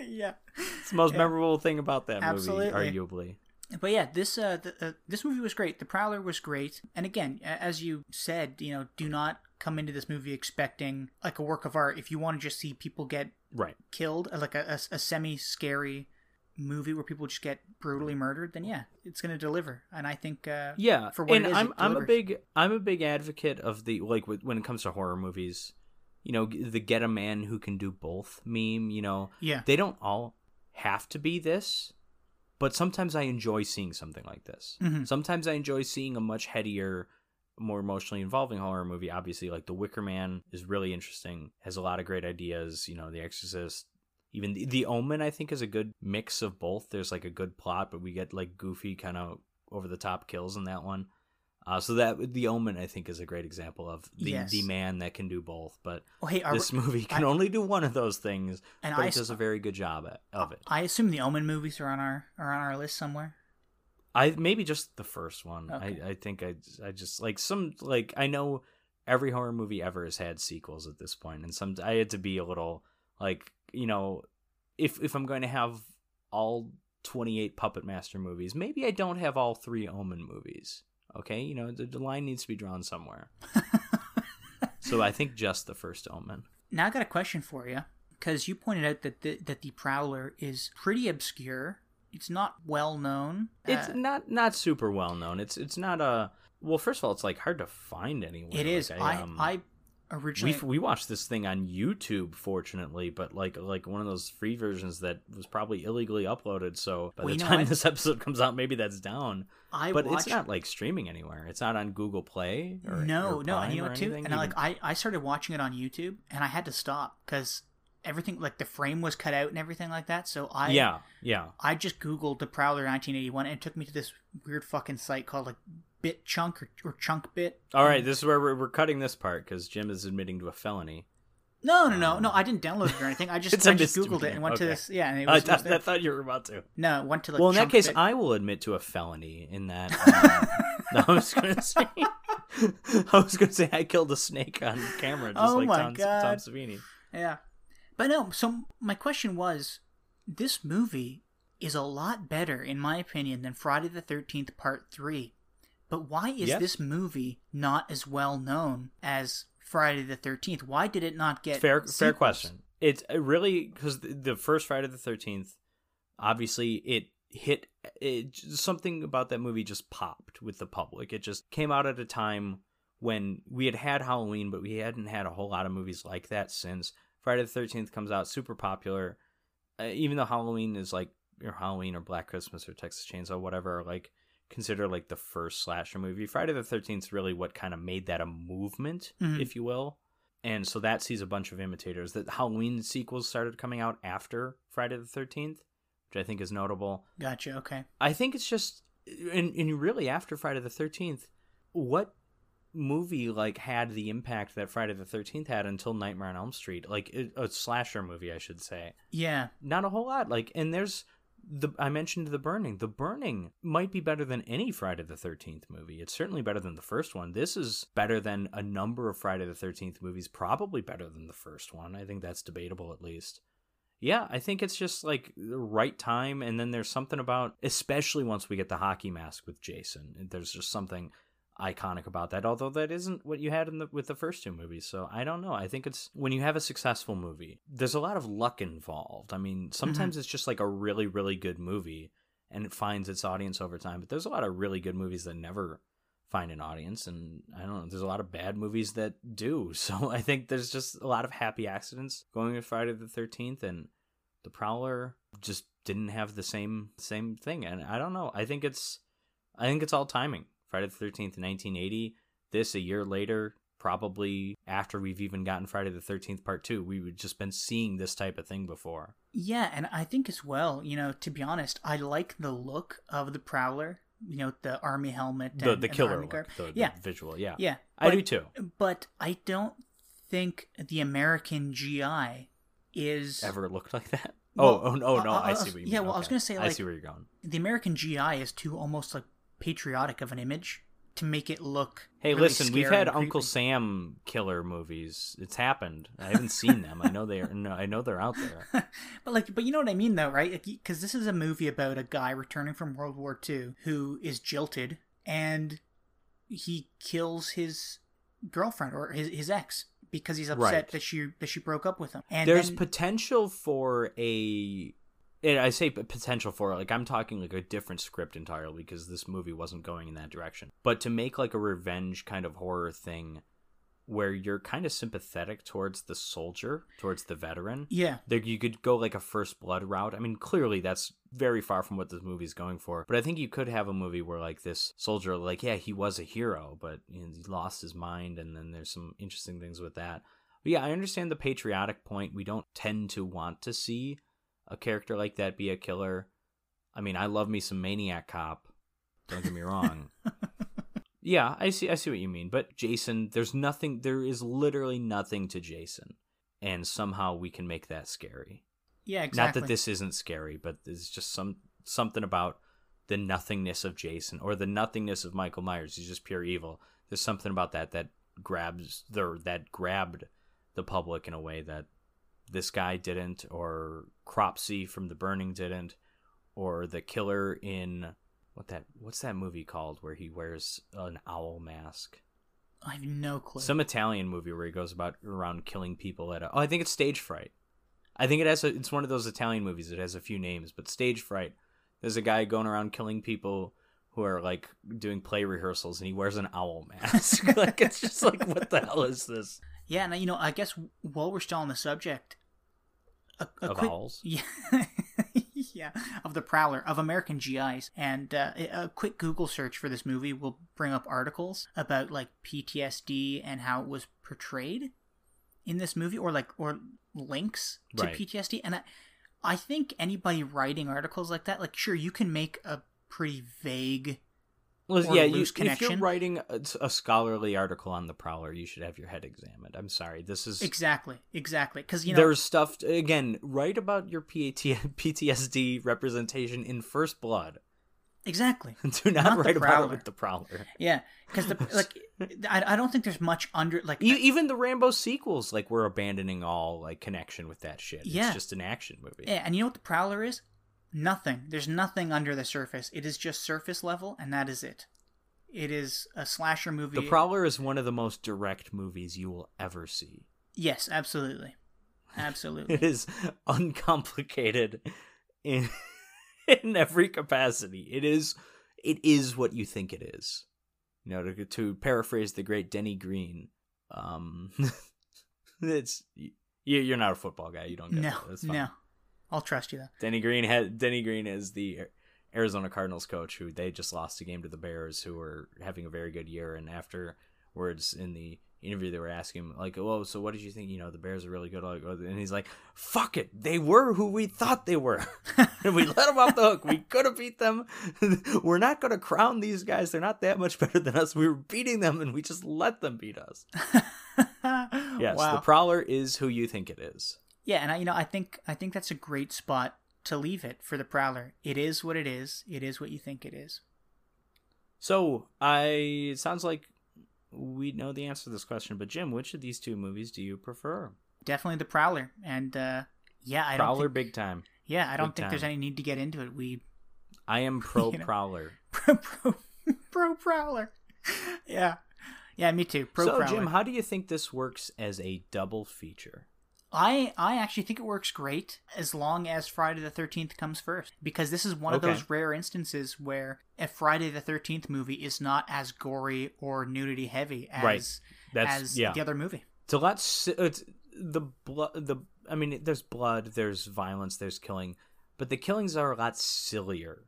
yeah. It's the most Yeah. memorable thing about that Absolutely. movie, arguably. But yeah, this uh, the, uh, this movie was great. The Prowler was great, and again, as you said, you know, do not come into this movie expecting like a work of art. If you want to just see people get Right. killed, like a, a, a semi scary movie where people just get brutally murdered, then yeah, it's going to deliver. And I think uh, Yeah, for what and it is, I'm I'm a big I'm a big advocate of the like when it comes to horror movies, you know, the get a man who can do both meme. You know, yeah, they don't all have to be this, but sometimes I enjoy seeing something like this. Mhm. Sometimes I enjoy seeing a much headier, more emotionally involving horror movie. Obviously, like The Wicker Man is really interesting, has a lot of great ideas. You know, The Exorcist. Even the, the Omen, I think, is a good mix of both. There's like a good plot, but we get like goofy, kind of over the top kills in that one. Uh, so that the Omen, I think, is a great example of the Yes. the man that can do both. But Oh, hey, this movie can I- only do one of those things, and but I, it does a very good job at, of it. I assume the Omen movies are on our are on our list somewhere. I maybe just the first one. Okay. I I think I I just like some like I know every horror movie ever has had sequels at this point, and some I had to be a little like you know if if I'm going to have all 28 Puppet Master movies, maybe I don't have all three Omen movies. Okay, you know the, the line needs to be drawn somewhere. so I think just the first Omen. Now I got a question for you because you pointed out that the, that the Prowler is pretty obscure. It's not well known. It's Uh, not not super well known. It's it's not a well. First of all, it's like hard to find anywhere. it is. Like, I um, I originally we we watched this thing on YouTube, fortunately, but like like one of those free versions that was probably illegally uploaded. So by the know, time I- this episode comes out, maybe that's down. I but watched it's not like streaming anywhere. It's not on Google Play. Or, no or no and you know what too and I, like I I started watching it on YouTube and I had to stop because everything like the frame was cut out and everything like that. So I yeah yeah I just googled the Prowler 1981 and it took me to this weird fucking site called like Bit Chunk or, or Chunk Bit. All right, this is where we're, we're cutting this part because Jim is admitting to a felony. No, no, no, Um, no. I didn't download it or anything. I just I just googled it and went to this. Yeah, and it I, was, it was thought, there. I thought you were about to. no, went to like. well, in that case, Bit. I will admit to a felony in that. Um, no, I was gonna say. I was gonna say I killed a snake on camera, just Oh like Tom, God. Tom Savini. Yeah. But no, so my question was this movie is a lot better, in my opinion, than Friday the 13th Part 3. But why is Yes. this movie not as well known as Friday the 13th? Why did it not get. Fair, fair question. It's uh, really because the, first Friday the Thirteenth, obviously, it hit it, something about that movie just popped with the public. It just came out at a time when we had had Halloween, but we hadn't had a whole lot of movies like that since. Friday the Thirteenth comes out, super popular. Uh, even though Halloween is like or Halloween or Black Christmas or Texas Chainsaw, whatever, like consider like the first slasher movie. Friday the Thirteenth is really what kind of made that a movement, Mhm. if you will. And so that sees a bunch of imitators. That Halloween sequels started coming out after Friday the Thirteenth, which I think is notable. Gotcha, okay. I think it's just and, and really after Friday the Thirteenth, what movie like had the impact that Friday the Thirteenth had until Nightmare on Elm Street? Like a, a slasher movie, I should say. Yeah. Not a whole lot. Like, and there's the I mentioned the Burning. The Burning might be better than any Friday the Thirteenth movie. It's certainly better than the first one. This is better than a number of Friday the Thirteenth movies. Probably better than the first one. I think that's debatable at least. Yeah, I think it's just like the right time, and then there's something about, especially once we get the hockey mask with Jason. There's just something iconic about that. Although that isn't what you had in the with the first two movies, so I don't know. I think it's when you have a successful movie, there's a lot of luck involved. I mean, mm-hmm. sometimes it's just like a really really good movie, and it finds its audience over time. But there's a lot of really good movies that never find an audience and I don't know there's a lot of bad movies that do so I think there's just a lot of happy accidents going with Friday the 13th and the Prowler just didn't have the same same thing and I don't know I think it's I think it's all timing Friday the 13th 1980 this a year later probably after we've even gotten Friday the 13th part 2 we would just been seeing this type of thing before. Yeah, and I think as well, you know, to be honest, I like the look of the Prowler, you know, the army helmet. the and- the and killer army look, the, the Yeah. visual yeah. Yeah. I do too. But I don't think the American GI is ever looked like that? Well, oh oh no uh, no uh, I- I, I- see what you mean. yeah, well, I was gonna say, I see where you're going. the American GI is too almost like patriotic of an image to make it look. Hey, really listen, we've had Uncle. Sam killer movies. It's happened. I haven't seen them. I know they are. No, I know they're out there. but like, but you know what I mean, though, right? Because this is a movie about a guy returning from World War II who is jilted and he kills his girlfriend or his, his ex because he's upset Right. that she that she broke up with him. And There's then- potential for a. and I say potential for it, like I'm talking like a different script entirely because this movie wasn't going in that direction. But to make like a revenge kind of horror thing where you're kind of sympathetic towards the soldier, towards the veteran. Yeah. There you could go like a first blood route. I mean, clearly that's very far from what this movie's going for. But I think you could have a movie where like this soldier, like yeah, he was a hero, but you know, he lost his mind, and then there's some interesting things with that. But yeah, I understand the patriotic point. We don't tend to want to see a character like that be a killer. I mean, I love me some Maniac Cop. Don't get me wrong. yeah, I see. I see what you mean. But Jason, there's nothing. There is literally nothing to Jason, and somehow we can make that scary. Yeah, exactly. Not that this isn't scary, but there's just some something about the nothingness of Jason or the nothingness of Michael Myers. He's just pure evil. There's something about that that grabs the that grabbed the public in a way that this guy didn't, or Cropsy from The Burning didn't, or the killer in what that what's that movie called where he wears an owl mask? I have no clue. Some Italian movie where he goes about around killing people at a, oh I think it's Stage Fright. I think it has a, it's one of those Italian movies. It has a few names, but Stage Fright. There's a guy going around killing people who are like doing play rehearsals, and he wears an owl mask. like it's just like what the hell is this? Yeah, and you know, I guess while we're still on the subject, a, a Of quick, owls? yeah, yeah, of the Prowler of American GIs, and uh, a quick Google search for this movie will bring up articles about like PTSD and how it was portrayed in this movie, or like or links to Right. PTSD, and I, I think anybody writing articles like that, like sure, you can make a pretty vague Well, yeah, you, if you're writing a, a scholarly article on the Prowler, you should have your head examined. I'm sorry, this is exactly, exactly, because you know, there's stuff again. Write about your PAT, PTSD representation in First Blood. exactly, Do not, Not write about it with the Prowler. Yeah, because the like, I, I don't think there's much under like. You, even the Rambo sequels, like we're abandoning all like connection with that shit. Yeah. It's just an action movie. yeah, and you know what the Prowler is? Nothing. There's nothing under the surface. It is just surface level, and that is it. It is a slasher movie. The Prowler is one of the most direct movies you will ever see. Yes, absolutely, absolutely. It is uncomplicated in in every capacity. It is it is what you think it is. You know, to, to paraphrase the great Denny Green, um, it's you, you're not a football guy. You don't get no, that. That's fine. no, I'll trust you though. Denny Green had Denny Green is the Arizona Cardinals coach who they just lost a game to the Bears, who were having a very good year. And afterwards, in the interview, they were asking him like, "Oh, so what did you think? You know, the Bears are really good." Oh, And he's like, "Fuck it, they were who we thought they were, and we let them off the hook. We could have beat them. we're not going to crown these guys. They're not that much better than us. We were beating them, and we just let them beat us." Yes, wow. the Prowler is who you think it is. Yeah, and I, you know, I think I think that's a great spot to leave it for the Prowler. It is what it is. It is what you think it is. So I it sounds like we know the answer to this question, but Jim, which of these two movies do you prefer? Definitely the Prowler, and uh, yeah, I don't. Prowler, Think, big time. yeah, I don't big think there's any need to get into it. We I am pro You know. Prowler. pro pro, pro Prowler. yeah, yeah, me too. Pro so Prowler. Jim, how do you think this works as a double feature? I I actually think it works great as long as Friday the Thirteenth comes first because this is one Okay. of those rare instances where a Friday the Thirteenth movie is not as gory or nudity heavy as Right. That's as yeah. the other movie. It's a lot. It's the blood. The I mean, there's blood, there's violence, there's killing, but the killings are a lot sillier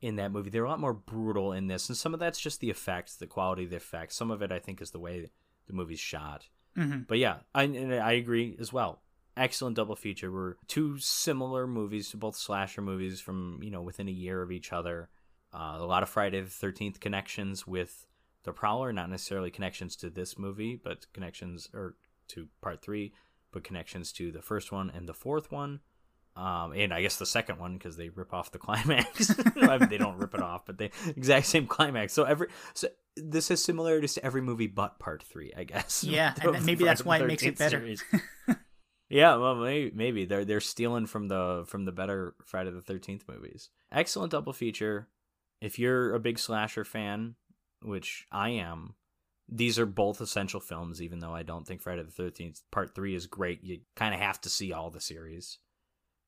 in that movie. They're a lot more brutal in this, and some of that's just the effects, the quality of the effects. Some of it, I think, is the way the movie's shot. Hmm But yeah, I I agree as well. Excellent double feature. We're two similar movies, both slasher movies from you know within a year of each other. Uh, a lot of Friday the Thirteenth connections with the Prowler, not necessarily connections to this movie, but connections or to Part Three, but connections to the first one and the fourth one. Um, and I guess the second one because they rip off the climax. I mean, they don't rip it off, but they exact same climax. So every so this has similarities to every movie but Part Three, I guess. Yeah, and maybe that's why it makes it better. yeah, well, maybe, maybe they're they're stealing from the from the better Friday the Thirteenth movies. Excellent double feature. If you're a big slasher fan, which I am, these are both essential films. Even though I don't think Friday the Thirteenth Part Three is great, you kind of have to see all the series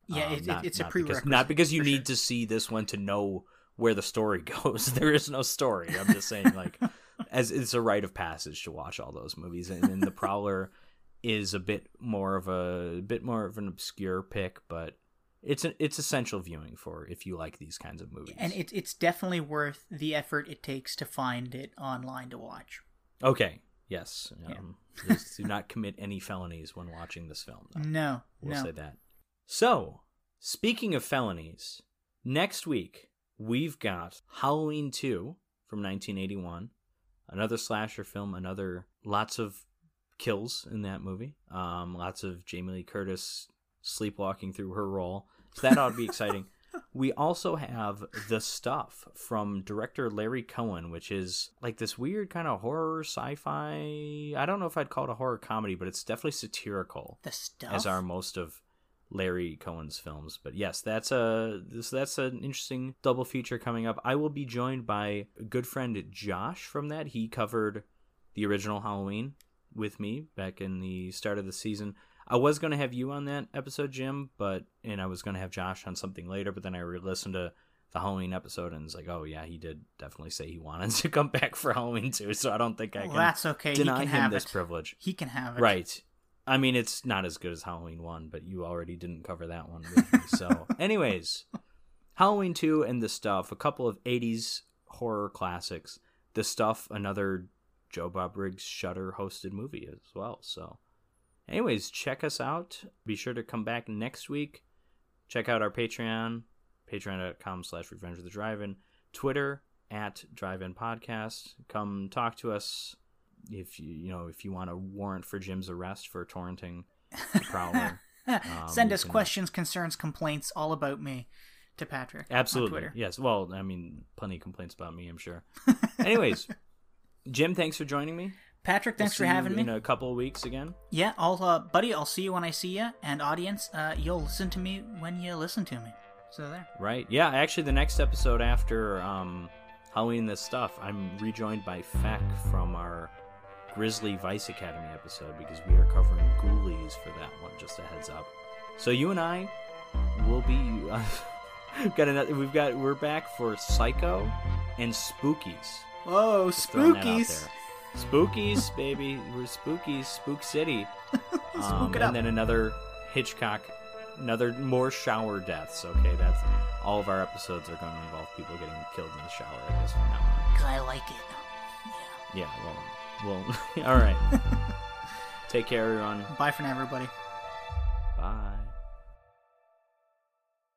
Yeah, Um, it, not- it's a not because- prerequisite. Not because you need sure. to see this one to know where the story goes. there is no story. I'm just saying, like, as it's a rite of passage to watch all those movies, and, and the Prowler is a bit more of a, bit more of an obscure pick, but it's an, it's essential viewing for if you like these kinds of movies. and it, it's definitely worth the effort it takes to find it online to watch. okay, yes, um, please do not commit any felonies when watching this film. though. No, We'll no. say that. So, speaking of felonies, next week we've got Halloween 2 from 1981, another slasher film, another lots of kills in that movie, um, lots of Jamie Lee Curtis sleepwalking through her role. So that ought to be exciting. We also have The Stuff from director Larry Cohen, which is like this weird kind of horror sci fi. I don't know if I'd call it a horror comedy, but it's definitely satirical The stuff. as are most of Larry Cohen's films. But yes, that's a this that's an interesting double feature coming up. I will be joined by a good friend Josh from that. He covered the original Halloween with me back in the start of the season. I was going to have you on that episode, Jim, but and I was going to have Josh on something later, but then I re-listened to the Halloween episode and it's like, oh yeah, he did definitely say he wanted to come back for Halloween too. So I don't think I well, can that's okay. deny can him have this it. privilege. He can have it. Right. I mean, it's not as good as Halloween 1, but you already didn't cover that one with me. So, anyways, Halloween 2 and The Stuff, a couple of 80s horror classics. The Stuff, another Joe Bob Briggs Shudder hosted movie as well. So, anyways, check us out. Be sure to come back next week. Check out our Patreon, patreon.com slash revenge of the drive-in, Twitter at drive-in podcast. Come talk to us if you you know if you want a warrant for Jim's arrest for torrenting the Prowler. Um, Send us questions, concerns, complaints, all about me to Patrick. on Absolutely. Twitter. Yes. Well, I mean, plenty of complaints about me, I'm sure. Anyways, Jim, thanks for joining me. Patrick, We'll thanks for see you having me. In a couple of weeks again. Yeah, I'll, uh, buddy, I'll see you when I see you. And audience, uh, you'll listen to me when you listen to me. So there. Right. Yeah. Actually, the next episode after um, Halloween this stuff, I'm rejoined by Feck from our Grizzly Vice Academy episode because we are covering Ghoulies for that one. Just a heads up. So you and I will be. Uh, we've got another. We've got. We're back for Psycho and Spookies. Oh, Just throwing that out spookies! Spookies, baby. We're spookies. Spook City. Um, Spook it and then another Hitchcock, another more shower deaths. Okay, that's all of our episodes are going to involve people getting killed in the shower. I guess from now on. Because I like it. Yeah. Yeah. Well well All right. Take care, everyone. Bye for now, everybody. Bye.